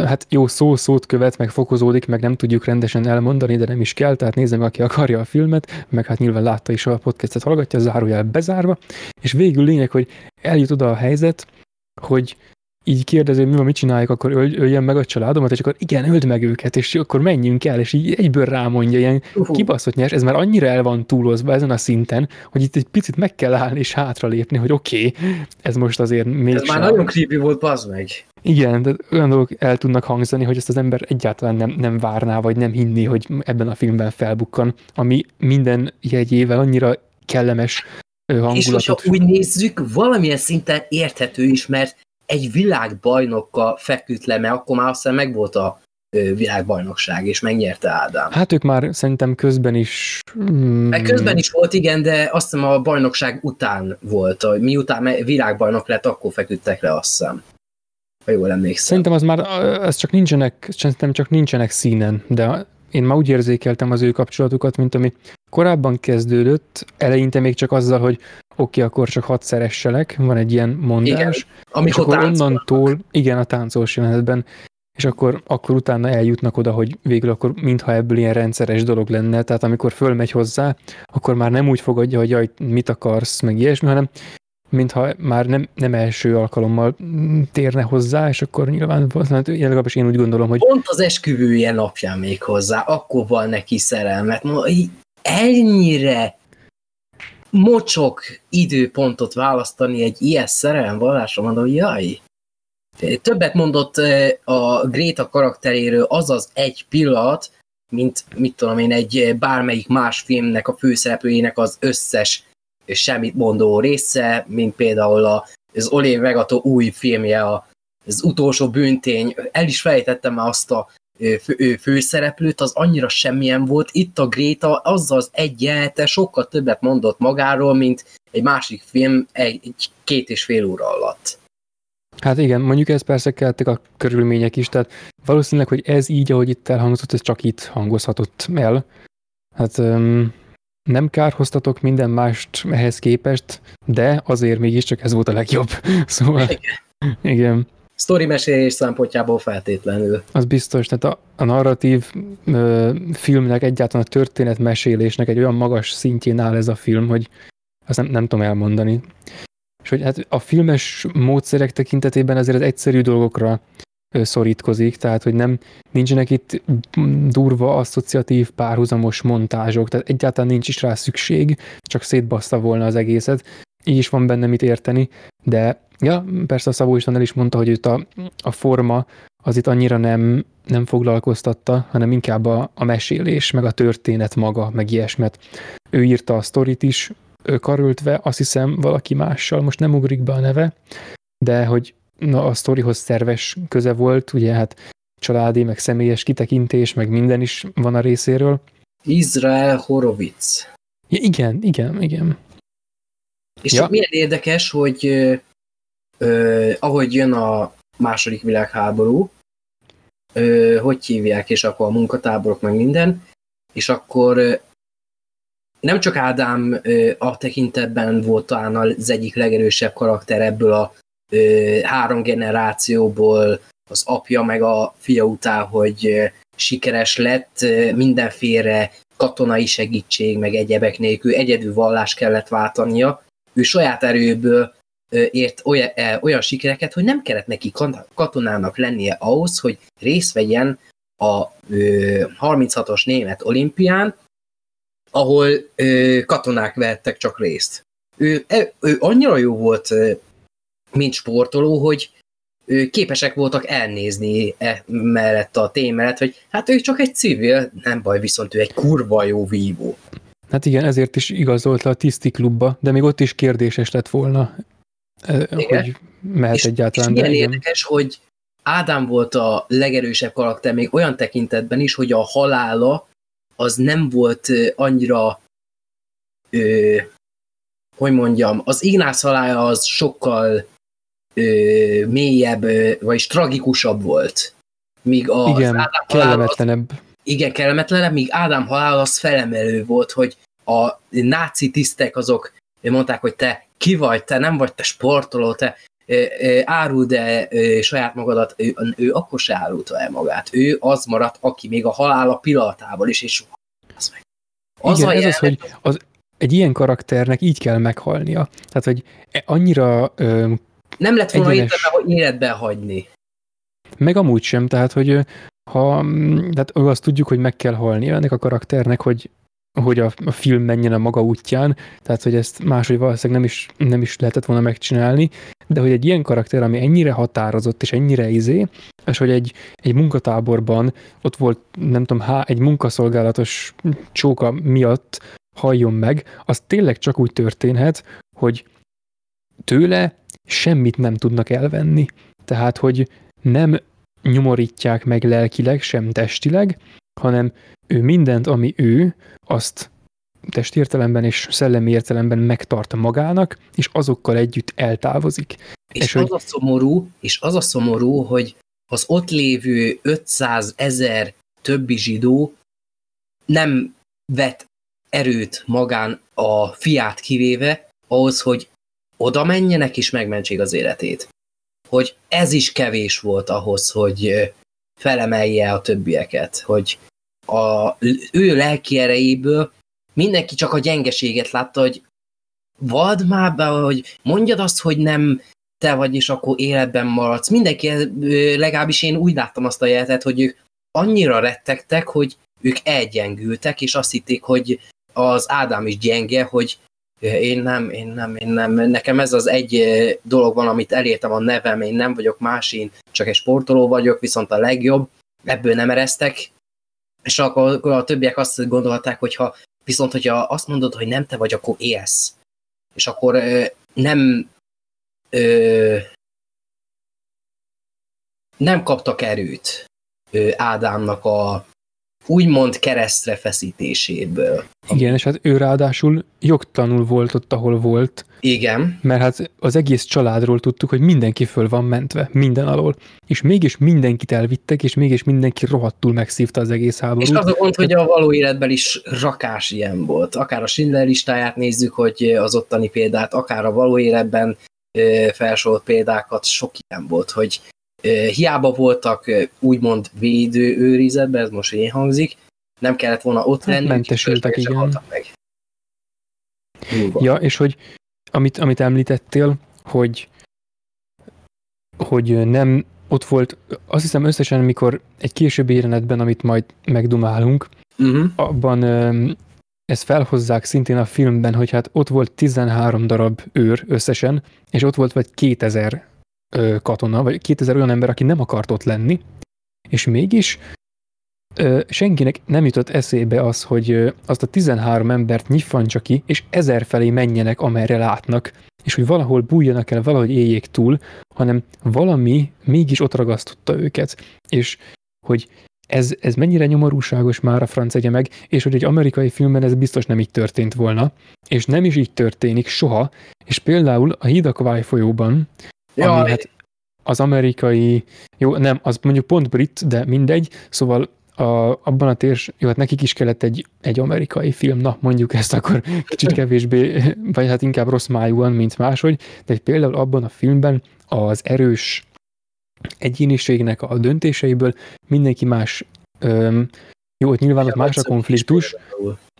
hát jó szó szót követ, meg fokozódik, meg nem tudjuk rendesen elmondani, de nem is kell, tehát nézze meg, aki akarja a filmet, meg hát nyilván látta is a podcastet, hallgatja, zárójel bezárva, és végül lényeg, hogy eljut oda a helyzet, hogy így kérdező, mi van, mit csinálják, akkor öl, öljen meg a családomat, és akkor igen, öld meg őket, és akkor menjünk el, és így egyből rámondja, ilyen uh-huh. kibaszott nyers, ez már annyira el van túlozva ezen a szinten, hogy itt egy picit meg kell állni és hátralépni, hogy oké, okay, ez most azért még Ez már nagyon creepy volt, bazd meg. Igen, de olyan dolgok el tudnak hangzani, hogy ezt az ember egyáltalán nem, nem várná, vagy nem hinni, hogy ebben a filmben felbukkan, ami minden jegyével annyira kellemes hangulatot. És hogyha úgy nézzük, valamilyen szinten érthető is, mert egy világbajnokkal feküdt le, mert akkor már aztán meg volt a világbajnokság, és megnyerte Ádám. Hát ők már szerintem közben is... Mm, közben is volt, igen, de azt hiszem a bajnokság után volt. Miután világbajnok lett, akkor feküdtek le, azt hiszem. Ha jól emlékszem. Szerintem az már, ez csak nincsenek, szerintem csak nincsenek színen, de én már úgy érzékeltem az ő kapcsolatukat, mint ami korábban kezdődött, eleinte még csak azzal, hogy oké, okay, akkor csak hat szeresselek, van egy ilyen mondás, igen, amikor és akkor onnantól, igen, a táncolós jelenetben, és akkor, akkor utána eljutnak oda, hogy végül akkor mintha ebből ilyen rendszeres dolog lenne, tehát amikor fölmegy hozzá, akkor már nem úgy fogadja, hogy jaj, mit akarsz, meg ilyesmi, hanem mintha már nem, nem első alkalommal térne hozzá, és akkor nyilván hát legalábbis én úgy gondolom, hogy... Pont az esküvője napján még hozzá, akkor van neki szerelmet. Ennyire mocsok időpontot választani egy ilyen szerelemvallásra, mondom, jaj, Többet mondott a Gréta karakteréről az az egy pillanat, mint mit tudom én, egy bármelyik más filmnek a főszereplőjének az összes semmit mondó része, mint például az Olé Vegato új filmje, az utolsó bűntény. El is fejtettem már azt a fő, főszereplőt, az annyira semmilyen volt. Itt a Gréta azzal az egy jelte sokkal többet mondott magáról, mint egy másik film egy, egy két és fél óra alatt. Hát igen, mondjuk ez persze kellettek a körülmények is, tehát valószínűleg, hogy ez így, ahogy itt elhangzott, ez csak itt hangozhatott el. Hát um, nem kárhoztatok minden mást ehhez képest, de azért mégiscsak ez volt a legjobb. Szóval, igen. igen. Sztori mesélés szempontjából feltétlenül. Az biztos, tehát a, a narratív ö, filmnek, egyáltalán a történetmesélésnek egy olyan magas szintjén áll ez a film, hogy azt nem, nem tudom elmondani. És hogy hát a filmes módszerek tekintetében azért az egyszerű dolgokra szorítkozik, tehát hogy nem nincsenek itt durva, asszociatív, párhuzamos montázsok, tehát egyáltalán nincs is rá szükség, csak szétbaszta volna az egészet. Így is van benne mit érteni, de ja, persze a Szabó István el is mondta, hogy őt a, a forma az itt annyira nem, nem foglalkoztatta, hanem inkább a, a mesélés, meg a történet maga, meg ilyesmet. Ő írta a sztorit is, karöltve, azt hiszem valaki mással, most nem ugrik be a neve, de hogy na, a sztorihoz szerves köze volt, ugye hát családi, meg személyes kitekintés, meg minden is van a részéről. Izrael Horowitz. Ja, igen, igen, igen. És ja. milyen érdekes, hogy ö, ahogy jön a második világháború, ö, hogy hívják, és akkor a munkatáborok, meg minden, és akkor nem csak Ádám a tekintetben volt talán az egyik legerősebb karakter ebből a három generációból, az apja meg a fia után, hogy sikeres lett, mindenféle katonai segítség, meg egyebek nélkül egyedül vallást kellett váltania. Ő saját erőből ért olyan, olyan sikereket, hogy nem kellett neki katonának lennie ahhoz, hogy részt vegyen a 36-os német olimpián, ahol katonák vehettek csak részt. Ő, e, ő annyira jó volt, mint sportoló, hogy képesek voltak elnézni e mellett a tém mellett, hogy hát ő csak egy civil, nem baj, viszont ő egy kurva jó vívó. Hát igen, ezért is igazolt le a tiszti klubba, de még ott is kérdéses lett volna, igen. hogy mehet és, egyáltalán. És milyen érdekes, hogy Ádám volt a legerősebb karakter, még olyan tekintetben is, hogy a halála az nem volt annyira, ö, hogy mondjam, az Ignász halála az sokkal ö, mélyebb, ö, vagyis tragikusabb volt. Míg a, igen, kellemetlenebb. Az, igen, kellemetlenebb, míg Ádám halál az felemelő volt, hogy a náci tisztek azok mondták, hogy te ki vagy, te nem vagy te sportoló, te áruld el saját magadat, ő, ő akkor se árulta el magát. Ő az maradt, aki még a halála pillanatában is, és az meg. Az Igen, ez az, hogy az, egy ilyen karakternek így kell meghalnia. Tehát, hogy e, annyira ö, Nem lett volna egyenes... értelme, hogy életben hagyni. Meg amúgy sem, tehát, hogy ha, tehát azt tudjuk, hogy meg kell halnia ennek a karakternek, hogy hogy a, a film menjen a maga útján, tehát hogy ezt máshogy valószínűleg nem is, nem is lehetett volna megcsinálni, de hogy egy ilyen karakter, ami ennyire határozott és ennyire izé, és hogy egy, egy munkatáborban ott volt, nem tudom, há, egy munkaszolgálatos csóka miatt halljon meg, az tényleg csak úgy történhet, hogy tőle semmit nem tudnak elvenni. Tehát, hogy nem nyomorítják meg lelkileg, sem testileg, hanem ő mindent, ami ő, azt testi értelemben és szellemi értelemben megtart magának, és azokkal együtt eltávozik. És, és az hogy... a szomorú, és az a szomorú, hogy az ott lévő 500 ezer többi zsidó nem vet erőt magán a fiát kivéve ahhoz, hogy oda menjenek és megmentsék az életét. Hogy ez is kevés volt ahhoz, hogy felemelje a többieket, hogy a, ő lelki erejéből mindenki csak a gyengeséget látta, hogy vad már be, hogy mondjad azt, hogy nem te vagy, és akkor életben maradsz. Mindenki, legalábbis én úgy láttam azt a jeletet, hogy ők annyira rettegtek, hogy ők elgyengültek, és azt hitték, hogy az Ádám is gyenge, hogy én nem, én nem, én nem. Nekem ez az egy dolog van, amit elértem a nevem, én nem vagyok más, én csak egy sportoló vagyok, viszont a legjobb, ebből nem ereztek, és akkor a többiek azt gondolták, hogy ha viszont, hogyha azt mondod, hogy nem te vagy, akkor élsz. És akkor ö, nem ö, nem kaptak erőt ö, Ádámnak a úgymond keresztre feszítéséből. Igen, és hát ő ráadásul jogtanul volt ott, ahol volt. Igen. Mert hát az egész családról tudtuk, hogy mindenki föl van mentve, minden alól. És mégis mindenkit elvittek, és mégis mindenki rohadtul megszívta az egész háborút. És az a gond, hogy a való életben is rakás ilyen volt. Akár a Schindler listáját nézzük, hogy az ottani példát, akár a való életben felsorolt példákat, sok ilyen volt, hogy hiába voltak úgymond védő őrizetben, ez most én hangzik, nem kellett volna ott hát lenni, mentesültek, igen. Meg. Ja, és hogy amit, amit említettél, hogy hogy nem ott volt, azt hiszem összesen, amikor egy későbbi jelenetben, amit majd megdumálunk, uh-huh. abban ezt felhozzák szintén a filmben, hogy hát ott volt 13 darab őr összesen, és ott volt vagy 2000 ö, katona, vagy 2000 olyan ember, aki nem akart ott lenni, és mégis ö, senkinek nem jutott eszébe az, hogy ö, azt a 13 embert nyitfancsa ki, és ezer felé menjenek, amerre látnak, és hogy valahol bújjanak el, valahogy éljék túl, hanem valami mégis ott ragasztotta őket, és hogy ez, ez mennyire nyomorúságos már a franc meg, és hogy egy amerikai filmben ez biztos nem így történt volna, és nem is így történik soha, és például a Híd folyóban Ja, ami hát az amerikai, jó, nem, az mondjuk pont brit, de mindegy, szóval a, abban a térs, jó, hát nekik is kellett egy, egy amerikai film, na mondjuk ezt akkor kicsit kevésbé, vagy hát inkább rossz májúan, mint máshogy, de például abban a filmben az erős egyéniségnek a döntéseiből mindenki más, öm, jó, ott nyilván ott más a konfliktus,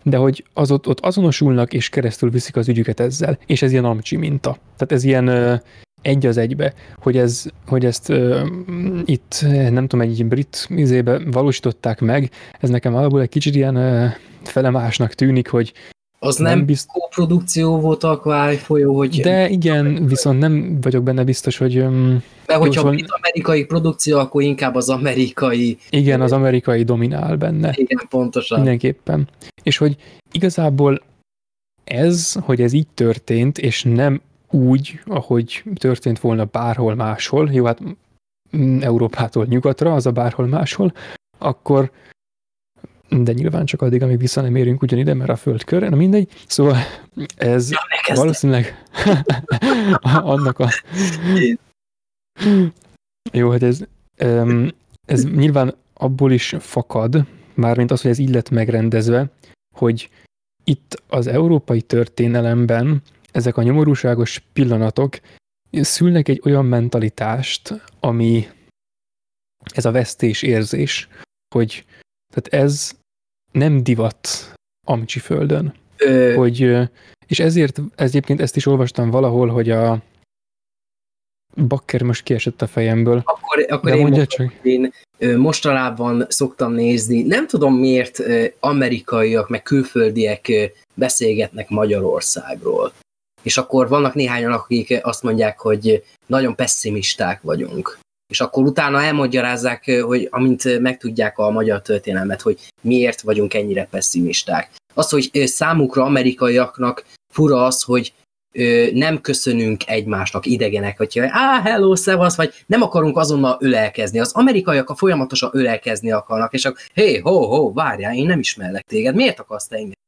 de hogy az ott, ott azonosulnak és keresztül viszik az ügyüket ezzel, és ez ilyen amcsi minta. Tehát ez ilyen, egy az egybe, hogy, ez, hogy ezt uh, itt, nem tudom, egy brit izébe valósították meg, ez nekem alapból egy kicsit ilyen uh, felemásnak tűnik, hogy az nem, nem bizt... produkció volt a Kváj folyó, hogy... De igen, viszont nem vagyok benne biztos, hogy... Um, Mert hogyha van... amerikai produkció, akkor inkább az amerikai... Igen, az amerikai dominál benne. Igen, pontosan. Mindenképpen. És hogy igazából ez, hogy ez így történt, és nem úgy, ahogy történt volna bárhol máshol, jó, hát Európától nyugatra, az a bárhol máshol, akkor de nyilván csak addig, amíg vissza nem érünk ugyanide, mert a föld körre, na mindegy. Szóval ez ja, valószínűleg annak a... Jó, hát ez, ez nyilván abból is fakad, mármint az, hogy ez így lett megrendezve, hogy itt az európai történelemben ezek a nyomorúságos pillanatok szülnek egy olyan mentalitást, ami ez a vesztés érzés, hogy tehát ez nem divat Amcsi földön. Ö... Hogy, és ezért ez egyébként ezt is olvastam valahol, hogy a Bakker most kiesett a fejemből. Akkor, akkor én, mondja csak. én mostanában szoktam nézni, nem tudom miért amerikaiak, meg külföldiek beszélgetnek Magyarországról és akkor vannak néhányan, akik azt mondják, hogy nagyon pessimisták vagyunk. És akkor utána elmagyarázzák, hogy amint megtudják a magyar történelmet, hogy miért vagyunk ennyire pessimisták. Az, hogy számukra amerikaiaknak fura az, hogy ö, nem köszönünk egymásnak idegenek, hogyha á, hello, szevasz, vagy nem akarunk azonnal ölelkezni. Az amerikaiak a folyamatosan ölelkezni akarnak, és akkor hé, ho, ho, várjál, én nem ismerlek téged, miért akarsz te engem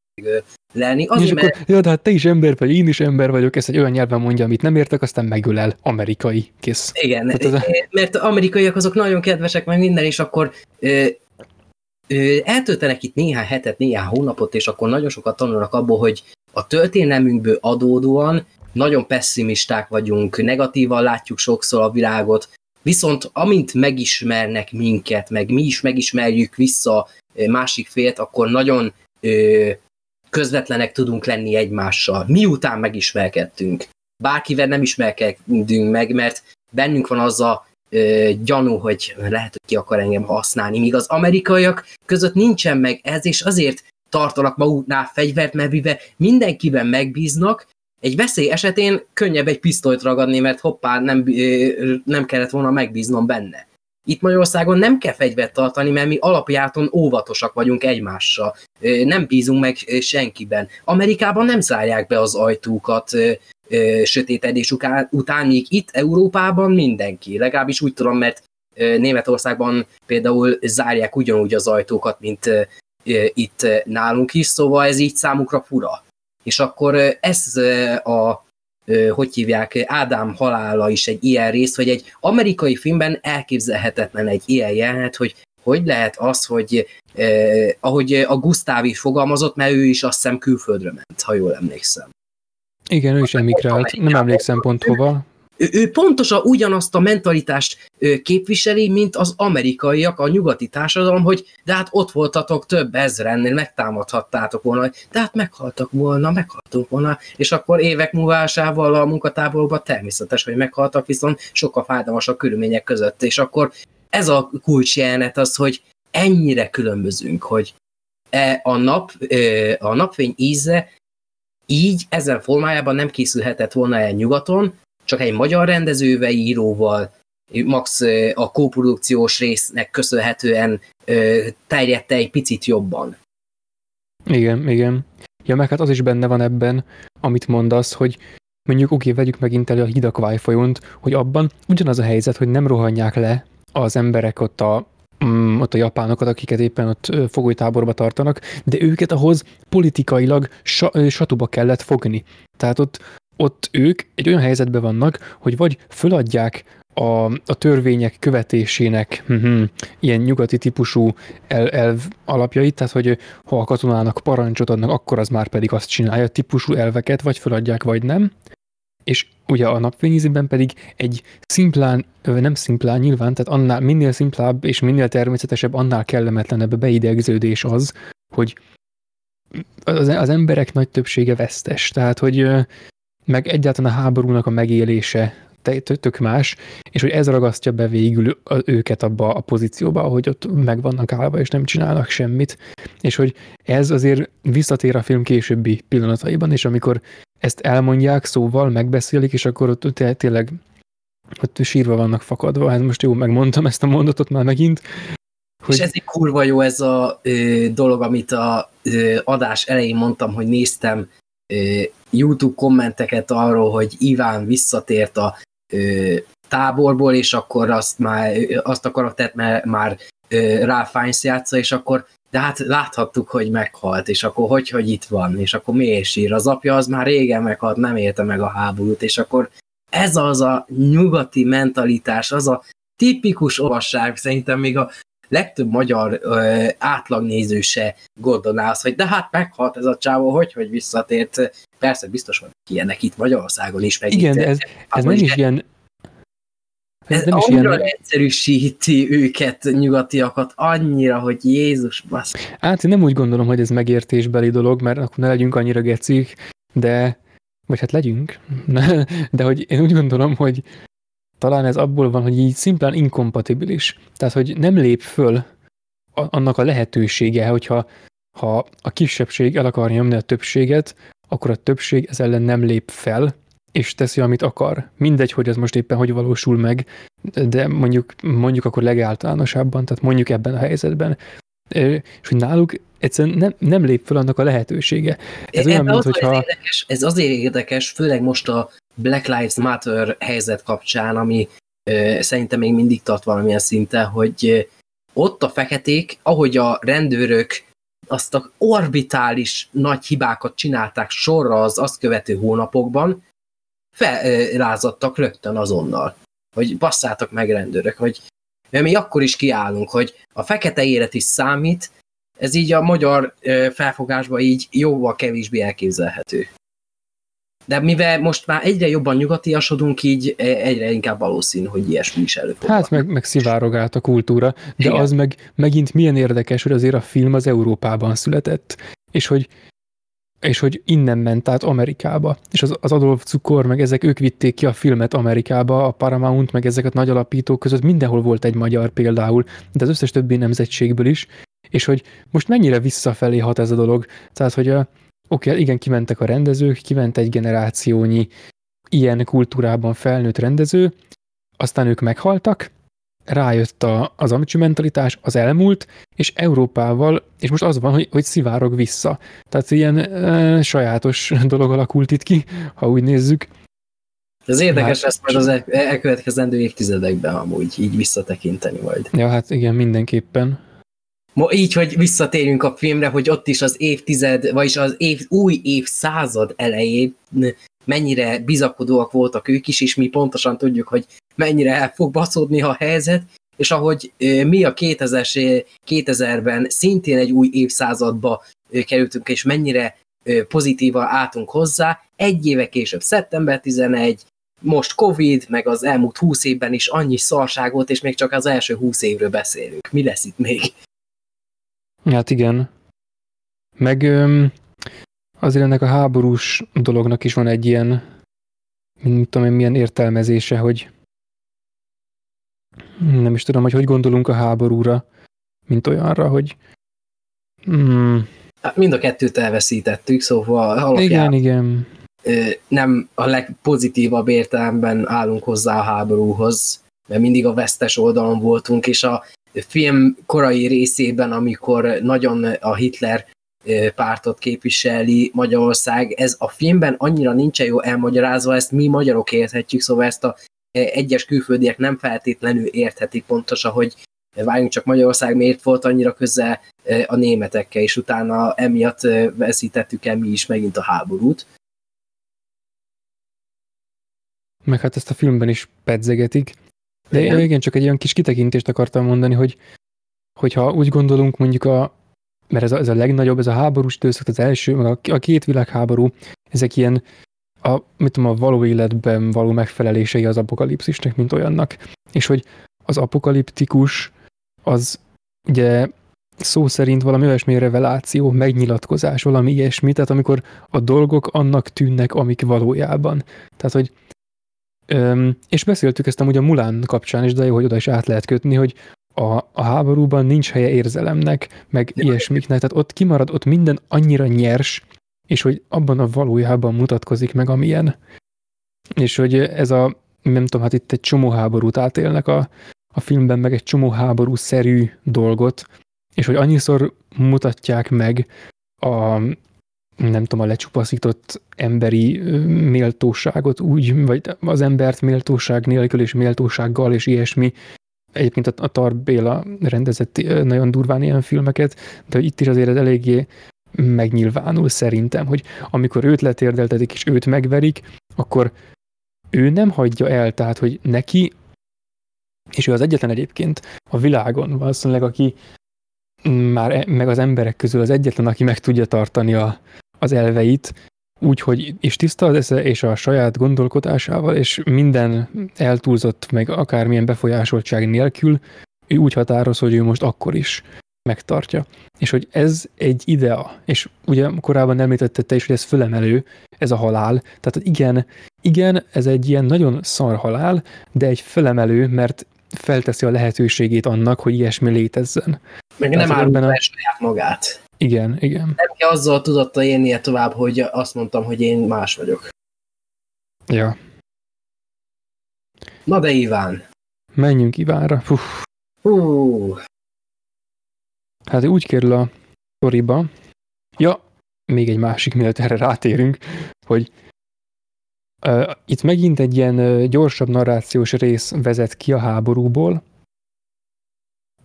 lenni? Azért, és mert... akkor, ja, de hát te is ember vagy, én is ember vagyok, ezt egy olyan nyelven mondja, amit nem értek, aztán megölel. Amerikai, kész. Igen, hát az a... mert amerikaiak azok nagyon kedvesek, meg minden, és akkor ö, ö, eltöltenek itt néhány hetet, néhány hónapot, és akkor nagyon sokat tanulnak abból, hogy a történelmünkből adódóan nagyon pessimisták vagyunk, negatívan látjuk sokszor a világot, viszont amint megismernek minket, meg mi is megismerjük vissza másik félt, akkor nagyon ö, közvetlenek tudunk lenni egymással, miután megismerkedtünk. Bárkivel nem ismerkedünk meg, mert bennünk van az a ö, gyanú, hogy lehet, hogy ki akar engem használni, míg az amerikaiak között nincsen meg ez, és azért tartanak maguknál fegyvert, mert mivel mindenkiben megbíznak, egy veszély esetén könnyebb egy pisztolyt ragadni, mert hoppá, nem, nem kellett volna megbíznom benne. Itt Magyarországon nem kell fegyvert tartani, mert mi alapjáton óvatosak vagyunk egymással. Nem bízunk meg senkiben. Amerikában nem zárják be az ajtókat sötétedés után, míg itt Európában mindenki. Legalábbis úgy tudom, mert Németországban például zárják ugyanúgy az ajtókat, mint itt nálunk is, szóval ez így számukra fura. És akkor ez a hogy hívják, Ádám halála is egy ilyen rész, hogy egy amerikai filmben elképzelhetetlen egy ilyen jelenet, hogy hogy lehet az, hogy eh, ahogy a Gusztáv is fogalmazott, mert ő is azt hiszem külföldre ment, ha jól emlékszem. Igen, ő is emigrált, nem emlékszem pont hova ő, pontosan ugyanazt a mentalitást képviseli, mint az amerikaiak, a nyugati társadalom, hogy de hát ott voltatok több ezrennél, megtámadhattátok volna, de hát meghaltak volna, meghaltunk volna, és akkor évek múlásával a munkatáborokban természetes, hogy meghaltak, viszont sokkal fájdalmasabb körülmények között, és akkor ez a kulcsjelenet az, hogy ennyire különbözünk, hogy e a, nap, a napfény íze így ezen formájában nem készülhetett volna el nyugaton, csak egy magyar rendezővel, íróval, max a kóprodukciós résznek köszönhetően terjedte egy picit jobban. Igen, igen. Ja, meg hát az is benne van ebben, amit mondasz, hogy mondjuk oké, okay, vegyük megint elő a hidak folyont, hogy abban ugyanaz a helyzet, hogy nem rohanják le az emberek ott a, mm, ott a japánokat, akiket éppen ott fogolytáborba tartanak, de őket ahhoz politikailag sa, satuba kellett fogni. Tehát ott ott ők egy olyan helyzetben vannak, hogy vagy föladják a, a törvények követésének uh-huh, ilyen nyugati típusú el, elv alapjait, tehát hogy ha a katonának parancsot adnak, akkor az már pedig azt csinálja, típusú elveket vagy föladják, vagy nem. És ugye a napfényízében pedig egy szimplán, nem szimplán nyilván, tehát annál minél szimplább és minél természetesebb, annál kellemetlenebb beidegződés az, hogy az, az emberek nagy többsége vesztes. Tehát, hogy meg egyáltalán a háborúnak a megélése tök más, és hogy ez ragasztja be végül őket abba a pozícióba, hogy ott meg vannak állva, és nem csinálnak semmit, és hogy ez azért visszatér a film későbbi pillanataiban, és amikor ezt elmondják szóval, megbeszélik, és akkor ott tényleg ott sírva vannak fakadva, hát most jó, megmondtam ezt a mondatot már megint, hogy... És ez egy kurva jó ez a ö, dolog, amit a ö, adás elején mondtam, hogy néztem YouTube kommenteket arról, hogy Iván visszatért a táborból, és akkor azt, már, azt a karaktert már, már Ralph játsza, és akkor de hát láthattuk, hogy meghalt, és akkor hogy, hogy itt van, és akkor miért sír? Az apja az már régen meghalt, nem élte meg a háborút, és akkor ez az a nyugati mentalitás, az a tipikus olvasság, szerintem még a legtöbb magyar ö, átlagnéző se gondolná azt, hogy de hát meghalt ez a csávó, hogy, hogy visszatért. Persze, biztos van ilyenek itt Magyarországon is. Meg Igen, de ez, ez nem is ilyen, ez, ez nem is annyira ilyen... egyszerűsíti őket, nyugatiakat, annyira, hogy Jézus basz. Hát én nem úgy gondolom, hogy ez megértésbeli dolog, mert akkor ne legyünk annyira gecik, de vagy hát legyünk, de hogy én úgy gondolom, hogy talán ez abból van, hogy így szimplán inkompatibilis. Tehát, hogy nem lép föl annak a lehetősége, hogyha ha a kisebbség el akar nyomni a többséget, akkor a többség ez ellen nem lép fel, és teszi, amit akar. Mindegy, hogy ez most éppen hogy valósul meg, de mondjuk, mondjuk akkor legáltalánosabban, tehát mondjuk ebben a helyzetben. És hogy náluk egyszerűen nem, nem lép fel annak a lehetősége. Ez olyan, mint hogyha... Érdekes, ez azért érdekes, főleg most a Black Lives Matter helyzet kapcsán, ami ö, szerintem még mindig tart valamilyen szinten, hogy ö, ott a feketék, ahogy a rendőrök azt a orbitális nagy hibákat csinálták sorra az azt követő hónapokban, felrázadtak rögtön azonnal, hogy basszátok meg rendőrök, hogy mi akkor is kiállunk, hogy a fekete élet is számít, ez így a magyar felfogásban így jóval kevésbé elképzelhető. De mivel most már egyre jobban nyugatiasodunk, így egyre inkább valószínű, hogy ilyesmi is előfordul. Hát meg, meg szivárog át a kultúra, de Igen. az meg megint milyen érdekes, hogy azért a film az Európában született, és hogy és hogy innen ment át Amerikába. És az, az Adolf Cukor, meg ezek, ők vitték ki a filmet Amerikába, a Paramount, meg ezeket nagy alapítók között mindenhol volt egy magyar például, de az összes többi nemzetségből is, és hogy most mennyire visszafelé hat ez a dolog. Tehát, hogy oké, igen, kimentek a rendezők, kiment egy generációnyi ilyen kultúrában felnőtt rendező, aztán ők meghaltak, rájött a, az amicsű mentalitás, az elmúlt, és Európával, és most az van, hogy, hogy szivárog vissza. Tehát ilyen e, sajátos dolog alakult itt ki, ha úgy nézzük. Ez érdekes hát, lesz majd az elkövetkezendő évtizedekben amúgy így visszatekinteni majd. Ja, hát igen, mindenképpen. Így, hogy visszatérünk a filmre, hogy ott is az évtized, vagyis az év, új évszázad elején mennyire bizakodóak voltak ők is, és mi pontosan tudjuk, hogy mennyire el fog baszódni a helyzet, és ahogy mi a 2000 2000-ben szintén egy új évszázadba kerültünk, és mennyire pozitívan álltunk hozzá, egy éve később, szeptember 11, most Covid, meg az elmúlt 20 évben is annyi szarság volt, és még csak az első 20 évről beszélünk. Mi lesz itt még? Hát igen. Meg azért ennek a háborús dolognak is van egy ilyen, mint tudom én, milyen értelmezése, hogy nem is tudom, hogy hogy gondolunk a háborúra, mint olyanra, hogy hmm. hát mind a kettőt elveszítettük, szóval alapján igen, igen. nem a legpozitívabb értelemben állunk hozzá a háborúhoz, mert mindig a vesztes oldalon voltunk, és a film korai részében, amikor nagyon a Hitler pártot képviseli Magyarország, ez a filmben annyira nincsen jó elmagyarázva, ezt mi magyarok érthetjük, szóval ezt a egyes külföldiek nem feltétlenül érthetik pontosan, hogy várjunk csak Magyarország miért volt annyira közel a németekkel, és utána emiatt veszítettük el mi is megint a háborút. Meg hát ezt a filmben is pedzegetik. De igen. igen, csak egy olyan kis kitekintést akartam mondani, hogy hogyha úgy gondolunk mondjuk a, mert ez a, ez a legnagyobb, ez a háborús időszak, az első, meg a, a két világháború, ezek ilyen a, mit tudom, a való életben való megfelelései az apokalipszisnek, mint olyannak. És hogy az apokaliptikus az ugye szó szerint valami olyasmi reveláció, megnyilatkozás, valami ilyesmi, tehát amikor a dolgok annak tűnnek, amik valójában. Tehát, hogy öm, és beszéltük ezt amúgy a Mulán kapcsán is, de jó, hogy oda is át lehet kötni, hogy a, a háborúban nincs helye érzelemnek, meg ilyesmiknek, tehát ott kimarad, ott minden annyira nyers, és hogy abban a valójában mutatkozik meg, amilyen. És hogy ez a, nem tudom, hát itt egy csomó háborút átélnek a, a filmben, meg egy csomó háború-szerű dolgot, és hogy annyiszor mutatják meg a, nem tudom, a lecsupaszított emberi méltóságot úgy, vagy az embert méltóság nélkül és méltósággal és ilyesmi. Egyébként a, Tar Béla rendezett nagyon durván ilyen filmeket, de itt is azért eléggé megnyilvánul szerintem, hogy amikor őt letérdeltetik és őt megverik, akkor ő nem hagyja el, tehát hogy neki, és ő az egyetlen egyébként a világon valószínűleg, aki már e, meg az emberek közül az egyetlen, aki meg tudja tartani a, az elveit, úgyhogy és tiszta az esze és a saját gondolkodásával, és minden eltúlzott, meg akármilyen befolyásoltság nélkül, ő úgy határoz, hogy ő most akkor is megtartja. És hogy ez egy idea, és ugye korábban említette te is, hogy ez fölemelő, ez a halál. Tehát igen, igen, ez egy ilyen nagyon szar halál, de egy fölemelő, mert felteszi a lehetőségét annak, hogy ilyesmi létezzen. Meg Tehát nem árulja a... saját magát. Igen, igen. Nem kell azzal tudatta élnie tovább, hogy azt mondtam, hogy én más vagyok. Ja. Na de Iván. Menjünk Ivánra. Hú. Hú. Hát úgy kerül a sztoriba. Ja, még egy másik, mielőtt erre rátérünk, hogy uh, itt megint egy ilyen uh, gyorsabb narrációs rész vezet ki a háborúból,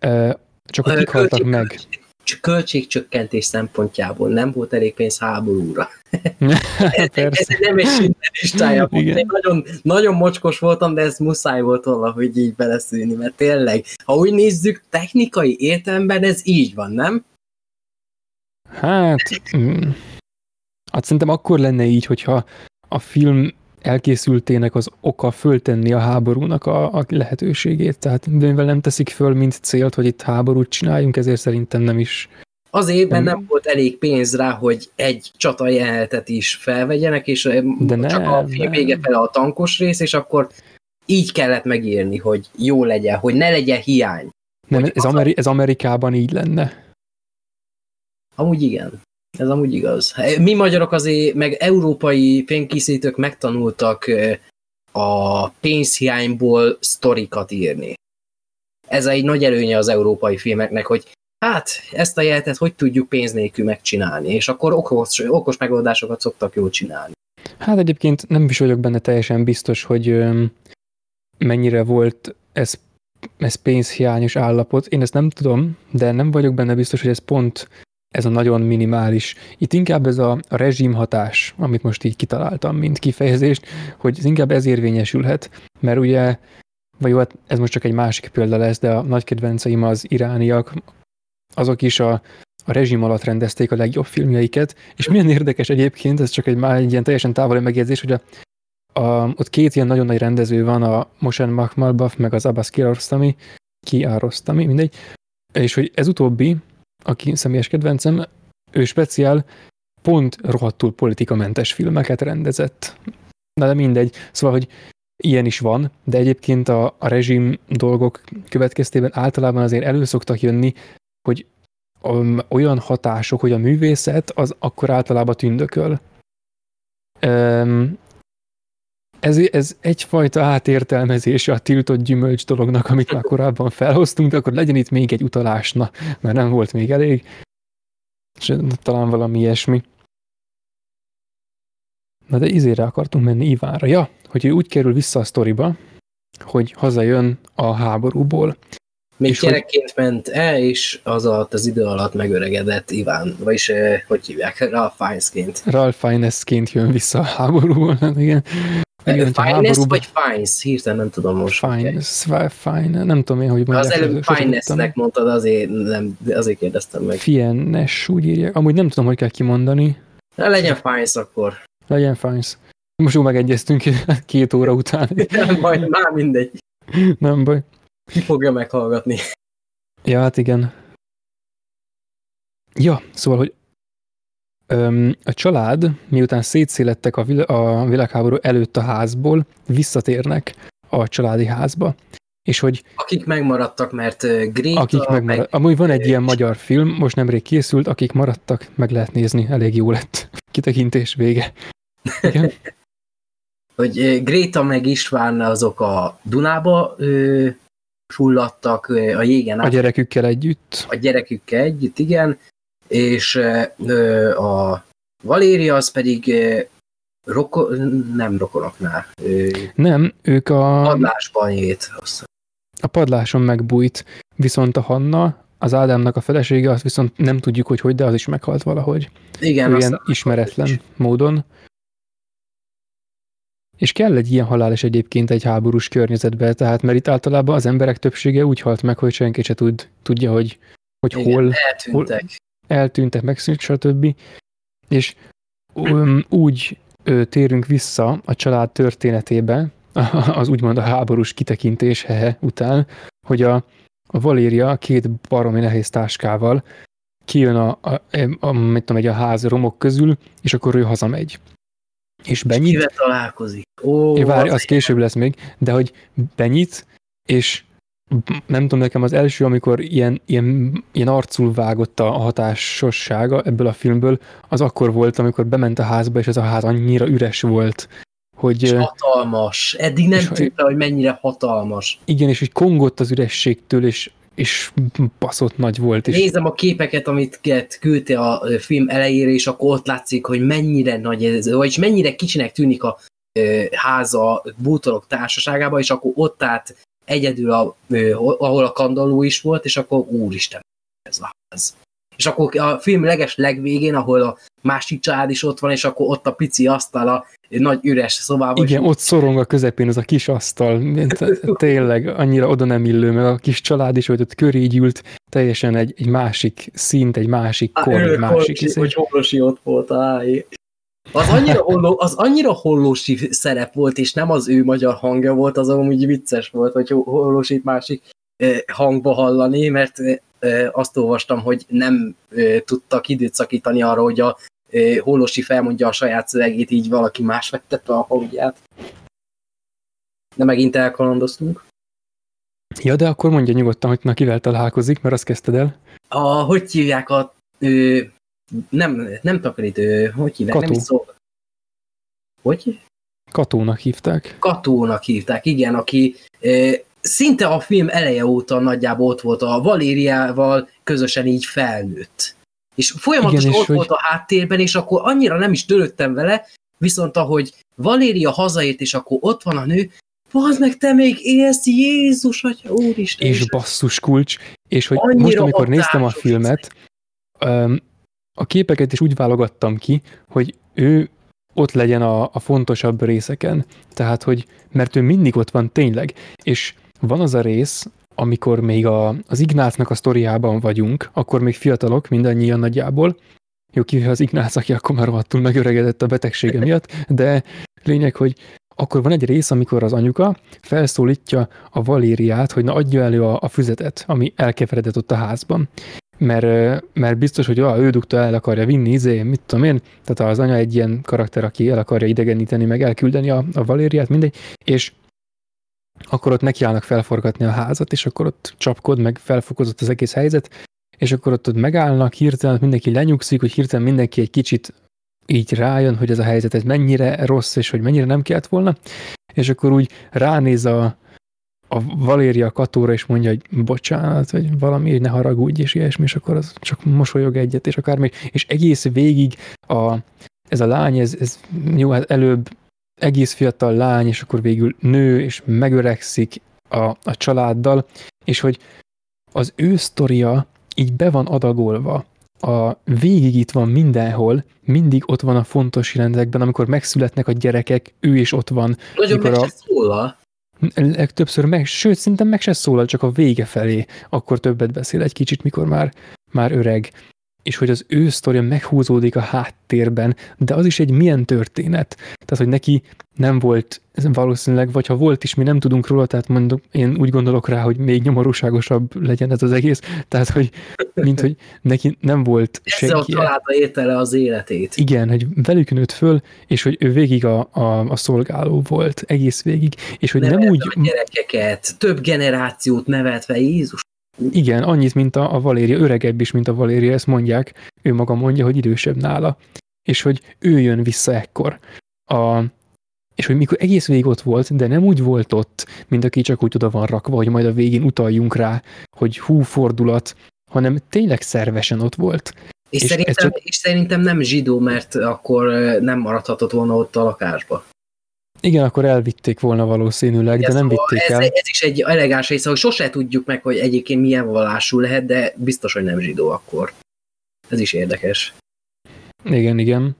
uh, csak hogy kik haltak meg. Csak költségcsökkentés szempontjából nem volt elég pénz háborúra. ez, ez nem egy listája Nagyon, nagyon mocskos voltam, de ez muszáj volt valahogy így beleszűni, mert tényleg, ha úgy nézzük, technikai értelemben ez így van, nem? Hát, mm, hát szerintem akkor lenne így, hogyha a film elkészültének az oka föltenni a háborúnak a, a lehetőségét. Tehát mivel nem teszik föl, mint célt, hogy itt háborút csináljunk, ezért szerintem nem is. Azért, mert nem, nem volt elég pénz rá, hogy egy csata jelenetet is felvegyenek, és De csak nem, a film vége fele a tankos rész, és akkor így kellett megírni, hogy jó legyen, hogy ne legyen hiány. Nem, ez, Ameri- ez Amerikában így lenne. Amúgy igen. Ez amúgy igaz. Mi magyarok azért, meg európai filmkészítők megtanultak a pénzhiányból sztorikat írni. Ez egy nagy előnye az európai filmeknek, hogy hát ezt a jelentet hogy tudjuk pénz nélkül megcsinálni, és akkor okos, okos megoldásokat szoktak jól csinálni. Hát egyébként nem is vagyok benne teljesen biztos, hogy mennyire volt ez, ez pénzhiányos állapot. Én ezt nem tudom, de nem vagyok benne biztos, hogy ez pont ez a nagyon minimális. Itt inkább ez a, a rezsimhatás, amit most így kitaláltam, mint kifejezést, hogy ez inkább ez érvényesülhet, mert ugye, vagy jó, hát ez most csak egy másik példa lesz, de a nagy kedvenceim az irániak, azok is a, a rezsim alatt rendezték a legjobb filmjeiket, és milyen érdekes egyébként, ez csak egy, már egy ilyen teljesen távoli megjegyzés, hogy a, a, ott két ilyen nagyon nagy rendező van, a Moshen Makhmalbaf, meg az Abbas Kiarostami, Kiarostami, mindegy, és hogy ez utóbbi, aki személyes kedvencem, ő speciál pont rohadtul politikamentes filmeket rendezett. Na de mindegy. Szóval, hogy ilyen is van, de egyébként a, a rezsim dolgok következtében általában azért elő szoktak jönni, hogy olyan hatások, hogy a művészet az akkor általában tündököl. Um, ez, ez egyfajta átértelmezése a tiltott gyümölcs dolognak, amit már korábban felhoztunk, de akkor legyen itt még egy utalásna, mert nem volt még elég. És talán valami ilyesmi. Na de izére akartunk menni Ivánra. Ja, hogy ő úgy kerül vissza a sztoriba, hogy hazajön a háborúból. Még és gyerekként hogy... ment el, és az alatt az idő alatt megöregedett Iván, vagyis hogy hívják, Ralph Fiennesként. Ralph Fiennesként jön vissza a háborúból, hát igen. Finest vagy Fines? Hirtelen nem tudom most. Fines, fine, nem tudom én, hogy mondják. Az előbb Finestnek mondtad, azért, nem, azért kérdeztem meg. Fienes, úgy írják. Amúgy nem tudom, hogy kell kimondani. Na, legyen Fines akkor. Legyen Fines. Most úgy megegyeztünk két óra után. nem baj, már mindegy. Nem baj. Ki fogja meghallgatni? Ja, hát igen. Ja, szóval, hogy a család, miután szétszélettek a, vil- a világháború előtt a házból, visszatérnek a családi házba. És hogy... Akik megmaradtak, mert Greta... Akik megmaradtak. Meg... Amúgy van egy ilyen magyar film, most nemrég készült, akik maradtak, meg lehet nézni, elég jó lett. Kitekintés vége. Igen. hogy Gréta meg István azok a Dunába ö, fulladtak a jégen. A gyerekükkel együtt. A gyerekükkel együtt, igen és a Valéria az pedig roko, nem rokonoknál. Nem, ők a... Padlásban ét. A padláson megbújt, viszont a Hanna, az Ádámnak a felesége, azt viszont nem tudjuk, hogy hogy, de az is meghalt valahogy. Igen. Ő ilyen ismeretlen is. módon. És kell egy ilyen halál is egyébként egy háborús környezetben, tehát mert itt általában az emberek többsége úgy halt meg, hogy senki se tud, tudja, hogy, hogy Igen, hol, eltűntek. hol, eltűntek, megszűnt, stb. És um, úgy térünk vissza a család történetébe, az úgymond a háborús kitekintés hehe után, hogy a, a Valéria két baromi nehéz táskával kijön a, a, a, a, tudom, egy a ház romok közül, és akkor ő hazamegy. És benyit. Kivel találkozik? Ó, várj, az később lesz még, de hogy benyit, és nem tudom, nekem az első, amikor ilyen, ilyen, ilyen arcul vágott a hatásossága ebből a filmből, az akkor volt, amikor bement a házba, és ez a ház annyira üres volt, hogy... És hatalmas. Eddig nem tudta, hogy mennyire hatalmas. Igen, és hogy kongott az ürességtől, és és baszott nagy volt. És... Nézem a képeket, amit küldte a film elejére, és akkor ott látszik, hogy mennyire nagy ez, vagyis mennyire kicsinek tűnik a háza bútorok társaságában, és akkor ott állt egyedül, a, ahol a kandalló is volt, és akkor úristen, ez a ház. És akkor a film leges legvégén, ahol a másik család is ott van, és akkor ott a pici asztal a nagy üres szobában. Igen, ott szorong a közepén az a kis asztal. Tényleg annyira oda nem illő, meg a kis család is, hogy ott köré gyűlt, teljesen egy, egy másik szint, egy másik kor, egy másik... Hogy, hogy Holosi ott volt, áj. Az annyira, holló, az annyira hollósi szerep volt, és nem az ő magyar hangja volt, az amúgy vicces volt, hogy hollósit másik hangba hallani, mert azt olvastam, hogy nem tudtak időt szakítani arra, hogy a hollósi felmondja a saját szövegét, így valaki más vettette a hangját. De megint elkalandoztunk. Ja, de akkor mondja nyugodtan, hogy na kivel találkozik, mert azt kezdted el. A, hogy hívják a... nem, nem takarítő, hogy hívják? Kató. Nem is szó. Hogy? Katónak hívták. Katónak hívták, igen, aki ö, szinte a film eleje óta nagyjából ott volt a Valériával, közösen így felnőtt. És folyamatosan Igen, és ott hogy... volt a háttérben, és akkor annyira nem is törődtem vele, viszont ahogy Valéria hazaért, és akkor ott van a nő, Bazd meg, te még élsz, Jézus, hogy úristen. És basszus kulcs, és hogy Annyira most, amikor néztem a filmet, a képeket is úgy válogattam ki, hogy ő ott legyen a, a fontosabb részeken. Tehát, hogy, mert ő mindig ott van tényleg. És van az a rész, amikor még a, az Ignácnak a sztoriában vagyunk, akkor még fiatalok, mindannyian nagyjából, jó, kivéve az Ignác, aki akkor már rohadtul megöregedett a betegsége miatt, de lényeg, hogy akkor van egy rész, amikor az anyuka felszólítja a Valériát, hogy na adja elő a, a füzetet, ami elkeveredett ott a házban. Mert, mert biztos, hogy ah, ő dugta el akarja vinni, izé, mit tudom én, tehát az anya egy ilyen karakter, aki el akarja idegeníteni, meg elküldeni a, a Valériát, mindegy, és akkor ott nekiállnak felforgatni a házat, és akkor ott csapkod, meg felfokozott az egész helyzet, és akkor ott, ott megállnak, hirtelen mindenki lenyugszik, hogy hirtelen mindenki egy kicsit így rájön, hogy ez a helyzet ez mennyire rossz, és hogy mennyire nem kellett volna, és akkor úgy ránéz a, a Valéria Katóra, és mondja, hogy bocsánat, vagy valami, hogy ne haragudj, és ilyesmi, és akkor az csak mosolyog egyet, és akármi, és egész végig a, ez a lány, ez, ez jó, hát előbb egész fiatal lány, és akkor végül nő, és megöregszik a, a családdal, és hogy az ő sztoria így be van adagolva, a végig itt van mindenhol, mindig ott van a fontos jelentekben, amikor megszületnek a gyerekek, ő is ott van. Nagyon meg a... szólal. Legtöbbször meg, sőt, szinte meg se szólal, csak a vége felé, akkor többet beszél egy kicsit, mikor már, már öreg és hogy az ő sztoria meghúzódik a háttérben, de az is egy milyen történet. Tehát, hogy neki nem volt valószínűleg, vagy ha volt is, mi nem tudunk róla, tehát mondom, én úgy gondolok rá, hogy még nyomorúságosabb legyen ez az egész, tehát, hogy mint hogy neki nem volt Ezzel senki. a családba érte le az életét. Igen, hogy velük nőtt föl, és hogy ő végig a, a, a szolgáló volt, egész végig, és hogy nem úgy... a gyerekeket, több generációt nevetve, Jézus igen, annyit, mint a, a Valéria, öregebb is, mint a Valéria, ezt mondják, ő maga mondja, hogy idősebb nála, és hogy ő jön vissza ekkor. A, és hogy mikor egész végig ott volt, de nem úgy volt ott, mint aki csak úgy oda van rakva, hogy majd a végén utaljunk rá, hogy hú fordulat, hanem tényleg szervesen ott volt. És, és, szerintem, csak... és szerintem nem zsidó, mert akkor nem maradhatott volna ott a lakásba. Igen, akkor elvitték volna valószínűleg, de nem vitték ez, el. Ez is egy elegáns része, hogy sose tudjuk meg, hogy egyébként milyen vallású lehet, de biztos, hogy nem zsidó akkor. Ez is érdekes. Igen, igen.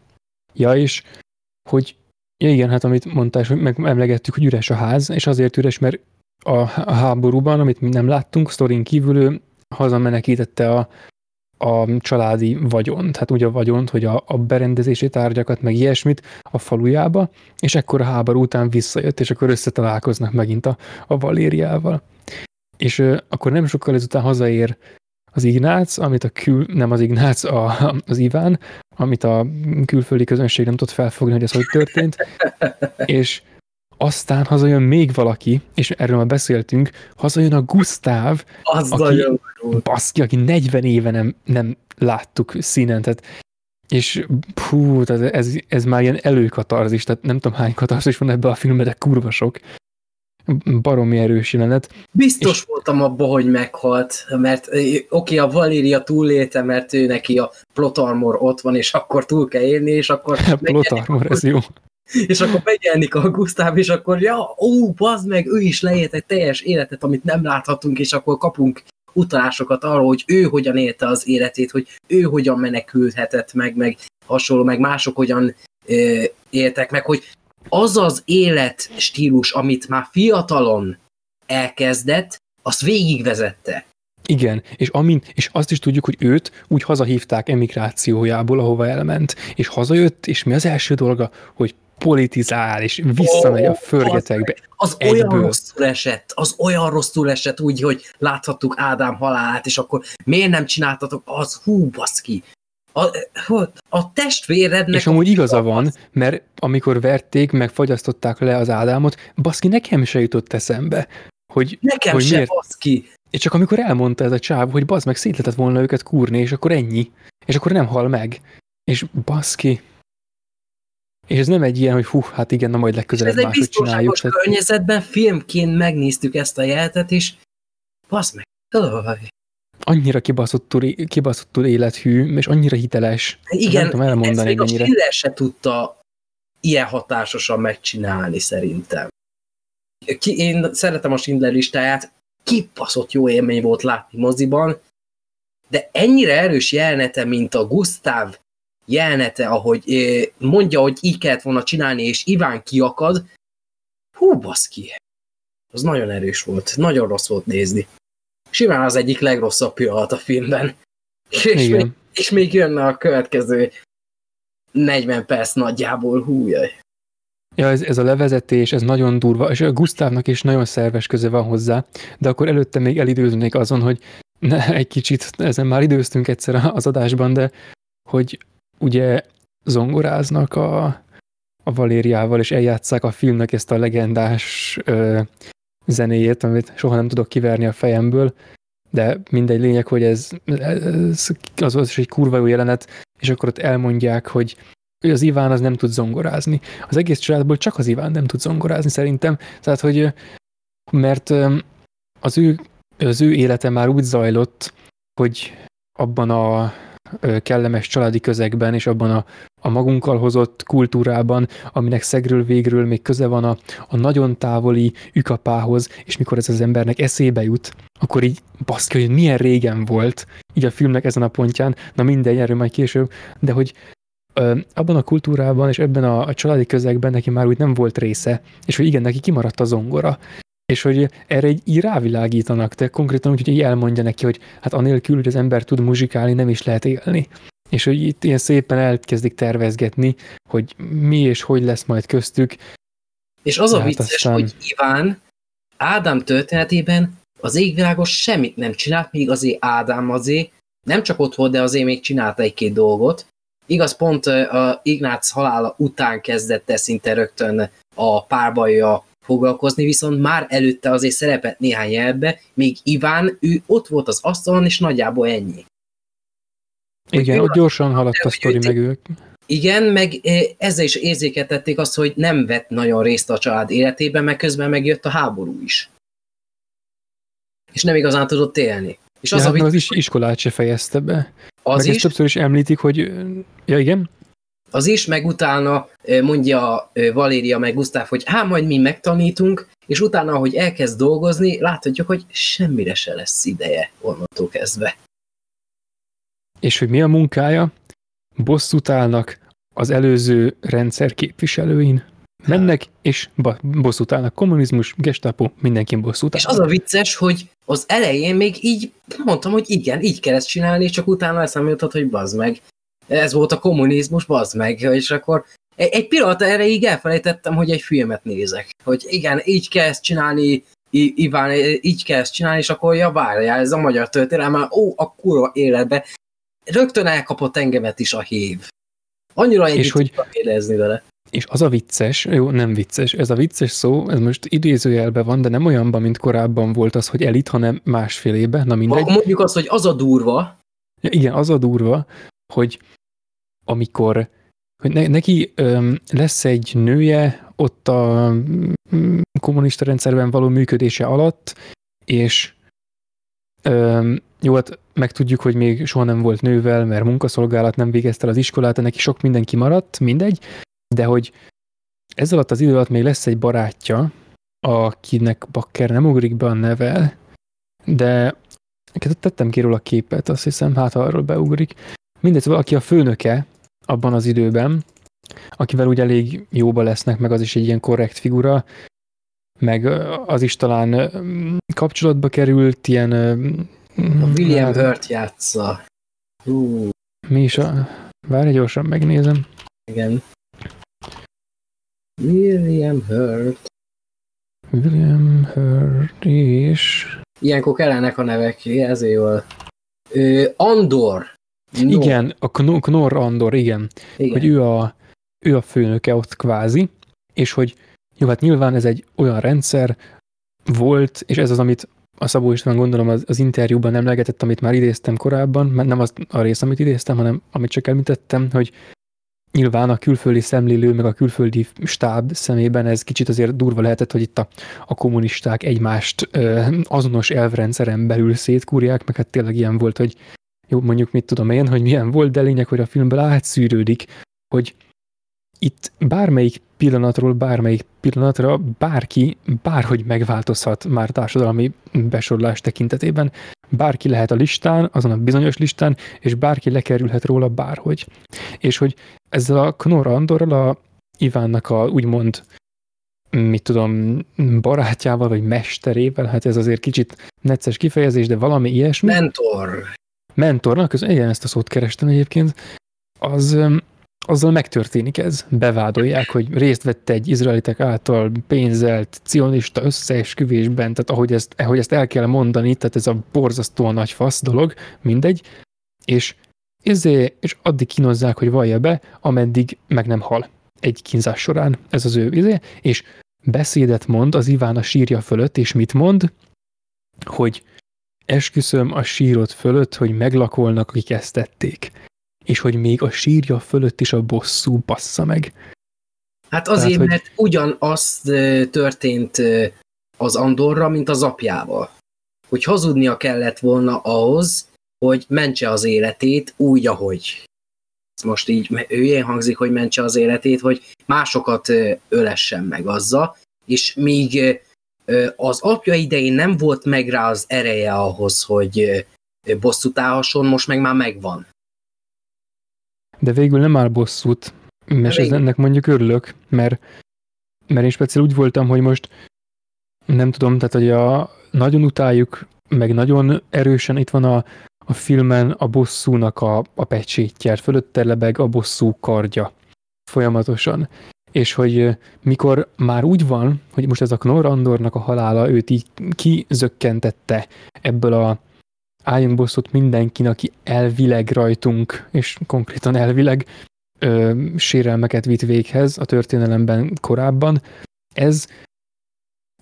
Ja, és hogy ja igen, hát amit mondtál, hogy meg emlegettük, hogy üres a ház, és azért üres, mert a, a háborúban, amit mi nem láttunk, sztorin kívül ő hazamenekítette a, a családi vagyont, hát úgy a vagyont, hogy a, a berendezési tárgyakat, meg ilyesmit a falujába, és ekkor a háború után visszajött, és akkor összetalálkoznak megint a, a Valériával. És ö, akkor nem sokkal ezután hazaér az Ignác, amit a kül, nem az Ignác, a, az Iván, amit a külföldi közönség nem tudott felfogni, hogy ez hogy történt, és aztán hazajön még valaki, és erről már beszéltünk, hazajön a Gusztáv, az aki, baszki, aki 40 éve nem, nem láttuk színen, tehát és hú, tehát ez, ez már ilyen előkatarzis, tehát nem tudom hány katarzis van ebbe a filmben, de kurva sok. baromi erős jelenet. Biztos és... voltam abban, hogy meghalt, mert oké, okay, a Valéria túlélte, mert ő neki a plotarmor ott van, és akkor túl kell élni, és akkor... plotarmor, ez jó. És akkor megjelenik a Gusztáv, és akkor ja, ó, bazd meg, ő is leélt egy teljes életet, amit nem láthatunk, és akkor kapunk utalásokat arról, hogy ő hogyan élte az életét, hogy ő hogyan menekülhetett meg, meg hasonló, meg mások hogyan ö, éltek meg, hogy az az életstílus, amit már fiatalon elkezdett, azt végigvezette. Igen, és, amin, és azt is tudjuk, hogy őt úgy hazahívták emigrációjából, ahova elment, és hazajött, és mi az első dolga, hogy politizál, és visszamegy oh, a förgetekbe. Az, az olyan rosszul esett, az olyan rosszul esett úgy, hogy láthattuk Ádám halálát, és akkor miért nem csináltatok, az hú, baszki. A, a testvérednek... És amúgy igaza van, mert amikor verték, meg fagyasztották le az Ádámot, baszki, nekem se jutott eszembe, hogy, nekem hogy se, miért... baszki. És csak amikor elmondta ez a csáv, hogy bazd meg, szét lehetett volna őket kúrni, és akkor ennyi. És akkor nem hal meg. És baszki, és ez nem egy ilyen, hogy hú, hát igen, na majd legközelebb máshogy csináljuk. Ez egy környezetben filmként megnéztük ezt a jelentet, és basz meg, Annyira kibaszottul, kibaszottul élethű, és annyira hiteles. Igen, nem tudom elmondani, ezt még a se tudta ilyen hatásosan megcsinálni szerintem. Ki, én szeretem a Schindler listáját, kibaszott jó élmény volt látni moziban, de ennyire erős jelenete, mint a Gustav jelenete, ahogy mondja, hogy így kellett volna csinálni, és Iván kiakad, hú, baszki, az nagyon erős volt, nagyon rossz volt nézni. Simán az egyik legrosszabb pillanat a filmben. És még, és még jönne a következő 40 perc nagyjából, hújjaj. Ja, ez, ez a levezetés, ez nagyon durva, és a Gusztávnak is nagyon szerves köze van hozzá, de akkor előtte még elidőznék azon, hogy ne, egy kicsit, ezen már időztünk egyszer az adásban, de hogy ugye zongoráznak a, a Valériával, és eljátszák a filmnek ezt a legendás ö, zenéjét, amit soha nem tudok kiverni a fejemből, de mindegy lényeg, hogy ez, ez az, az is egy kurva jó jelenet, és akkor ott elmondják, hogy az Iván az nem tud zongorázni. Az egész családból csak az Iván nem tud zongorázni szerintem, tehát hogy mert az ő, az ő élete már úgy zajlott, hogy abban a kellemes családi közegben, és abban a, a magunkkal hozott kultúrában, aminek szegről végről még köze van a, a nagyon távoli ükapához, és mikor ez az embernek eszébe jut, akkor így baszki, hogy milyen régen volt, így a filmnek ezen a pontján, na mindegy, erről majd később, de hogy ö, abban a kultúrában és ebben a, a családi közegben neki már úgy nem volt része, és hogy igen, neki kimaradt a zongora, és hogy erre egy így rávilágítanak, de konkrétan úgy, hogy így elmondja neki, hogy hát anélkül, hogy az ember tud muzsikálni, nem is lehet élni. És hogy itt ilyen szépen elkezdik tervezgetni, hogy mi és hogy lesz majd köztük. És az a hát vicces, aztán... hogy Iván Ádám történetében az égvilágos semmit nem csinált, míg azért Ádám azért nem csak ott volt, de azért még csinált egy-két dolgot. Igaz, pont a Ignác halála után kezdett szinte rögtön a párbajja foglalkozni, viszont már előtte azért szerepet néhány jelbe, még Iván, ő ott volt az asztalon, és nagyjából ennyi. Igen, ott gyorsan haladt a sztori meg ők. Igen, meg e, ezzel is érzékeltették azt, hogy nem vett nagyon részt a család életében, meg közben megjött a háború is. És nem igazán tudott élni. És az, ja, a az is iskolát se fejezte be. Az meg is. Ezt többször is említik, hogy... Ja, igen? Az is, meg utána mondja Valéria meg Gusztáv, hogy hát majd mi megtanítunk, és utána, ahogy elkezd dolgozni, láthatjuk, hogy semmire se lesz ideje onnantól kezdve. És hogy mi a munkája? Bosszút állnak az előző rendszer képviselőin. Mennek, és bosszút állnak. Kommunizmus, gestapo, mindenki bosszút És az a vicces, hogy az elején még így mondtam, hogy igen, így kell ezt csinálni, csak utána eszembe jutott, hogy bazd meg ez volt a kommunizmus, bazd meg, és akkor egy, egy pillanat erre így elfelejtettem, hogy egy filmet nézek. Hogy igen, így kell ezt csinálni, I- Iván, így kell ezt csinálni, és akkor ja, várjál, ez a magyar történelem, már ó, a kurva életbe. Rögtön elkapott engemet is a hív. Annyira együtt és hogy érezni vele. És az a vicces, jó, nem vicces, ez a vicces szó, ez most idézőjelben van, de nem olyanban, mint korábban volt az, hogy elit, hanem másfélébe, na mindegy. Mondjuk azt, hogy az a durva. Ja, igen, az a durva, hogy amikor hogy ne, neki öm, lesz egy nője ott a mm, kommunista rendszerben való működése alatt, és öm, jó, hát megtudjuk, hogy még soha nem volt nővel, mert munkaszolgálat nem végezte az iskolát, neki sok mindenki maradt, mindegy, de hogy ez alatt az idő alatt még lesz egy barátja, akinek bakker nem ugrik be a neve, de tettem ki róla a képet, azt hiszem, hát arról beugrik. Mindegy, szóval aki a főnöke abban az időben, akivel úgy elég jóba lesznek, meg az is egy ilyen korrekt figura, meg az is talán kapcsolatba került, ilyen... A William hát, Hurt játsza. Uh. Mi is a... Várj, gyorsan megnézem. Igen. William Hurt. William Hurt és... Ilyenkor kellenek a nevek, ezért jól. Ö, Andor. No. Igen, a Knorr Andor, igen. igen. Hogy ő a, ő a főnöke ott kvázi, és hogy jó, hát nyilván ez egy olyan rendszer volt, és ez az, amit a Szabó István gondolom az, az interjúban emlegetett, amit már idéztem korábban, mert nem az a rész, amit idéztem, hanem amit csak említettem, hogy nyilván a külföldi szemlélő, meg a külföldi stáb szemében ez kicsit azért durva lehetett, hogy itt a, a kommunisták egymást ö, azonos elvrendszeren belül szétkúrják, meg hát tényleg ilyen volt, hogy jó, mondjuk mit tudom én, hogy milyen volt, de lényeg, hogy a filmből átszűrődik, hogy itt bármelyik pillanatról bármelyik pillanatra bárki bárhogy megváltozhat már társadalmi besorolás tekintetében. Bárki lehet a listán, azon a bizonyos listán, és bárki lekerülhet róla bárhogy. És hogy ezzel a Knorr Andorral a Ivánnak a úgymond mit tudom, barátjával, vagy mesterével, hát ez azért kicsit necces kifejezés, de valami ilyesmi. Mentor. Mentornak, igen, ezt a szót kerestem egyébként, az azzal megtörténik ez. Bevádolják, hogy részt vette egy izraelitek által pénzelt cionista összeesküvésben, tehát ahogy ezt, ahogy ezt el kell mondani, tehát ez a borzasztóan nagy fasz dolog, mindegy, és ezért, és addig kínozzák, hogy vallja be, ameddig meg nem hal egy kínzás során, ez az ő izé, és beszédet mond az Iván a sírja fölött, és mit mond? Hogy esküszöm a sírot fölött, hogy meglakolnak, akik ezt tették és hogy még a sírja fölött is a bosszú bassza meg. Hát azért, Tehát, mert hogy... ugyanaz történt az Andorra, mint az apjával. Hogy hazudnia kellett volna ahhoz, hogy mentse az életét úgy, ahogy. Most így ilyen hangzik, hogy mentse az életét, hogy másokat ölessen meg azzal, és míg az apja idején nem volt meg rá az ereje ahhoz, hogy bosszút állhasson, most meg már megvan. De végül nem áll bosszút, és ez ennek mondjuk örülök, mert, mert én speciál úgy voltam, hogy most nem tudom, tehát hogy a, nagyon utáljuk, meg nagyon erősen itt van a, a filmen a bosszúnak a, a pecsétje, fölötte lebeg a bosszú kardja folyamatosan. És hogy mikor már úgy van, hogy most ez a Knorr Andornak a halála őt így kizökkentette ebből a álljunk bosszút mindenkin, aki elvileg rajtunk, és konkrétan elvileg ö, sérelmeket vitt véghez a történelemben korábban. Ez,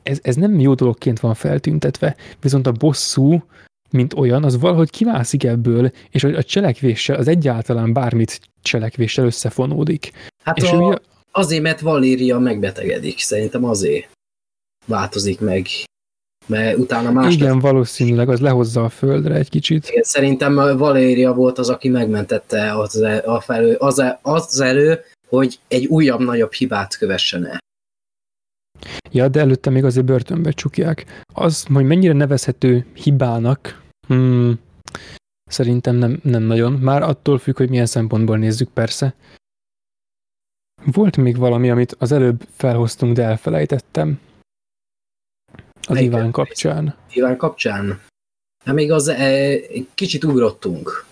ez, ez nem jó dologként van feltüntetve, viszont a bosszú, mint olyan, az valahogy kimászik ebből, és a cselekvéssel, az egyáltalán bármit cselekvéssel összefonódik. Hát és a, ugye, azért, mert Valéria megbetegedik, szerintem azért változik meg mert utána más... Igen, lesz. valószínűleg az lehozza a földre egy kicsit. Igen, szerintem Valéria volt az, aki megmentette az, e- a felő, az, e- az elő, hogy egy újabb, nagyobb hibát kövessen el. Ja, de előtte még azért börtönbe csukják. Az, hogy mennyire nevezhető hibának, hmm, szerintem nem, nem nagyon. Már attól függ, hogy milyen szempontból nézzük persze. Volt még valami, amit az előbb felhoztunk, de elfelejtettem. Az Melyik Iván kapcsán. Iván kapcsán? Hát még az e, kicsit ugrottunk.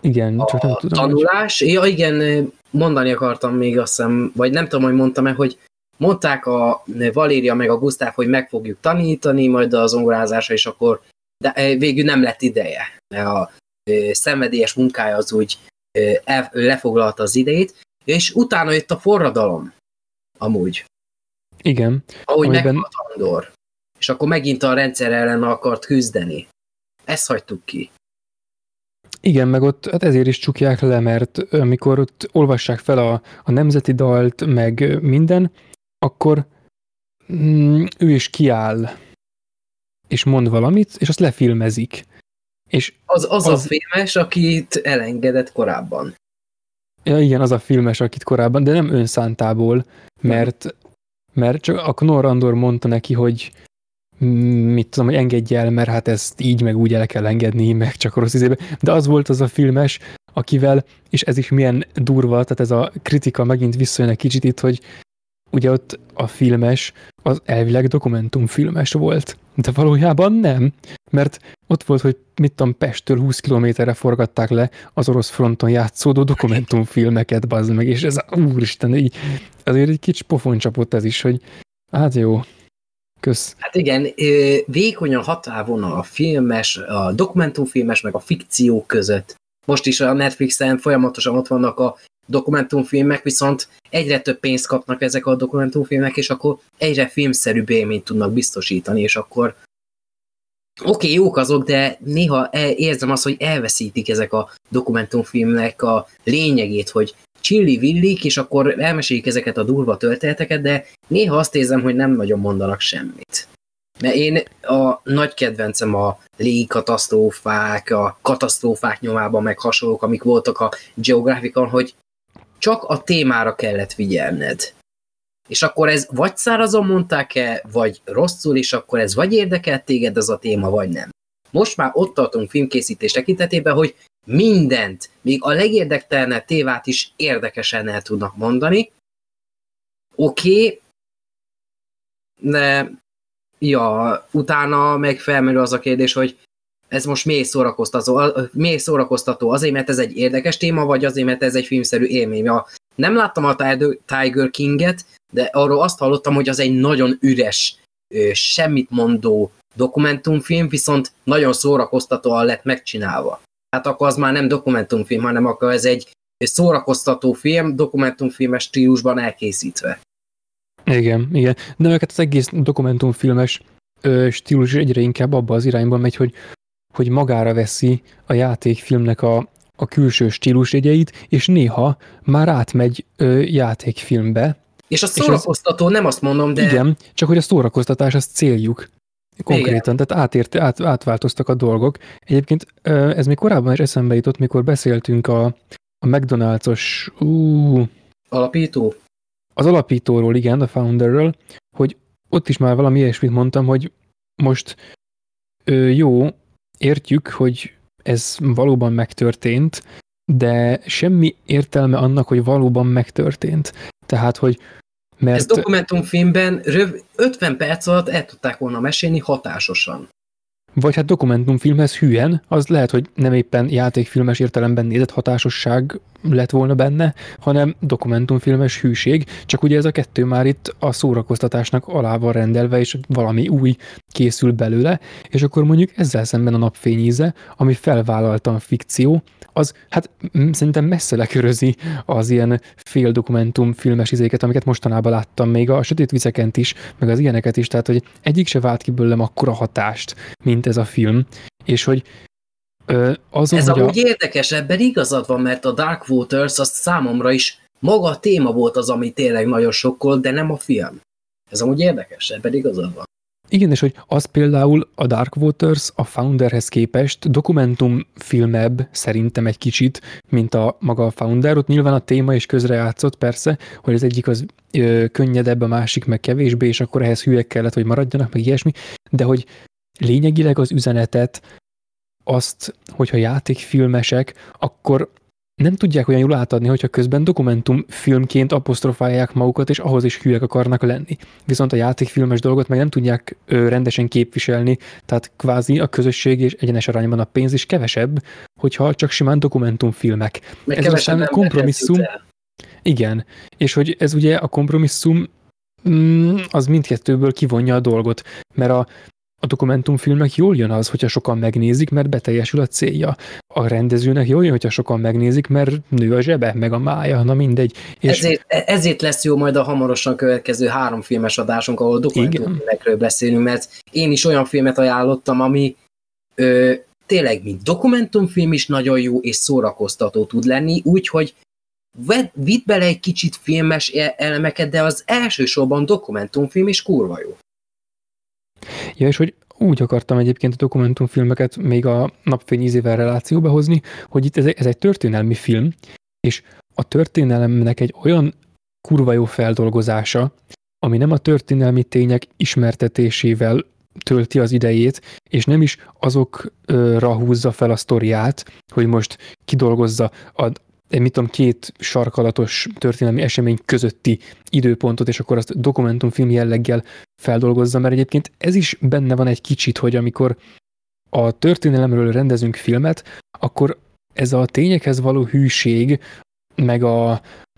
Igen, a csak nem tudom. tanulás? Hogy... Ja, igen, mondani akartam még azt hiszem, vagy nem tudom, hogy mondtam-e, hogy mondták a Valéria meg a Gusztáv, hogy meg fogjuk tanítani, majd az zongorázása, és akkor de e, végül nem lett ideje, mert a e, szenvedélyes munkája az úgy e, lefoglalta az idejét, és utána jött a forradalom, amúgy. Igen. Ahogy amiben... meghalt Andor és akkor megint a rendszer ellen akart küzdeni. Ezt hagytuk ki. Igen, meg ott hát ezért is csukják le, mert amikor ott olvassák fel a, a nemzeti dalt, meg minden, akkor mm, ő is kiáll, és mond valamit, és azt lefilmezik. És az, az, az a filmes, akit elengedett korábban. Ja, igen, az a filmes, akit korábban, de nem önszántából, mert, mert csak a Knorr Andor mondta neki, hogy mit tudom, hogy engedj el, mert hát ezt így meg úgy el kell engedni, meg csak rossz izébe. De az volt az a filmes, akivel, és ez is milyen durva, tehát ez a kritika megint visszajön egy kicsit itt, hogy ugye ott a filmes az elvileg dokumentumfilmes volt, de valójában nem, mert ott volt, hogy mit tudom, Pesttől 20 kilométerre forgatták le az orosz fronton játszódó dokumentumfilmeket, bazd meg, és ez, úristen, így, azért egy kicsit pofon csapott ez is, hogy hát jó, Kösz. Hát igen, vékony a határvonal a filmes, a dokumentumfilmes, meg a fikció között. Most is a Netflixen folyamatosan ott vannak a dokumentumfilmek, viszont egyre több pénzt kapnak ezek a dokumentumfilmek, és akkor egyre filmszerűbb élményt tudnak biztosítani, és akkor oké, okay, jók azok, de néha érzem azt, hogy elveszítik ezek a dokumentumfilmek a lényegét, hogy csilli villik, és akkor elmesélik ezeket a durva történeteket, de néha azt érzem, hogy nem nagyon mondanak semmit. Mert én a nagy kedvencem a légi katasztrófák, a katasztrófák nyomában meg hasonlók, amik voltak a geografikon, hogy csak a témára kellett figyelned. És akkor ez vagy szárazon mondták-e, vagy rosszul, és akkor ez vagy érdekelt téged ez a téma, vagy nem. Most már ott tartunk filmkészítés tekintetében, hogy mindent, még a legérdektelenebb tévát is érdekesen el tudnak mondani. Oké, okay, de ja, utána meg felmerül az a kérdés, hogy ez most miért szórakoztató, miért szórakoztató? Azért, mert ez egy érdekes téma, vagy azért, mert ez egy filmszerű élmény? Ja, nem láttam a Tiger King-et, de arról azt hallottam, hogy az egy nagyon üres, semmit mondó dokumentumfilm, viszont nagyon szórakoztatóan lett megcsinálva. Hát akkor az már nem dokumentumfilm, hanem akkor ez egy szórakoztató film, dokumentumfilmes stílusban elkészítve. Igen, igen. De meg hát az egész dokumentumfilmes ö, stílus egyre inkább abba az irányba megy, hogy, hogy magára veszi a játékfilmnek a, a külső stílusjegyeit, és néha már átmegy ö, játékfilmbe. És a szórakoztató, és az, nem azt mondom, de... Igen, csak hogy a szórakoztatás az céljuk. Konkrétan, Igen. tehát átért, át, átváltoztak a dolgok. Egyébként ez még korábban is eszembe jutott, mikor beszéltünk a, a McDonald's-os... Uh, Alapító? Az alapítóról, igen, a founderről, hogy ott is már valami ilyesmit mondtam, hogy most ö, jó, értjük, hogy ez valóban megtörtént, de semmi értelme annak, hogy valóban megtörtént. Tehát, hogy mert... Ez dokumentumfilmben röv, 50 perc alatt el tudták volna mesélni hatásosan. Vagy hát dokumentumfilmhez hülyen, az lehet, hogy nem éppen játékfilmes értelemben nézett hatásosság lett volna benne, hanem dokumentumfilmes hűség, csak ugye ez a kettő már itt a szórakoztatásnak alá van rendelve, és valami új készül belőle, és akkor mondjuk ezzel szemben a napfényíze, ami felvállaltan fikció, az hát szerintem messze lekörözi az ilyen fél dokumentum filmes izéket, amiket mostanában láttam, még a Sötét Vicekent is, meg az ilyeneket is, tehát hogy egyik se vált ki belőlem akkora hatást, mint ez a film, és hogy Ö, azon, Ez amúgy a... érdekes, ebben igazad van, mert a Dark Waters az számomra is maga a téma volt az, ami tényleg nagyon sokkol, de nem a film. Ez amúgy érdekes, ebben igazad van. Igen, és hogy az például a Dark Waters a Founderhez képest dokumentumfilmebb szerintem egy kicsit, mint a maga a Founder. Ott nyilván a téma is közrejátszott persze, hogy az egyik az ö, könnyedebb, a másik meg kevésbé, és akkor ehhez hülyek kellett, hogy maradjanak, meg ilyesmi, de hogy lényegileg az üzenetet azt, hogyha játékfilmesek, akkor nem tudják olyan jól átadni, hogyha közben dokumentumfilmként apostrofálják magukat, és ahhoz is hülyek akarnak lenni. Viszont a játékfilmes dolgot meg nem tudják ö, rendesen képviselni, tehát kvázi a közösség és egyenes arányban a pénz is kevesebb, hogyha csak simán dokumentumfilmek. Meg ez aztán kompromisszum. Igen, és hogy ez ugye a kompromisszum mm, az mindkettőből kivonja a dolgot, mert a a dokumentumfilmnek jól jön az, hogyha sokan megnézik, mert beteljesül a célja. A rendezőnek jól jön, hogyha sokan megnézik, mert nő a zsebe, meg a mája, na mindegy. És... Ezért, ezért lesz jó majd a hamarosan következő három filmes adásunk, ahol dokumentumfilmekről beszélünk, mert én is olyan filmet ajánlottam, ami ö, tényleg, mint dokumentumfilm is nagyon jó és szórakoztató tud lenni, úgyhogy vidd bele egy kicsit filmes e- elemeket, de az elsősorban dokumentumfilm is kurva jó. Ja, és hogy úgy akartam egyébként a dokumentumfilmeket még a napfény ízével relációba hozni, hogy itt ez egy, ez egy történelmi film, és a történelemnek egy olyan kurva jó feldolgozása, ami nem a történelmi tények ismertetésével tölti az idejét, és nem is azokra húzza fel a sztoriát, hogy most kidolgozza a, mit tudom, két sarkalatos történelmi esemény közötti időpontot, és akkor azt dokumentumfilm jelleggel feldolgozza, mert egyébként ez is benne van egy kicsit, hogy amikor a történelemről rendezünk filmet, akkor ez a tényekhez való hűség, meg a,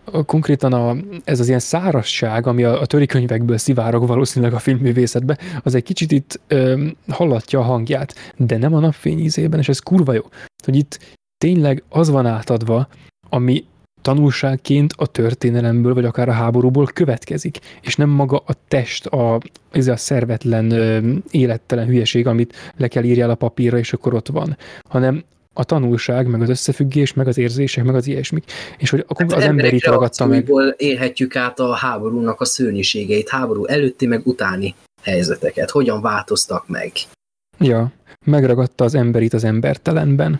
a konkrétan a, ez az ilyen szárasság, ami a, a törikönyvekből szivárog valószínűleg a filmművészetbe, az egy kicsit itt ö, hallatja a hangját, de nem a napfény ízében, és ez kurva jó, hogy itt tényleg az van átadva, ami tanulságként a történelemből, vagy akár a háborúból következik, és nem maga a test, a, ez a szervetlen, élettelen hülyeség, amit le kell írjál a papírra, és akkor ott van, hanem a tanulság, meg az összefüggés, meg az érzések, meg az ilyesmik. És hogy akkor hát az ember itt ragadta meg. élhetjük át a háborúnak a szörnyűségeit, háború előtti, meg utáni helyzeteket. Hogyan változtak meg? Ja, megragadta az emberit az embertelenben.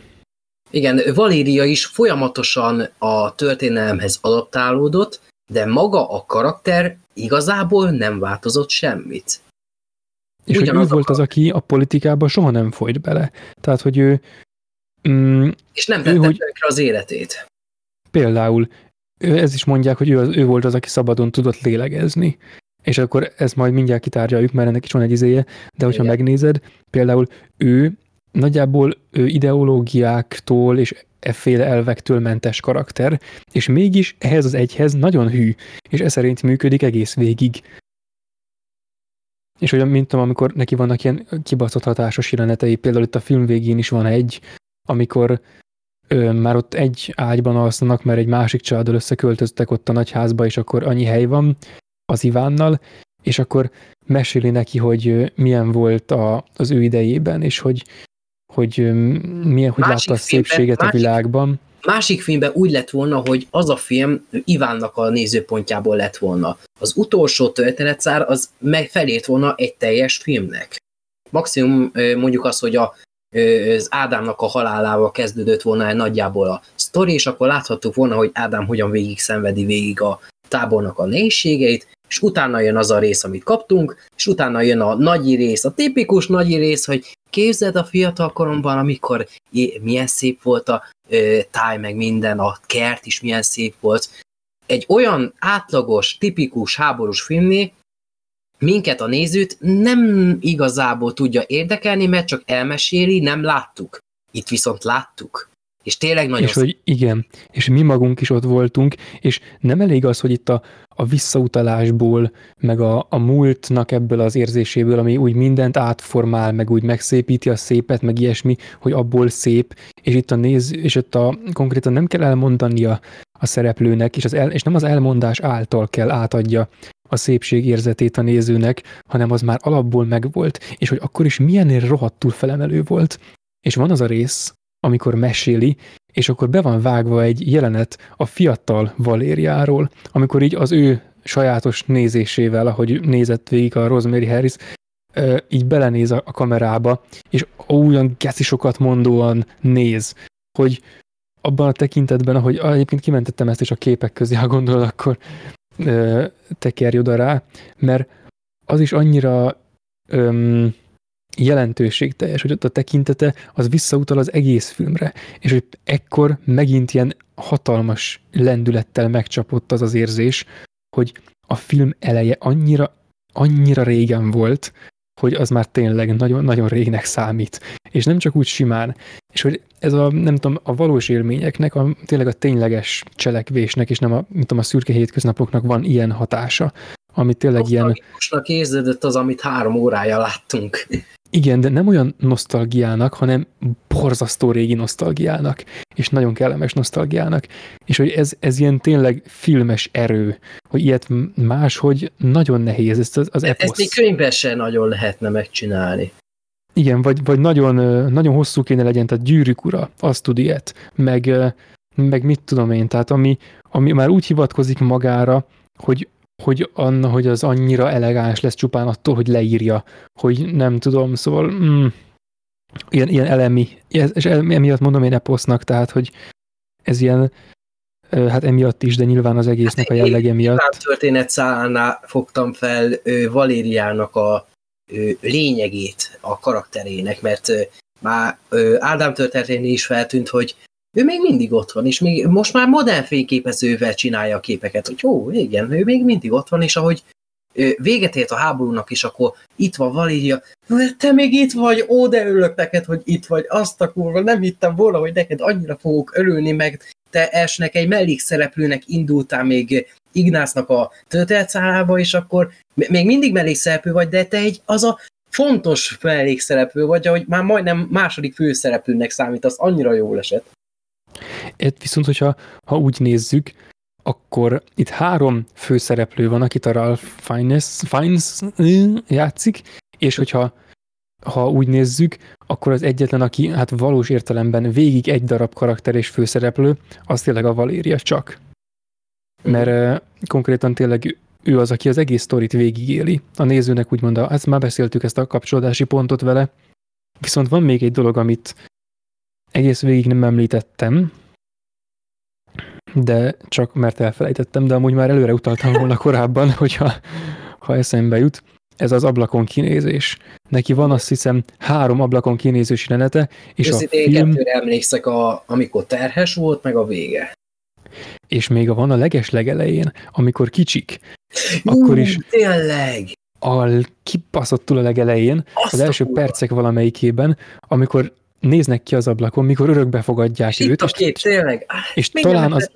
Igen, Valéria is folyamatosan a történelemhez adaptálódott, de maga a karakter igazából nem változott semmit. És Ugyanaz hogy ő volt az, aki a politikában soha nem folyt bele. Tehát, hogy ő... Mm, és nem tette hogy, az életét. Például, ez is mondják, hogy ő, az, ő volt az, aki szabadon tudott lélegezni. És akkor ezt majd mindjárt kitárgyaljuk, mert ennek is van egy izéje, de hogyha Igen. megnézed, például ő nagyjából ideológiáktól és efféle elvektől mentes karakter, és mégis ehhez az egyhez nagyon hű, és ez szerint működik egész végig. És olyan, mint tudom, amikor neki vannak ilyen kibaszott hatásos jelenetei, például itt a film végén is van egy, amikor ö, már ott egy ágyban alszanak, mert egy másik családdal összeköltöztek ott a nagyházba, és akkor annyi hely van az Ivánnal, és akkor meséli neki, hogy milyen volt a, az ő idejében, és hogy hogy milyen, hogy látta a szépséget filmben, a világban. Másik, másik filmben úgy lett volna, hogy az a film Ivánnak a nézőpontjából lett volna. Az utolsó történetszár az meg felért volna egy teljes filmnek. Maximum mondjuk az, hogy a, az Ádámnak a halálával kezdődött volna egy nagyjából a sztori, és akkor láthattuk volna, hogy Ádám hogyan végig szenvedi végig a tábornak a nehézségeit, és utána jön az a rész, amit kaptunk, és utána jön a nagyi rész, a tipikus nagyi rész, hogy képzeld a fiatal koromban, amikor milyen szép volt a ö, táj, meg minden, a kert is milyen szép volt. Egy olyan átlagos, tipikus háborús filmné minket a nézőt nem igazából tudja érdekelni, mert csak elmeséli, nem láttuk. Itt viszont láttuk. És tényleg nagyon És hogy igen, és mi magunk is ott voltunk, és nem elég az, hogy itt a, a visszautalásból, meg a, a múltnak ebből az érzéséből, ami úgy mindent átformál, meg úgy megszépíti a szépet, meg ilyesmi, hogy abból szép, és itt a néz, és itt a konkrétan nem kell elmondania a szereplőnek, és, az el, és nem az elmondás által kell átadja a szépség érzetét a nézőnek, hanem az már alapból megvolt, és hogy akkor is milyen rohadtul felemelő volt. És van az a rész, amikor meséli, és akkor be van vágva egy jelenet a fiatal Valériáról, amikor így az ő sajátos nézésével, ahogy nézett végig a Rosemary Harris, így belenéz a kamerába, és olyan sokat mondóan néz, hogy abban a tekintetben, ahogy egyébként kimentettem ezt is a képek közé, ha gondolod, akkor tekerj oda rá, mert az is annyira öm, jelentőségteljes, hogy ott a tekintete az visszautal az egész filmre, és hogy ekkor megint ilyen hatalmas lendülettel megcsapott az az érzés, hogy a film eleje annyira, annyira régen volt, hogy az már tényleg nagyon-nagyon régnek számít. És nem csak úgy simán. És hogy ez a, nem tudom, a valós élményeknek, a, tényleg a tényleges cselekvésnek, és nem a, mint tudom, a szürke hétköznapoknak van ilyen hatása, ami tényleg ilyen... Mostnak érződött az, amit három órája láttunk. Igen, de nem olyan nosztalgiának, hanem borzasztó régi nosztalgiának, és nagyon kellemes nosztalgiának. És hogy ez, ez ilyen tényleg filmes erő, hogy ilyet máshogy nagyon nehéz, ez az, az eposz. Ezt még könyvben sem nagyon lehetne megcsinálni. Igen, vagy, vagy nagyon, nagyon hosszú kéne legyen, tehát gyűrűk ura, azt tud ilyet, meg, meg mit tudom én, tehát ami, ami már úgy hivatkozik magára, hogy, hogy, anna, hogy az annyira elegáns lesz csupán attól, hogy leírja, hogy nem tudom, szóval mm, ilyen, ilyen elemi, és emiatt mondom én eposznak, tehát, hogy ez ilyen, hát emiatt is, de nyilván az egésznek hát a jellege miatt. A történet szállánál fogtam fel Valériának a lényegét a karakterének, mert már Ádám történeténél is feltűnt, hogy ő még mindig ott van, és még most már modern fényképezővel csinálja a képeket, hogy jó, igen, ő még mindig ott van, és ahogy véget ért a háborúnak, és akkor itt van Valéria, te még itt vagy, ó, de örülök neked, hogy itt vagy, azt a kurva, nem hittem volna, hogy neked annyira fogok örülni, meg te esnek egy mellékszereplőnek indultál még Ignásznak a történetszálába, és akkor még mindig mellékszereplő vagy, de te egy az a fontos mellékszereplő vagy, hogy már majdnem második főszereplőnek számít, az annyira jól esett. Itt viszont, hogyha ha úgy nézzük, akkor itt három főszereplő van, akit a Ralph Fiennes, Fiennes játszik, és hogyha ha úgy nézzük, akkor az egyetlen, aki hát valós értelemben végig egy darab karakter és főszereplő, az tényleg a Valéria csak. Mert uh, konkrétan tényleg ő az, aki az egész sztorit végigéli. A nézőnek úgymond, ezt már beszéltük, ezt a kapcsolódási pontot vele. Viszont van még egy dolog, amit egész végig nem említettem, de csak mert elfelejtettem, de amúgy már előre utaltam volna korábban, hogyha ha eszembe jut. Ez az ablakon kinézés. Neki van azt hiszem három ablakon kinézős jelenete, és a film... emlékszek, a, amikor terhes volt, meg a vége. És még a van a leges legelején, amikor kicsik, Jú, akkor is... tényleg! A kipaszottul a legelején, Azt az első percek valamelyikében, amikor néznek ki az ablakon, mikor örökbe fogadják és őt. És, két, tényleg. És talán, az,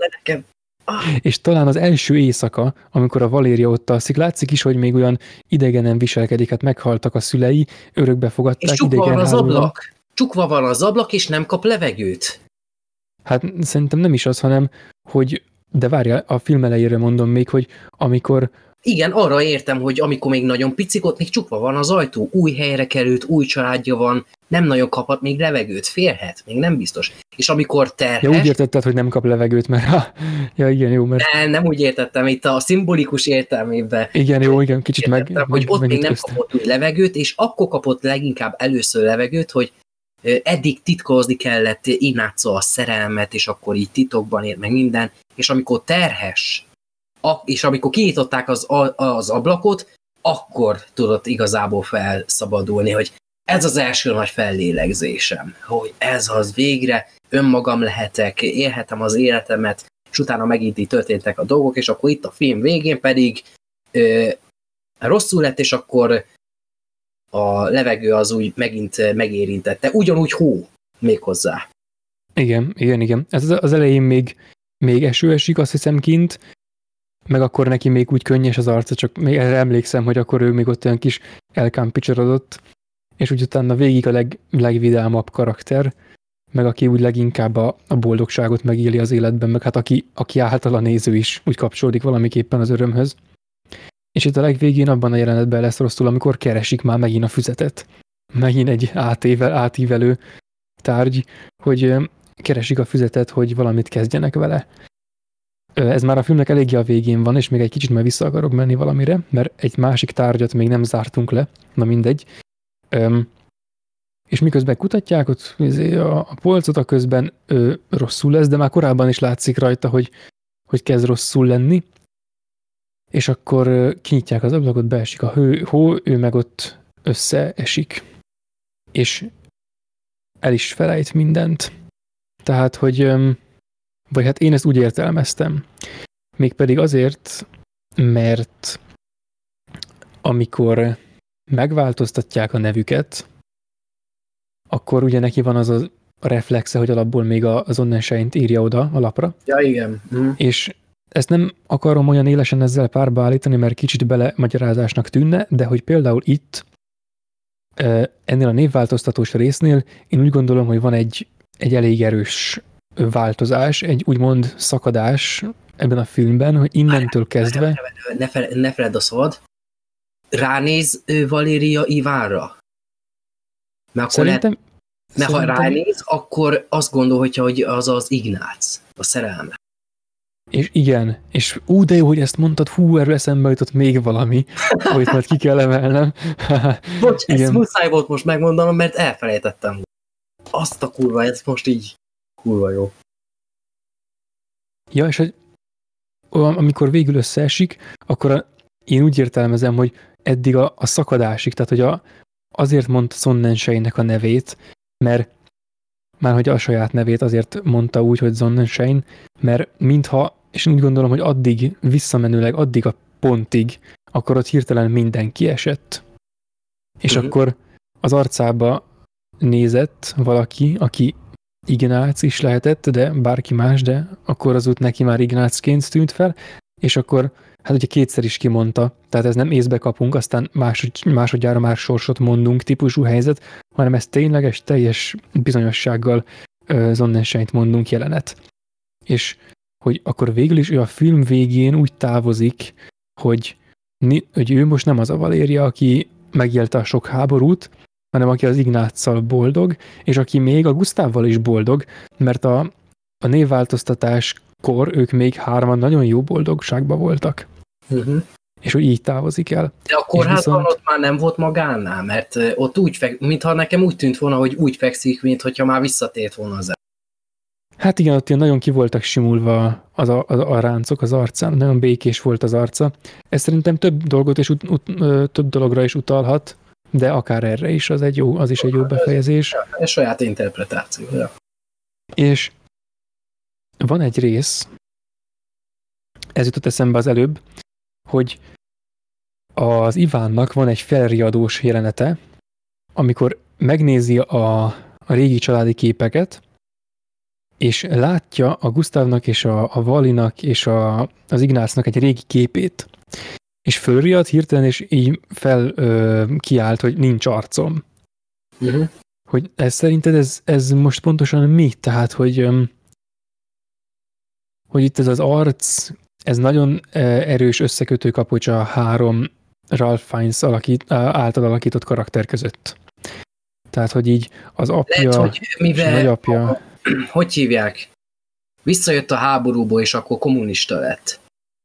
ah. és talán az első éjszaka, amikor a Valéria ott alszik, látszik is, hogy még olyan idegenen viselkedik, hát meghaltak a szülei, örökbe fogadták. És csukva van az ablak. Csukva van az ablak, és nem kap levegőt. Hát szerintem nem is az, hanem, hogy de várjál, a film elejére mondom még, hogy amikor igen, arra értem, hogy amikor még nagyon picik, ott még csukva van az ajtó, új helyre került, új családja van, nem nagyon kaphat még levegőt, félhet, még nem biztos. És amikor terhes... Ja, úgy értetted, hogy nem kap levegőt, mert ha... Ja, igen, jó, mert... Nem, nem úgy értettem, itt a szimbolikus értelmében. Igen, jó, igen, kicsit értettem, meg... hogy ott még nem kapott új levegőt, és akkor kapott leginkább először levegőt, hogy eddig titkolni kellett Ináccal a szerelmet, és akkor így titokban ért meg minden, és amikor terhes, és amikor kinyitották az, az ablakot, akkor tudott igazából felszabadulni, hogy ez az első nagy fellélegzésem, hogy ez az végre önmagam lehetek, élhetem az életemet, és utána megint így történtek a dolgok, és akkor itt a film végén pedig ö, rosszul lett, és akkor a levegő az úgy megint megérintette. Ugyanúgy hó még hozzá. Igen, igen, igen. Ez az elején még, még eső esik, azt hiszem kint, meg akkor neki még úgy könnyes az arca, csak még erre emlékszem, hogy akkor ő még ott olyan kis elkámpicsorodott, és úgy utána végig a leg, legvidámabb karakter, meg aki úgy leginkább a, a boldogságot megéli az életben, meg hát aki, aki által a néző is úgy kapcsolódik valamiképpen az örömhöz. És itt a legvégén abban a jelenetben lesz rosszul, amikor keresik már megint a füzetet. Megint egy átével, átívelő tárgy, hogy keresik a füzetet, hogy valamit kezdjenek vele. Ez már a filmnek eléggé a végén van, és még egy kicsit már vissza akarok menni valamire, mert egy másik tárgyat még nem zártunk le, na mindegy. Öm, és miközben kutatják ott izé, a, a polcot, a közben ö, rosszul lesz, de már korábban is látszik rajta, hogy, hogy kezd rosszul lenni, és akkor kinyitják az ablakot, beesik a hő, hó, ő meg ott összeesik, és el is felejt mindent. Tehát, hogy öm, vagy hát én ezt úgy értelmeztem. Mégpedig azért, mert amikor megváltoztatják a nevüket, akkor ugye neki van az a reflexe, hogy alapból még az Onnenscheint írja oda a lapra. Ja, igen. Mm. És ezt nem akarom olyan élesen ezzel párba állítani, mert kicsit bele magyarázásnak tűnne, de hogy például itt ennél a névváltoztatós résznél én úgy gondolom, hogy van egy, egy elég erős változás, egy úgymond szakadás ebben a filmben, hogy innentől kezdve... Ne, fel, ne feled a szabad. Ránéz Valéria Ivánra. Mert, akkor Szerintem... lehet, mert Szerintem... ha ránéz, akkor azt gondolhatja, hogy az az Ignác, a szerelme. És igen, és ú, de jó, hogy ezt mondtad, hú, erről eszembe jutott még valami, amit majd ki kell emelnem. Bocs, igen. ezt muszáj volt most megmondanom, mert elfelejtettem. Azt a kurva, ez most így kurva jó. Ja, és hogy amikor végül összeesik, akkor a, én úgy értelmezem, hogy eddig a, a szakadásig, tehát hogy a, azért mondta Sonnenscheinnek a nevét, mert már hogy a saját nevét azért mondta úgy, hogy Sonnenschein, mert mintha, és úgy gondolom, hogy addig, visszamenőleg addig a pontig, akkor ott hirtelen minden kiesett. És uh-huh. akkor az arcába nézett valaki, aki Ignác is lehetett, de bárki más, de akkor az út neki már Ignácként tűnt fel, és akkor hát ugye kétszer is kimondta, tehát ez nem észbe kapunk, aztán másod, másodjára már sorsot mondunk típusú helyzet, hanem ez tényleges, teljes bizonyossággal uh, Sonnenscheint mondunk jelenet. És hogy akkor végül is ő a film végén úgy távozik, hogy, hogy ő most nem az a Valéria, aki megélte a sok háborút, hanem aki az Ignáccal boldog, és aki még a Gusztávval is boldog, mert a, a névváltoztatáskor ők még hárman nagyon jó boldogságban voltak. Uh-huh. És hogy így távozik el. De a kórházban viszont... ott már nem volt magánál, mert ott úgy fek, mintha nekem úgy tűnt volna, hogy úgy fekszik, mint hogyha már visszatért volna az el. Hát igen, ott ilyen nagyon ki voltak simulva az a, a, a ráncok az arcán, nagyon békés volt az arca. Ez szerintem több dolgot és ut, ut, több dologra is utalhat, de akár erre is, az, egy jó, az is egy jó befejezés. Ez saját interpretáció. Ja. És van egy rész, ez jutott eszembe az előbb, hogy az Ivánnak van egy felriadós jelenete, amikor megnézi a, a régi családi képeket, és látja a Gustavnak és a, a Valinak és a, az Ignácnak egy régi képét és fölriadt hirtelen, és így fel ö, kiállt, hogy nincs arcom. Uh-huh. Hogy ez szerinted ez, ez most pontosan mi? Tehát, hogy, ö, hogy itt ez az arc, ez nagyon erős összekötő kapocs a három Ralph Fiennes alakít, által alakított karakter között. Tehát, hogy így az apja Lehet, hogy mivel és a nagyapja... Hogy hívják? Visszajött a háborúból, és akkor kommunista lett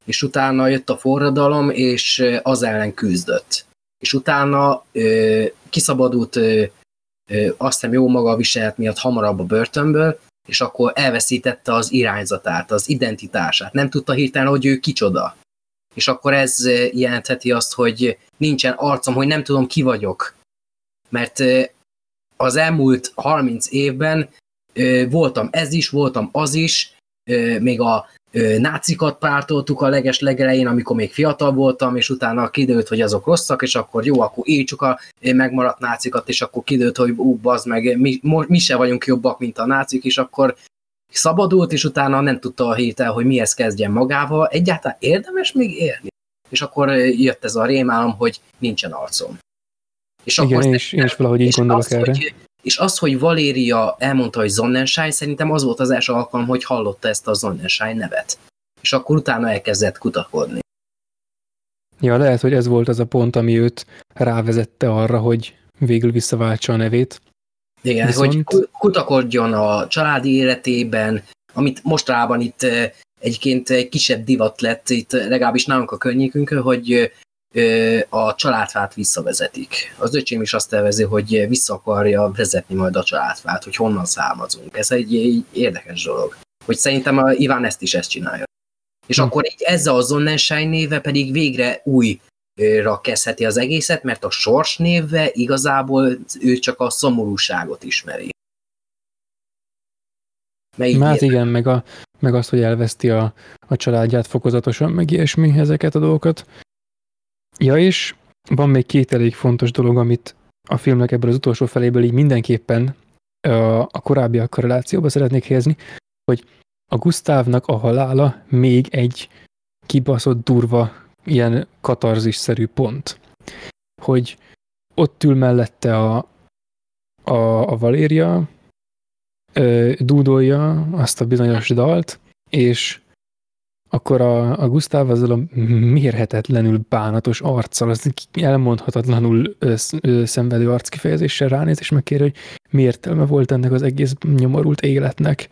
és utána jött a forradalom, és az ellen küzdött. És utána ö, kiszabadult, ö, ö, azt hiszem jó maga a viselet miatt hamarabb a börtönből, és akkor elveszítette az irányzatát, az identitását. Nem tudta hirtelen, hogy ő kicsoda. És akkor ez jelentheti azt, hogy nincsen arcom, hogy nem tudom, ki vagyok. Mert az elmúlt 30 évben voltam ez is, voltam az is, még a nácikat pártoltuk a leges legelején, amikor még fiatal voltam, és utána kiderült, hogy azok rosszak, és akkor jó, akkor csak a megmaradt nácikat, és akkor kiderült, hogy ú, bazd meg, mi, mi se vagyunk jobbak, mint a nácik, és akkor szabadult, és utána nem tudta a hétel, hogy mihez kezdjen magával. Egyáltalán érdemes még élni? És akkor jött ez a rémálom, hogy nincsen arcom. És Igen, akkor én is, én is valahogy így gondolok az, erre. Hogy és az, hogy Valéria elmondta, hogy Sonnenschein, szerintem az volt az első alkalom, hogy hallotta ezt a Sonnenschein nevet. És akkor utána elkezdett kutakodni. Ja, lehet, hogy ez volt az a pont, ami őt rávezette arra, hogy végül visszaváltsa a nevét. Igen, Viszont... hogy kutakodjon a családi életében, amit mostrában itt eh, egyébként egy kisebb divat lett, itt legalábbis nálunk a környékünkön, hogy a családfát visszavezetik. Az öcsém is azt tervezi, hogy vissza akarja vezetni majd a családfát, hogy honnan származunk. Ez egy, egy érdekes dolog. Hogy szerintem a Iván ezt is ezt csinálja. És hm. akkor így ezzel a Sonnenschein néve pedig végre újra kezdheti az egészet, mert a Sors névve igazából ő csak a szomorúságot ismeri. Hát igen, meg, a, meg azt, hogy elveszti a, a családját fokozatosan, meg ilyesmi ezeket a dolgokat. Ja, és van még két elég fontos dolog, amit a filmnek ebből az utolsó feléből így mindenképpen a korábbiak korrelációba szeretnék helyezni, hogy a Gusztávnak a halála még egy kibaszott durva, ilyen katarzis-szerű pont. Hogy ott ül mellette a, a, a Valéria, dúdolja azt a bizonyos dalt, és akkor a, a Gustav azzal a mérhetetlenül bánatos arccal, az elmondhatatlanul ö, ö, szenvedő arckifejezéssel ránéz, és megkér, hogy mi értelme volt ennek az egész nyomorult életnek.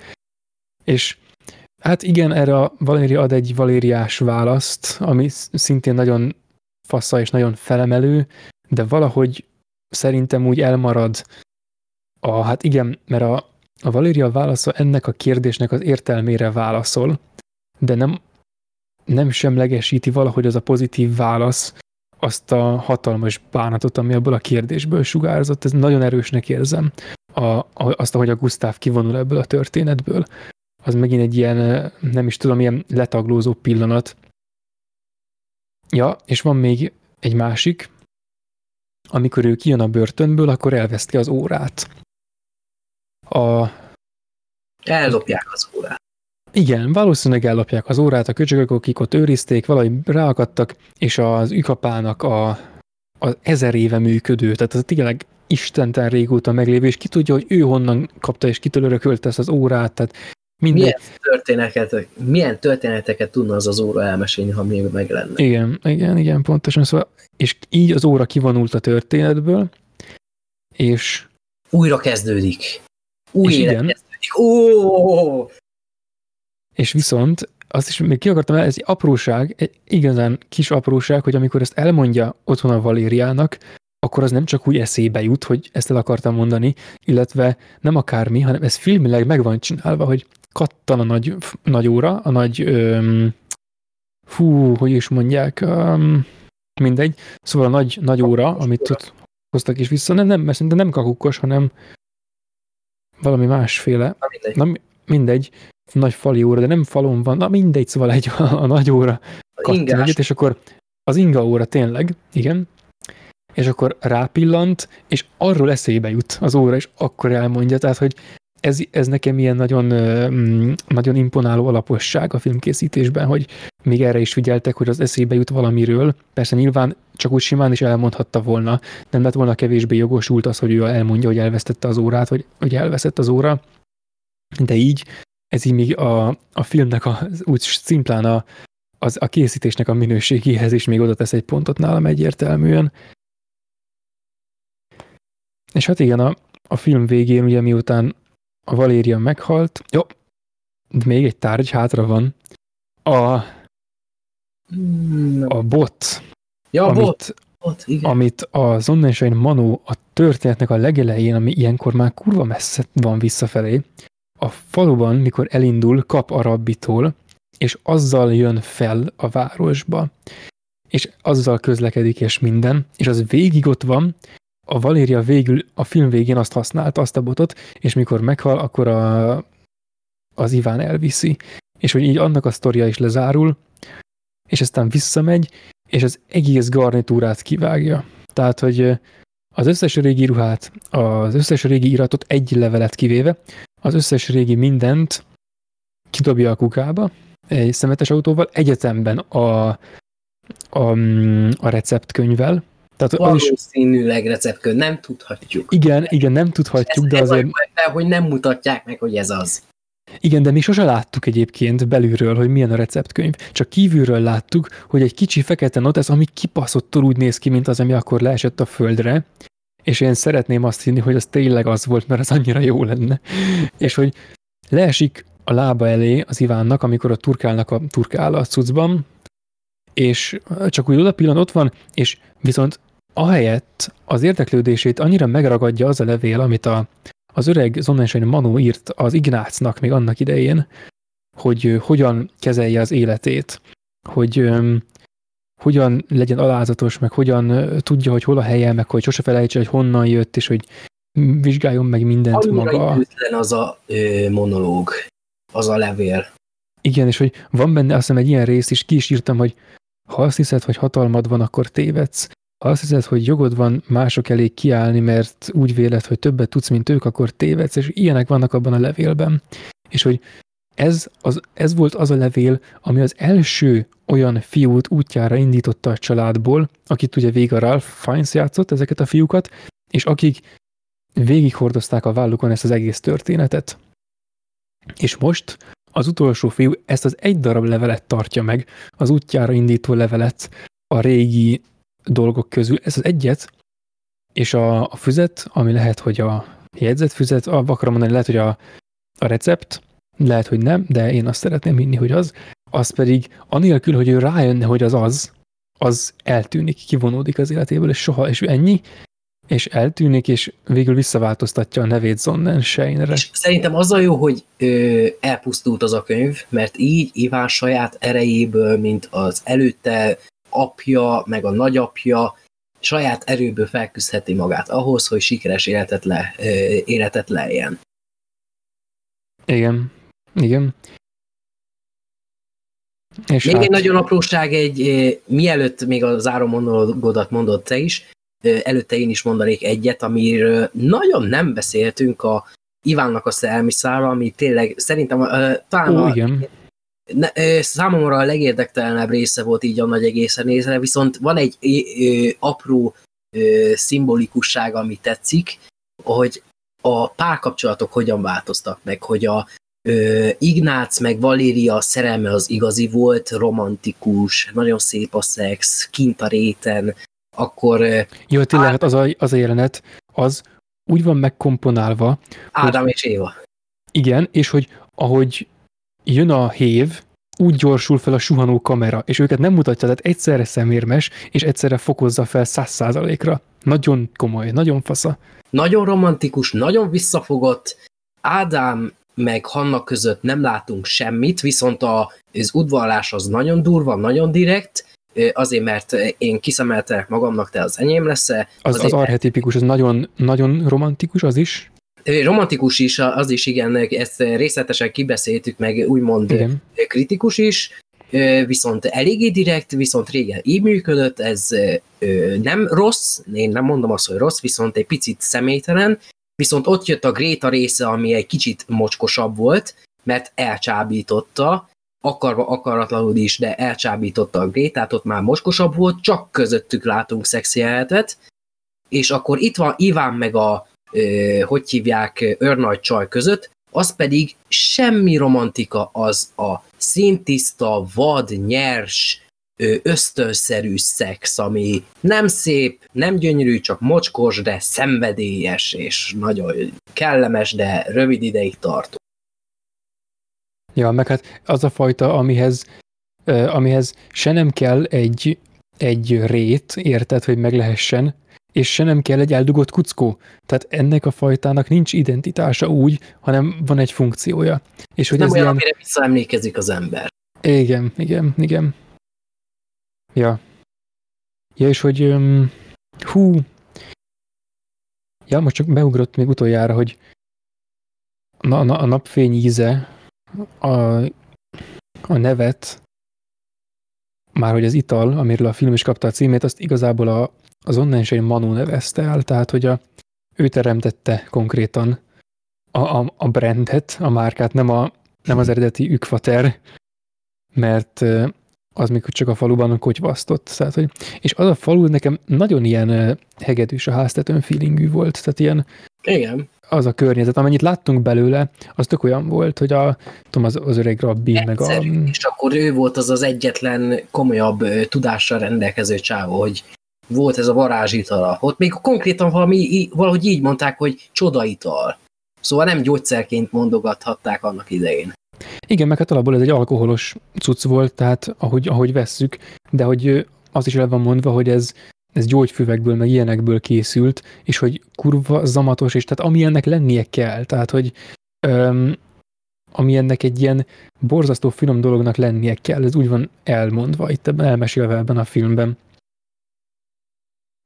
És hát igen, erre a Valéria ad egy valériás választ, ami szintén nagyon fassa és nagyon felemelő, de valahogy szerintem úgy elmarad a, hát igen, mert a, a Valéria válasza ennek a kérdésnek az értelmére válaszol, de nem, nem semlegesíti valahogy az a pozitív válasz azt a hatalmas bánatot, ami abból a kérdésből sugárzott. Ez nagyon erősnek érzem, a, a, azt, ahogy a Gustav kivonul ebből a történetből. Az megint egy ilyen, nem is tudom, ilyen letaglózó pillanat. Ja, és van még egy másik, amikor ő kijön a börtönből, akkor elveszti az órát. A... Ellopják az órát. Igen, valószínűleg ellopják az órát, a köcsögök, akik ott őrizték, valahogy ráakadtak, és az ükapának a, az ezer éve működő, tehát az tényleg istenten régóta meglévő, és ki tudja, hogy ő honnan kapta, és kitől örökölte ezt az órát, tehát minden... Milyen, történeteket, milyen történeteket tudna az az óra elmesélni, ha még meg lenne? Igen, igen, igen, pontosan. Szóval, és így az óra kivonult a történetből, és... Újra kezdődik. Új élet igen. kezdődik. Ó! És viszont azt is még ki akartam el, ez egy apróság, egy igazán kis apróság, hogy amikor ezt elmondja otthon a Valériának, akkor az nem csak úgy eszébe jut, hogy ezt el akartam mondani, illetve nem akármi, hanem ez filmileg meg van csinálva, hogy kattan a nagy, nagy óra, a nagy, öm, fú, hogy is mondják, öm, mindegy, szóval a nagy, nagy óra, amit ott hoztak is vissza, nem, nem, mert szerintem nem kakukkos, hanem valami másféle. Na mindegy. Na, mindegy nagy fali óra, de nem falon van, na mindegy, szóval egy a, a nagy óra egyet, és akkor az inga óra tényleg, igen, és akkor rápillant, és arról eszébe jut az óra, és akkor elmondja, tehát, hogy ez, ez nekem ilyen nagyon, nagyon imponáló alaposság a filmkészítésben, hogy még erre is figyeltek, hogy az eszébe jut valamiről. Persze nyilván csak úgy simán is elmondhatta volna, nem lett volna kevésbé jogosult az, hogy ő elmondja, hogy elvesztette az órát, vagy hogy elveszett az óra, de így ez így még a, a filmnek a, úgy szimplán a, az, a készítésnek a minőségéhez is még oda tesz egy pontot nálam egyértelműen. És hát igen, a, a film végén ugye miután a Valéria meghalt, jó, de még egy tárgy hátra van, a, a bot, ja, amit, bot. Bot, igen. amit a Sonnenschein Manu a történetnek a legelején, ami ilyenkor már kurva messze van visszafelé, a faluban, mikor elindul, kap a rabbitól, és azzal jön fel a városba, és azzal közlekedik, és minden, és az végig ott van, a Valéria végül a film végén azt használta, azt a botot, és mikor meghal, akkor a, az Iván elviszi. És hogy így annak a sztoria is lezárul, és aztán visszamegy, és az egész garnitúrát kivágja. Tehát, hogy az összes régi ruhát, az összes régi iratot egy levelet kivéve, az összes régi mindent kidobja a kukába egy szemetes autóval, egyetemben a, a, a receptkönyvvel. Tehát Valószínűleg is... receptkönyv, nem tudhatjuk. Igen, igen, nem tudhatjuk, Ez de azért... Fel, hogy nem mutatják meg, hogy ez az. Igen, de mi sose láttuk egyébként belülről, hogy milyen a receptkönyv. Csak kívülről láttuk, hogy egy kicsi fekete notes, ami kipaszottul úgy néz ki, mint az, ami akkor leesett a földre, és én szeretném azt hinni, hogy az tényleg az volt, mert az annyira jó lenne. És hogy leesik a lába elé az Ivánnak, amikor a turkálnak a turkál a cuccban, és csak úgy oda pillanat ott van, és viszont ahelyett az érdeklődését annyira megragadja az a levél, amit a, az öreg Sonnenschein Manu írt az Ignácnak még annak idején, hogy hogyan kezelje az életét, hogy hogyan legyen alázatos, meg hogyan tudja, hogy hol a helye, meg hogy sose felejtse, hogy honnan jött, és hogy vizsgáljon meg mindent Annyira maga. Annyira az a ö, monológ, az a levél. Igen, és hogy van benne azt hiszem egy ilyen rész is, ki is írtam, hogy ha azt hiszed, hogy hatalmad van, akkor tévedsz. Ha azt hiszed, hogy jogod van mások elé kiállni, mert úgy véled, hogy többet tudsz, mint ők, akkor tévedsz, és ilyenek vannak abban a levélben. És hogy ez, az, ez volt az a levél, ami az első olyan fiút útjára indította a családból, akit ugye végig a Ralph Fiennes játszott ezeket a fiúkat, és akik végighordozták a vállukon ezt az egész történetet. És most az utolsó fiú ezt az egy darab levelet tartja meg, az útjára indító levelet a régi dolgok közül, ez az egyet, és a, a füzet, ami lehet, hogy a jegyzetfüzet, akarom mondani, lehet, hogy a, a recept, lehet, hogy nem, de én azt szeretném hinni, hogy az, az pedig anélkül, hogy ő rájönne, hogy az az, az eltűnik, kivonódik az életéből, és soha, és ennyi, és eltűnik, és végül visszaváltoztatja a nevét Zonnen Seinre. És szerintem az a jó, hogy ö, elpusztult az a könyv, mert így Iván saját erejéből, mint az előtte apja, meg a nagyapja, saját erőből felküzdheti magát ahhoz, hogy sikeres életet, le, ö, életet lejjen. Igen, igen. És még hát... egy nagyon apróság, egy, mielőtt még az áromonológodat mondott te is, előtte én is mondanék egyet, amiről nagyon nem beszéltünk a Ivánnak a szelmiszára, ami tényleg szerintem talán Ó, a, igen. Ne, számomra a legérdektelenebb része volt így a nagy egészen nézve, viszont van egy ö, apró ö, szimbolikusság, ami tetszik, hogy a párkapcsolatok hogyan változtak meg, hogy a ö, Ignác meg Valéria szerelme az igazi volt, romantikus, nagyon szép a szex, kint a réten, akkor... Jó, tényleg, hát az a, az a jelenet, az úgy van megkomponálva, Ádám hogy, és Éva. Igen, és hogy ahogy jön a hév, úgy gyorsul fel a suhanó kamera, és őket nem mutatja, tehát egyszerre szemérmes, és egyszerre fokozza fel száz százalékra. Nagyon komoly, nagyon fasza. Nagyon romantikus, nagyon visszafogott. Ádám meg Hanna között nem látunk semmit, viszont a, az udvarlás az nagyon durva, nagyon direkt, azért, mert én kiszemeltelek magamnak, te az enyém lesz. Az, az arhetipikus, az nagyon, nagyon romantikus, az is? Romantikus is, az is igen, ezt részletesen kibeszéltük, meg úgymond igen. kritikus is, viszont eléggé direkt, viszont régen így működött, ez nem rossz, én nem mondom azt, hogy rossz, viszont egy picit személytelen, viszont ott jött a Gréta része, ami egy kicsit mocskosabb volt, mert elcsábította, akarva akaratlanul is, de elcsábította a Grétát, ott már moskosabb volt, csak közöttük látunk szexi jelenetet, és akkor itt van Iván meg a, ö, hogy hívják, őrnagy csaj között, az pedig semmi romantika, az a szintiszta, vad, nyers, ösztönszerű szex, ami nem szép, nem gyönyörű, csak mocskos, de szenvedélyes, és nagyon kellemes, de rövid ideig tartó. Ja, meg hát az a fajta, amihez, amihez se nem kell egy, egy rét, érted, hogy meg lehessen, és se nem kell egy eldugott kuckó. Tehát ennek a fajtának nincs identitása úgy, hanem van egy funkciója. És hogy nem ez olyan, ilyen... amire visszaemlékezik az ember. Igen, igen, igen. Ja. Ja, és hogy um, hú, ja, most csak beugrott még utoljára, hogy a, a, a napfény íze, a, a nevet, már hogy az ital, amiről a film is kapta a címét, azt igazából a, az egy Manu nevezte el, tehát hogy a, ő teremtette konkrétan a, a, a brandet, a márkát, nem, a, nem az eredeti ükvater, mert az még csak a faluban kotyvasztott. Tehát, hogy, és az a falu nekem nagyon ilyen hegedűs a háztetőn feelingű volt, tehát ilyen Igen. az a környezet, amennyit láttunk belőle, az tök olyan volt, hogy a, tudom, az, az öreg rabbi, Egyszerű. meg a... És akkor ő volt az az egyetlen komolyabb tudással rendelkező csávó, hogy volt ez a varázsitala. Ott még konkrétan valami, valahogy így mondták, hogy csodaital. Szóval nem gyógyszerként mondogathatták annak idején. Igen, meg hát alapból ez egy alkoholos cucc volt, tehát ahogy, ahogy vesszük, de hogy az is el van mondva, hogy ez, ez gyógyfüvekből, meg ilyenekből készült, és hogy kurva zamatos, és tehát ami ennek lennie kell, tehát hogy öm, ami ennek egy ilyen borzasztó finom dolognak lennie kell, ez úgy van elmondva, itt ebben elmesélve ebben a filmben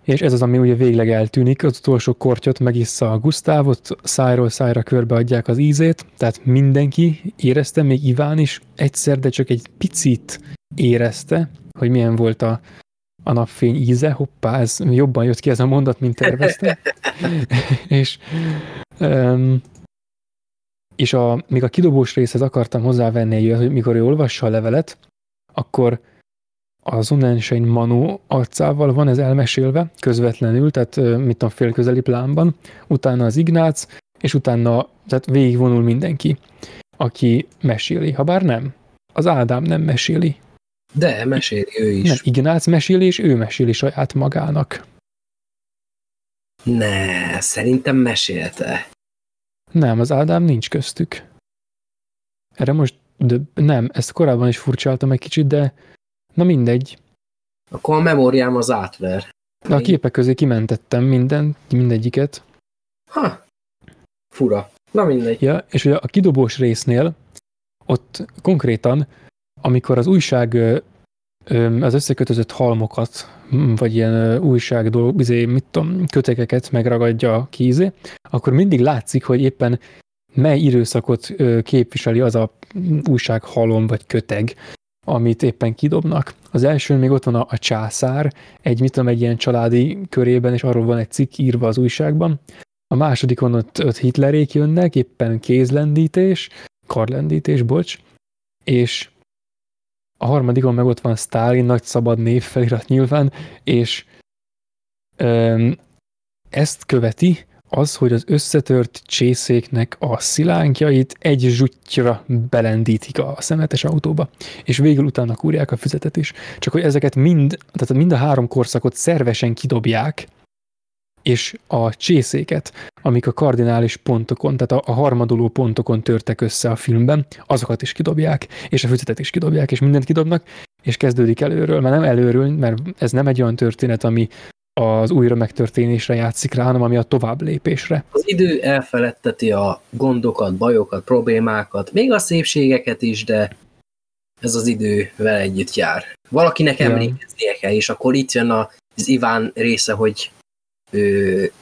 és ez az, ami ugye végleg eltűnik, az utolsó kortyot megissza a Gusztávot, szájról szájra körbeadják az ízét, tehát mindenki érezte, még Iván is egyszer, de csak egy picit érezte, hogy milyen volt a, a napfény íze, hoppá, ez jobban jött ki ez a mondat, mint tervezte. és um, és a, még a kidobós részhez akartam hozzávenni, hogy mikor ő olvassa a levelet, akkor az Unenschein Manu arcával van ez elmesélve közvetlenül, tehát mit a félközeli plánban, utána az Ignác, és utána, tehát végigvonul mindenki. aki meséli, ha bár nem. Az Ádám nem meséli. De, meséli ő is. Nem, Ignác meséli, és ő meséli saját magának. Ne, szerintem mesélte. Nem, az Ádám nincs köztük. Erre most, de nem, ezt korábban is furcsáltam egy kicsit, de na mindegy. Akkor a memóriám az átver. De a képek közé kimentettem minden, mindegyiket. Ha, fura. Na mindegy. Ja, és ugye a kidobós résznél ott konkrétan, amikor az újság az összekötözött halmokat, vagy ilyen újság dolog, izé, mit tudom, kötekeket megragadja kízé, akkor mindig látszik, hogy éppen mely időszakot képviseli az a újság halom vagy köteg, amit éppen kidobnak. Az első még ott van a, a császár, egy, mit tudom, egy ilyen családi körében, és arról van egy cikk írva az újságban. A másodikon ott, ott Hitlerék jönnek, éppen kézlendítés, karlendítés, bocs, és a harmadikon meg ott van Stalin, nagy szabad név felirat nyilván, és öm, ezt követi az, hogy az összetört csészéknek a szilánkjait egy zsuttyra belendítik a szemetes autóba, és végül utána kúrják a füzetet is. Csak hogy ezeket mind, tehát mind a három korszakot szervesen kidobják, és a csészéket, amik a kardinális pontokon, tehát a, a harmaduló pontokon törtek össze a filmben, azokat is kidobják, és a füzetet is kidobják, és mindent kidobnak, és kezdődik előről, mert nem előről, mert ez nem egy olyan történet, ami az újra megtörténésre játszik rá, hanem ami a tovább lépésre. Az idő elfeledteti a gondokat, bajokat, problémákat, még a szépségeket is, de ez az idő vele együtt jár. Valakinek emlékeznie kell, és akkor itt jön az Iván része, hogy ő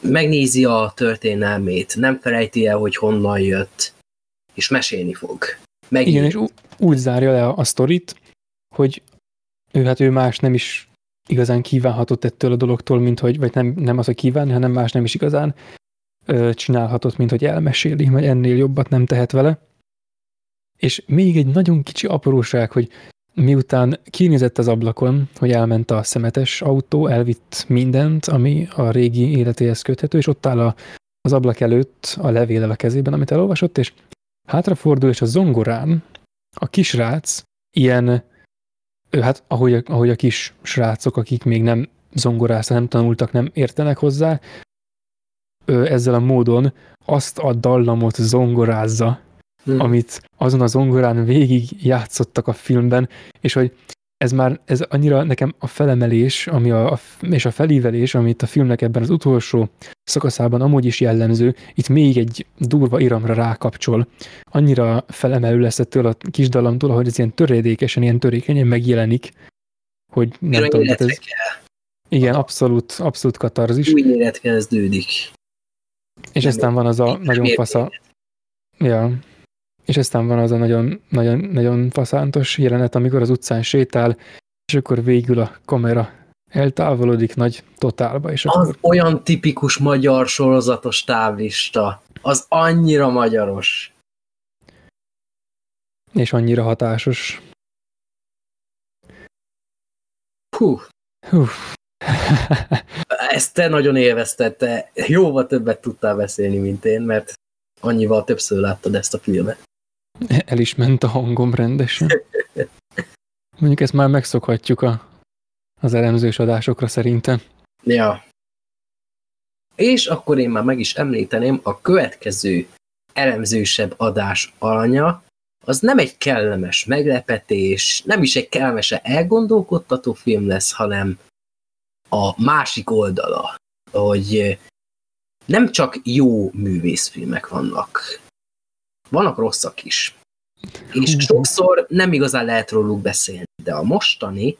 megnézi a történelmét, nem felejti el, hogy honnan jött, és mesélni fog. Megint. Igen, és úgy zárja le a, a sztorit, hogy ő hát ő más nem is igazán kívánhatott ettől a dologtól, mint hogy, vagy nem, nem az, hogy kívánni, hanem más nem is igazán ö, csinálhatott, mint hogy elmeséli, vagy ennél jobbat nem tehet vele. És még egy nagyon kicsi apróság, hogy miután kinézett az ablakon, hogy elment a szemetes autó, elvitt mindent, ami a régi életéhez köthető, és ott áll a, az ablak előtt a levélel a kezében, amit elolvasott, és hátrafordul, és a zongorán a kisrác ilyen, hát ahogy a, ahogy a kis srácok, akik még nem zongoráztak, nem tanultak, nem értenek hozzá, ezzel a módon azt a dallamot zongorázza, hmm. amit azon az zongorán végig játszottak a filmben, és hogy ez már, ez annyira nekem a felemelés, ami a, a, és a felívelés, amit a filmnek ebben az utolsó szakaszában amúgy is jellemző, itt még egy durva iramra rákapcsol. Annyira felemelő lesz ettől a kis dallamtól, hogy ez ilyen töredékesen, ilyen törékenyen megjelenik, hogy nem tudom, hát ez, igen, abszolút, abszolút katarzis. Új élet kezdődik. És nem aztán van az a nagyon fasza... Ja, és aztán van az a nagyon, nagyon, nagyon faszántos jelenet, amikor az utcán sétál, és akkor végül a kamera eltávolodik nagy totálba. És az akkor... olyan tipikus magyar sorozatos távlista. Az annyira magyaros. És annyira hatásos. Hú. Hú. Ezt te nagyon élvezted, te jóval többet tudtál beszélni, mint én, mert annyival többször láttad ezt a filmet. El is ment a hangom rendesen. Mondjuk ezt már megszokhatjuk a, az elemzős adásokra szerintem. Ja. És akkor én már meg is említeném, a következő elemzősebb adás alanya, az nem egy kellemes meglepetés, nem is egy kellemes elgondolkodtató film lesz, hanem a másik oldala, hogy nem csak jó művészfilmek vannak, vannak rosszak is. És sokszor nem igazán lehet róluk beszélni, de a mostani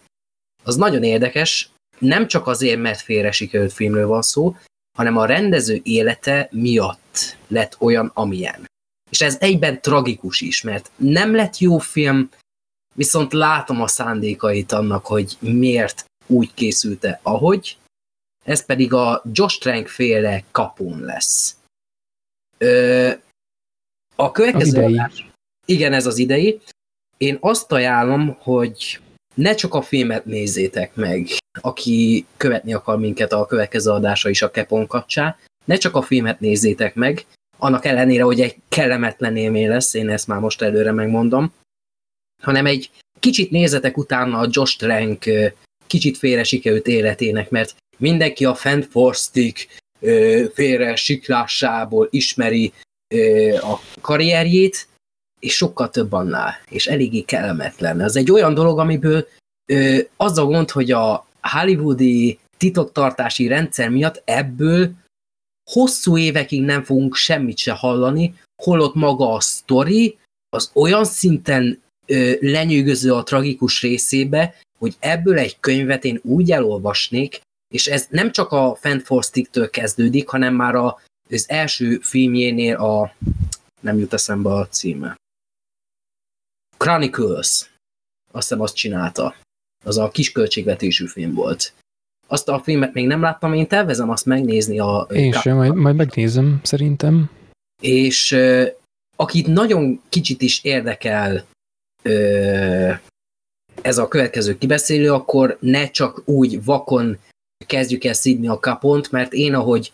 az nagyon érdekes, nem csak azért, mert félre sikerült filmről van szó, hanem a rendező élete miatt lett olyan, amilyen. És ez egyben tragikus is, mert nem lett jó film, viszont látom a szándékait annak, hogy miért úgy készülte, ahogy, ez pedig a Josh Trank féle kapun lesz. Ö, a következő adás, igen, ez az idei. Én azt ajánlom, hogy ne csak a filmet nézzétek meg, aki követni akar minket a következő adása is a Kepon kapcsán, ne csak a filmet nézzétek meg, annak ellenére, hogy egy kellemetlen élmény lesz, én ezt már most előre megmondom, hanem egy kicsit nézetek utána a Josh Trank kicsit félre sikerült életének, mert mindenki a Fantastic félre siklásából ismeri a karrierjét, és sokkal több annál, és eléggé kellemetlen. Ez egy olyan dolog, amiből az a gond, hogy a hollywoodi titoktartási rendszer miatt ebből hosszú évekig nem fogunk semmit se hallani, holott maga a sztori az olyan szinten ö, lenyűgöző a tragikus részébe, hogy ebből egy könyvet én úgy elolvasnék, és ez nem csak a Fantastic-től kezdődik, hanem már a, az első filmjénél a nem jut eszembe a címe. Chronicles. Azt hiszem azt csinálta. Az a kis költségvetésű film volt. Azt a filmet még nem láttam, én tervezem azt megnézni a... Én sem, majd, majd megnézem, szerintem. És akit nagyon kicsit is érdekel ez a következő kibeszélő, akkor ne csak úgy vakon kezdjük el szídni a kapont, mert én, ahogy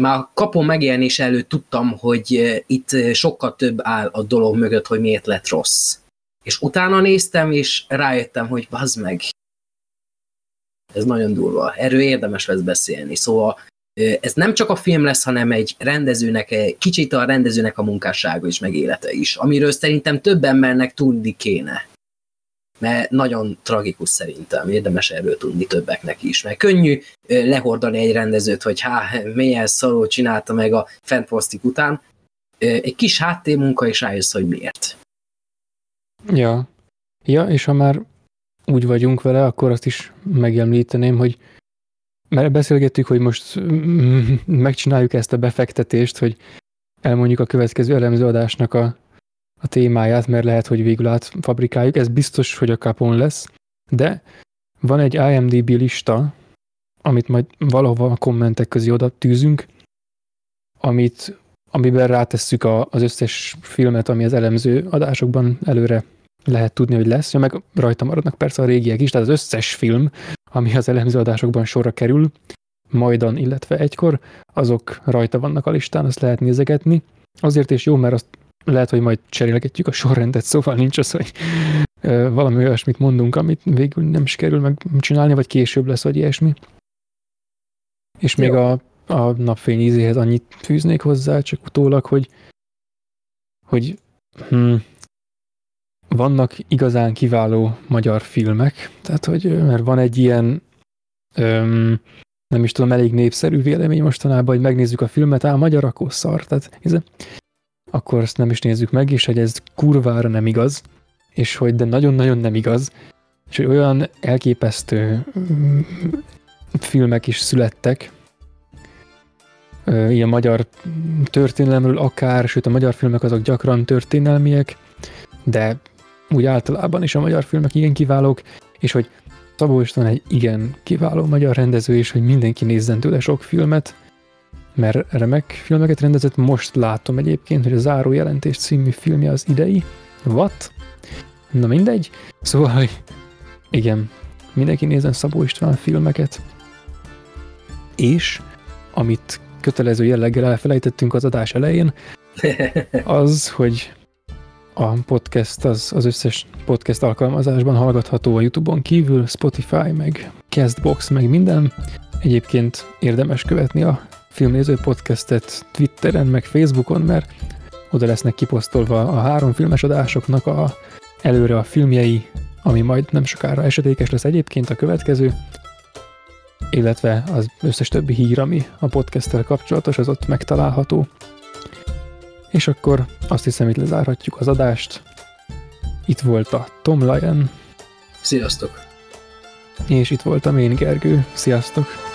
már a kapon megjelenés előtt tudtam, hogy itt sokkal több áll a dolog mögött, hogy miért lett rossz. És utána néztem, és rájöttem, hogy bazd meg, ez nagyon durva. Erről érdemes lesz beszélni. Szóval ez nem csak a film lesz, hanem egy rendezőnek, kicsit a rendezőnek a munkássága is, meg élete is, amiről szerintem több embernek tudni kéne. Mert nagyon tragikus szerintem, érdemes erről tudni többeknek is. Mert könnyű lehordani egy rendezőt, hogy há, milyen szarul csinálta meg a Fantastic után. Egy kis háttérmunka, és rájössz, hogy miért. Ja. Ja, és ha már úgy vagyunk vele, akkor azt is megemlíteném, hogy mert beszélgettük, hogy most megcsináljuk ezt a befektetést, hogy elmondjuk a következő elemzőadásnak a, a témáját, mert lehet, hogy végül átfabrikáljuk. Ez biztos, hogy a kapon lesz, de van egy IMDB lista, amit majd valahova a kommentek közé oda tűzünk, amit, amiben rátesszük a, az összes filmet, ami az elemző adásokban előre lehet tudni, hogy lesz, ja, meg rajta maradnak persze a régiek is, tehát az összes film, ami az elemző adásokban sorra kerül, majdan, illetve egykor, azok rajta vannak a listán, azt lehet nézegetni. Azért is jó, mert azt lehet, hogy majd cserélgetjük a sorrendet, szóval nincs az, hogy valami olyasmit mondunk, amit végül nem sikerül megcsinálni, vagy később lesz, vagy ilyesmi. És jó. még a, a napfény ízéhez annyit fűznék hozzá, csak utólag, hogy, hogy hm, vannak igazán kiváló magyar filmek, tehát hogy mert van egy ilyen öm, nem is tudom, elég népszerű vélemény mostanában, hogy megnézzük a filmet, á, magyar, akkor szar, tehát ez, akkor azt nem is nézzük meg, és hogy ez kurvára nem igaz, és hogy de nagyon-nagyon nem igaz, és hogy olyan elképesztő filmek is születtek, ilyen magyar történelemről akár, sőt a magyar filmek azok gyakran történelmiek, de úgy általában is a magyar filmek igen kiválók, és hogy Szabó István egy igen kiváló magyar rendező, és hogy mindenki nézzen tőle sok filmet, mert remek filmeket rendezett. Most látom egyébként, hogy a Záró Jelentés című filmje az idei. What? Na mindegy. Szóval, igen, mindenki nézzen Szabó István filmeket. És, amit kötelező jelleggel elfelejtettünk az adás elején, az, hogy a podcast az, az összes podcast alkalmazásban hallgatható a YouTube-on kívül, Spotify, meg Castbox, meg minden. Egyébként érdemes követni a filmnéző podcastet Twitteren, meg Facebookon, mert oda lesznek kiposztolva a három filmes adásoknak a, előre a filmjei, ami majd nem sokára esedékes lesz egyébként a következő, illetve az összes többi hír, ami a podcasttel kapcsolatos, az ott megtalálható. És akkor azt hiszem, itt lezárhatjuk az adást. Itt volt a Tom Lyon. Sziasztok! És itt voltam én, Gergő. Sziasztok!